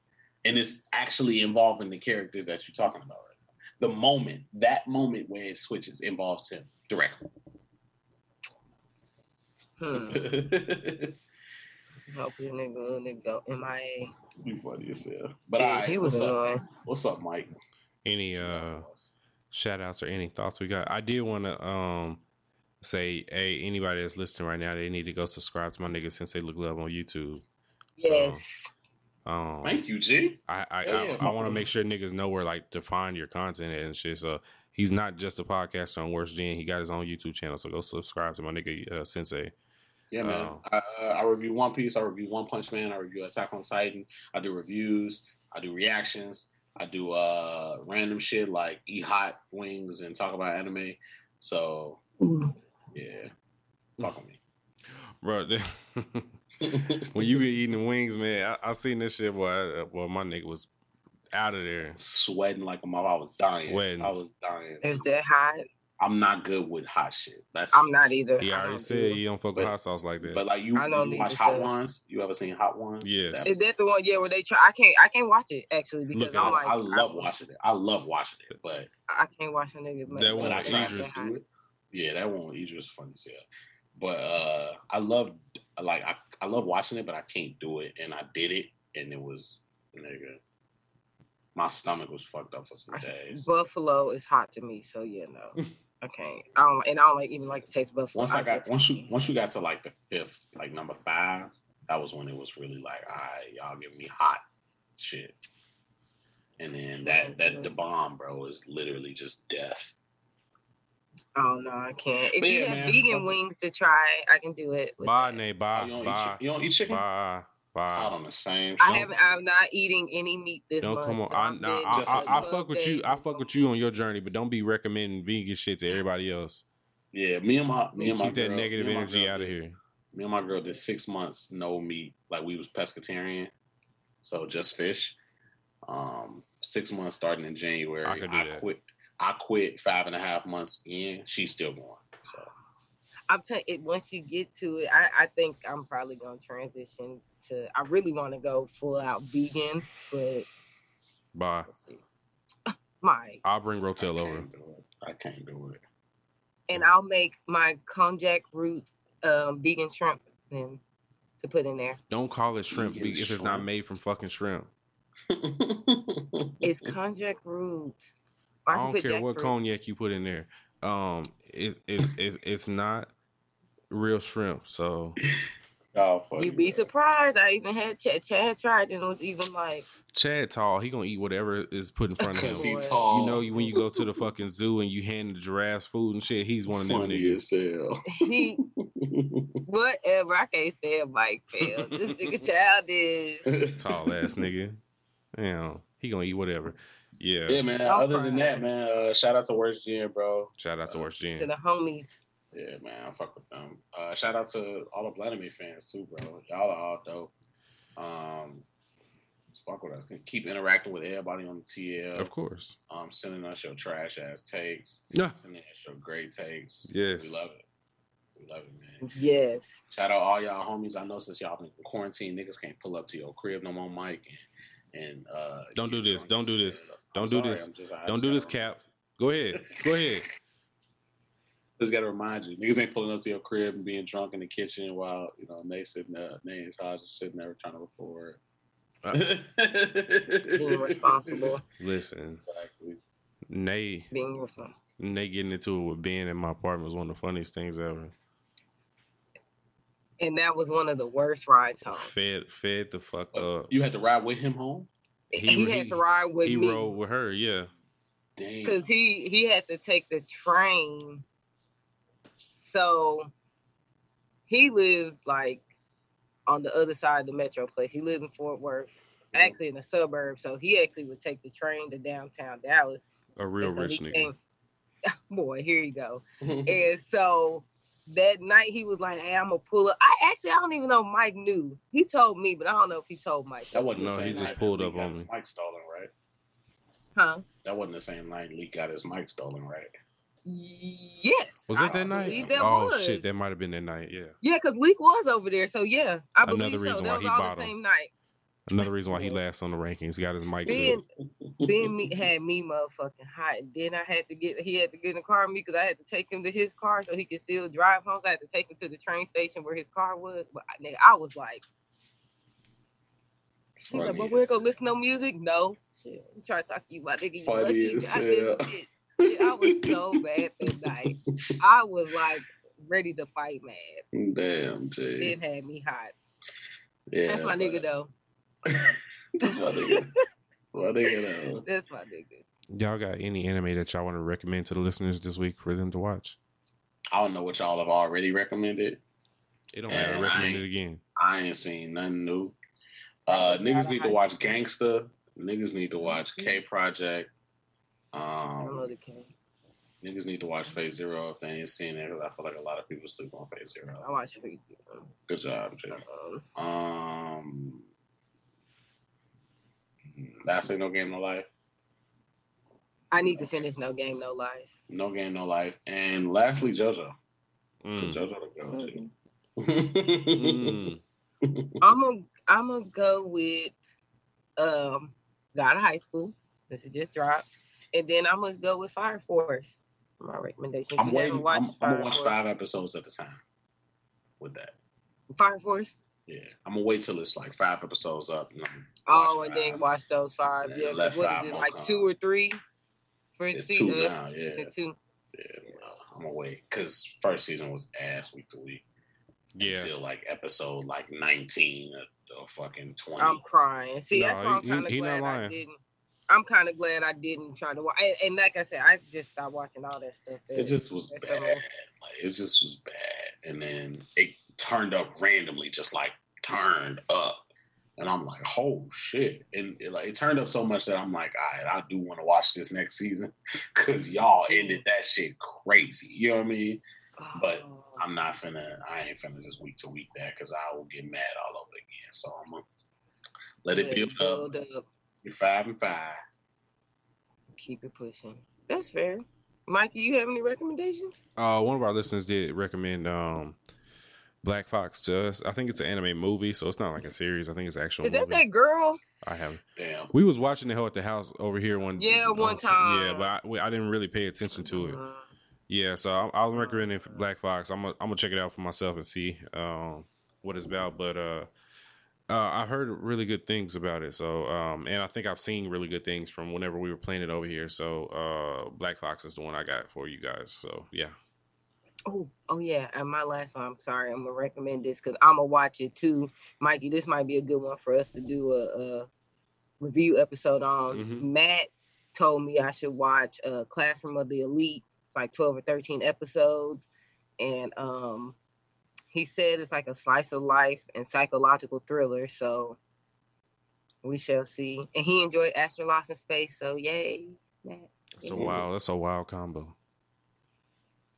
And it's actually involving the characters that you're talking about right now. The moment, that moment where it switches involves him directly. Hmm. [laughs] Hope this nigga, little nigga go MIA. you funny as hell. But Yeah, I he was what's up? What's up, Mike? Any uh shout outs or any thoughts we got? I did want to um say, hey, anybody that's listening right now, they need to go subscribe to my nigga since they look love on YouTube. So, Yes. um, Thank you, G. I I, Hell yeah, I, I want to make sure niggas know where like to find your content and shit. So he's not just a podcaster on Worst Gen. He got his own YouTube channel. So go subscribe to my nigga uh, Sensei. Yeah, man. Oh. I, uh, I review One Piece. I review One Punch Man. I review Attack on Titan. I do reviews. I do reactions. I do uh random shit like eat hot wings and talk about anime. So yeah, fuck with me. Bro, [laughs] when you be eating the wings, man, I, I seen this shit. Boy, I, well, my nigga was out of there. Sweating like a mother. I was dying. Sweating. I was dying. Is that hot? I'm not good with hot shit. That's I'm not either. He I already said do you don't fuck with hot sauce like that. But like you, I don't you need watch Hot say. Ones. You ever seen Hot Ones? Yes. That Is was- that the one? Yeah, where they try? I can't. I can't watch it actually because Look, I, I'm like, I love watching it. I love watching it, but I can't watch the niggas. That one when I with tried to Idris. do it, yeah, that one with Idris was funny as hell. But uh, I love like I, I love watching it, but I can't do it, and I did it, and it was nigga. My stomach was fucked up for some days. Buffalo is hot to me, so yeah, no, [laughs] I can't. I don't, and I don't like even like to taste buffalo. Once I got once you once you got to like the fifth, like number five, that was when it was really like, all right, y'all giving me hot shit. And then that that the bomb, bro, is literally just death. Oh no, I can't. If But you yeah, have man, vegan wings to try, I can do it. with bye, that. Nate. Oh, Bye. you, don't eat, Bye. chi- you don't eat chicken? Bye. It's hot Bye. on the same. I haven't. I'm not eating any meat this Don't month. come on. so I, I've nah, I, just I, I fuck with you. I of fuck with you on your journey, but don't be recommending vegan shit to everybody else. Yeah, me and my me and my Keep that girl- negative me and my energy girl out of here. Me and my girl did six months no meat, like we was pescatarian, so just fish. Um, six months starting in January. I could do that. quit. I quit five and a half months in. She's still going. So I'm telling it. Once you get to it, I, I think I'm probably gonna transition to. I really want to go full out vegan, but Bye. let's see. [laughs] My I'll bring I Rotel over. can't do it. I can't do it. and I'll make my konjac root um, vegan shrimp then to put in there. Don't call it shrimp Vegan be- if it's not made from fucking shrimp. It's konjac root. Or I don't care what jackfruit. cognac you put in there. Um, it, it, it it's not real shrimp. So [laughs] oh, You'd be bro. surprised. I even had Chad, Chad tried and it was even like, Chad tall, he gonna eat whatever is put in front of him. Cause he tall. You know, when you go to the fucking zoo and you hand the giraffes food and shit, he's one of them funny niggas. as hell. [laughs] he, whatever. I can't stand Mike, fam. This nigga [laughs] childish. Tall ass nigga. Damn, he gonna eat whatever. Yeah. yeah, man. I'm Other than that, man, uh, shout out to Worst Gen, bro. Shout out to Worst Gen. To the homies. Yeah, man, I fuck with them. Uh, shout out to all the Vladimir fans too, bro. Y'all are all dope. Um, fuck with us. Keep interacting with everybody on the TL. Of course. Um, sending us your trash ass takes. Yeah. Sending us your great takes. Yes. we love it. We love it, man. Yes. Shout out all y'all homies. I know since y'all been in quarantine, niggas can't pull up to your crib no more, Mike. And, and uh, Don't do this. Don't do this. Don't do sorry, this. I'm just- I Don't do this, Cap. Go ahead. Go ahead. [laughs] Just gotta remind you, niggas ain't pulling up to your crib and being drunk in the kitchen while you know they sitting there, they in his house just sitting there trying to record. Uh, [laughs] Being responsible. Listen, Exactly. Nay, Being responsible. Nay getting into it with Ben in my apartment was one of the funniest things ever. And that was one of the worst rides home. Fed, fed the fuck But up. you had to ride with him home. he, had to ride with he me rode with her. Yeah. Damn. because he he had to take the train. So he lives like on the other side of the metro place. He lives in Fort Worth, actually in the suburbs. So he actually would take the train to downtown Dallas. A real so rich he nigga. came- [laughs] Boy, here you go. [laughs] And so that night he was like, "Hey, I'm gonna pull up." I actually I don't even know if Mike knew. He told me, but I don't know if he told Mike. that wasn't No, the same he just pulled up on his me. Mic stolen, right? huh? That wasn't the same night Lee got his mic stolen, right? Yes. Was I that that night? That oh was. shit, that might have been that night. Yeah. Yeah, because Leak was over there. So yeah, I Another believe so. reason That why was he all bought the 'em. same night. Another reason why he lasts on the rankings. He Got his mic Ben, too. Ben me, had me motherfucking hot. And then I had to get he had to get in the car with me because I had to take him to his car so he could still drive home. So I had to take him to the train station where his car was. But I, nigga, I was like, He's like, but we're gonna listen to music? No. Shit. I'm trying to talk to you about nigga. You Funny lucky. I, did hell. this. Shit, I was [laughs] so bad that night. I was like ready to fight mad. Damn, Jay. It had me hot. Yeah, That's my nigga though. [laughs] That's my nigga. my nigga though. That's my nigga. Y'all got any anime that y'all want to recommend to the listeners this week for them to watch? I don't know what y'all have already recommended. It don't matter. Recommend it again. I ain't seen nothing new. Uh, niggas need to watch Gangsta. Niggas need to watch K Project. I love Um, king. niggas need to watch Fate/Zero if they ain't seen it because I feel like a lot of people sleep on Fate/Zero. I Zero. watch Freaky. Good job, Jay. Um, Um, that's it. No game, no life. I need to finish No Game, No Life. No game, no life. And lastly, JoJo. 'Cause Mm. JoJo the go G. Mm. [laughs] I'm gonna I'm gonna go with um God of High School since it just dropped, and then I'm gonna go with Fire Force. My recommendation. If I'm you waiting. I'm, I'm gonna watch Force- five episodes at a time. With that, Fire Force. yeah, I'm gonna wait till it's like five episodes up. And Oh, watch and then watch those five. Yeah, Yeah, let what five is it more like come. two or three? For It's season? two now. Yeah, The two. yeah. no, I'm gonna wait because first season was ass week to week Yeah. until like episode like 19 or, or fucking 20. I'm crying. See, No, that's why I'm kind of glad I didn't. I'm kind of glad I didn't try to watch. And, and like I said, I just stopped watching all that stuff. it just was bad. Like it just was bad, and then it turned up randomly, just like turned up. And I'm like, oh shit! And it, like it turned up so much that I'm like, all right, I do want to watch this next season [laughs] because y'all ended mm. that shit crazy. You know what I mean? but Oh, I'm not finna. I ain't finna just week to week that because I will get mad all over again. So I'm gonna let it build up. build up. You're five and five. Keep it pushing. That's fair. Mikey, you have any recommendations? Uh, one of our listeners did recommend um, Black Fox to us. I think it's an anime movie, so it's not like a series. I think it's an actual Is that movie. that girl? I haven't. Damn. We was watching the hell at the house over here one. Yeah, one uh, so- Yeah, but I, we- I didn't really pay attention to it. Uh, Yeah, so I'm, I'm recommending Black Fox. I'm gonna I'm gonna check it out for myself and see um, what it's about. But uh, uh, I heard really good things about it. So um, and I think I've seen really good things from whenever we were playing it over here. So uh, Black Fox is the one I got for you guys. So yeah, Oh, oh yeah. And my last one, I'm sorry, I'm gonna recommend this because I'm gonna watch it too. Mikey, this might be a good one for us to do a, a review episode on. Mhm. Matt told me I should watch uh Classroom of the Elite. It's like 12 or 13 episodes. And um he said it's like a slice of life and psychological thriller. So we shall see. And he enjoyed Astro Lost in Space. So yay, Matt. that's a Yeah. wild that's a wild combo.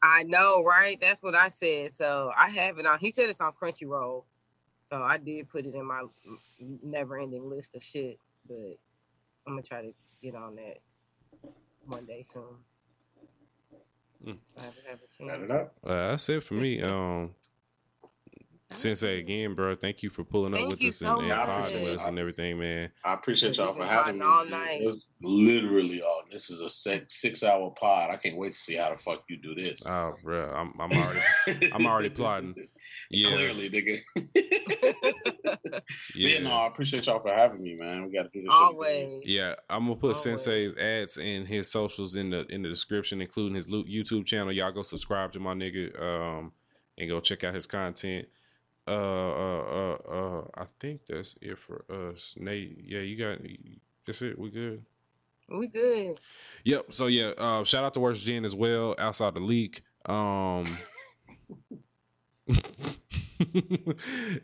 I know, right? That's what I said. So I have it on. He said it's on Crunchyroll. So I did put it in my never ending list of shit. But I'm gonna try to get on that one day soon. Mm. I haven't had a Got chance. it up. Uh, that's it for me. Um, Sensei again, bro. Thank you for pulling up with us so and, and podding with us and everything, man. I appreciate y'all for having me. all night. It was literally all. This is a six six hour pod. I can't wait to see how the fuck you do this. Oh, bro, I'm I'm [laughs] already I'm already plotting. Yeah, Clearly, nigga. [laughs] yeah. yeah. no, I appreciate y'all for having me, man. We got to do this always. Yeah, I'm gonna put Always. Sensei's ads and his socials in the in the description, including his YouTube channel. Y'all go subscribe to my nigga, um, and go check out his content. Uh, uh, uh, uh, I think that's it for us. Nate, yeah, you got That's it. We good. We good. Yep. So yeah, uh, shout out to Worst Gen as well. Outside the leak. Um, [laughs]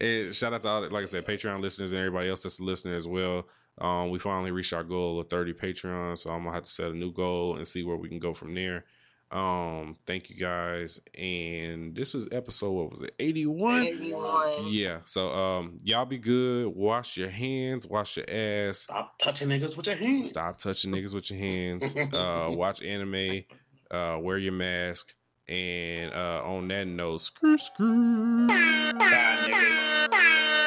and shout out to all, like I said, Patreon listeners and everybody else that's listening as well. Um, we finally reached our goal of 30 Patreon, so I'm gonna have to set a new goal and see where we can go from there. Um, thank you guys. And this is episode what was it? 81? 81. Yeah. So um y'all be good. Wash your hands, wash your ass. Stop touching niggas with your hands. Stop touching niggas with your hands. [laughs] Uh, watch anime. Uh, wear your mask. And uh, on that note, screw screw. Bye, niggas.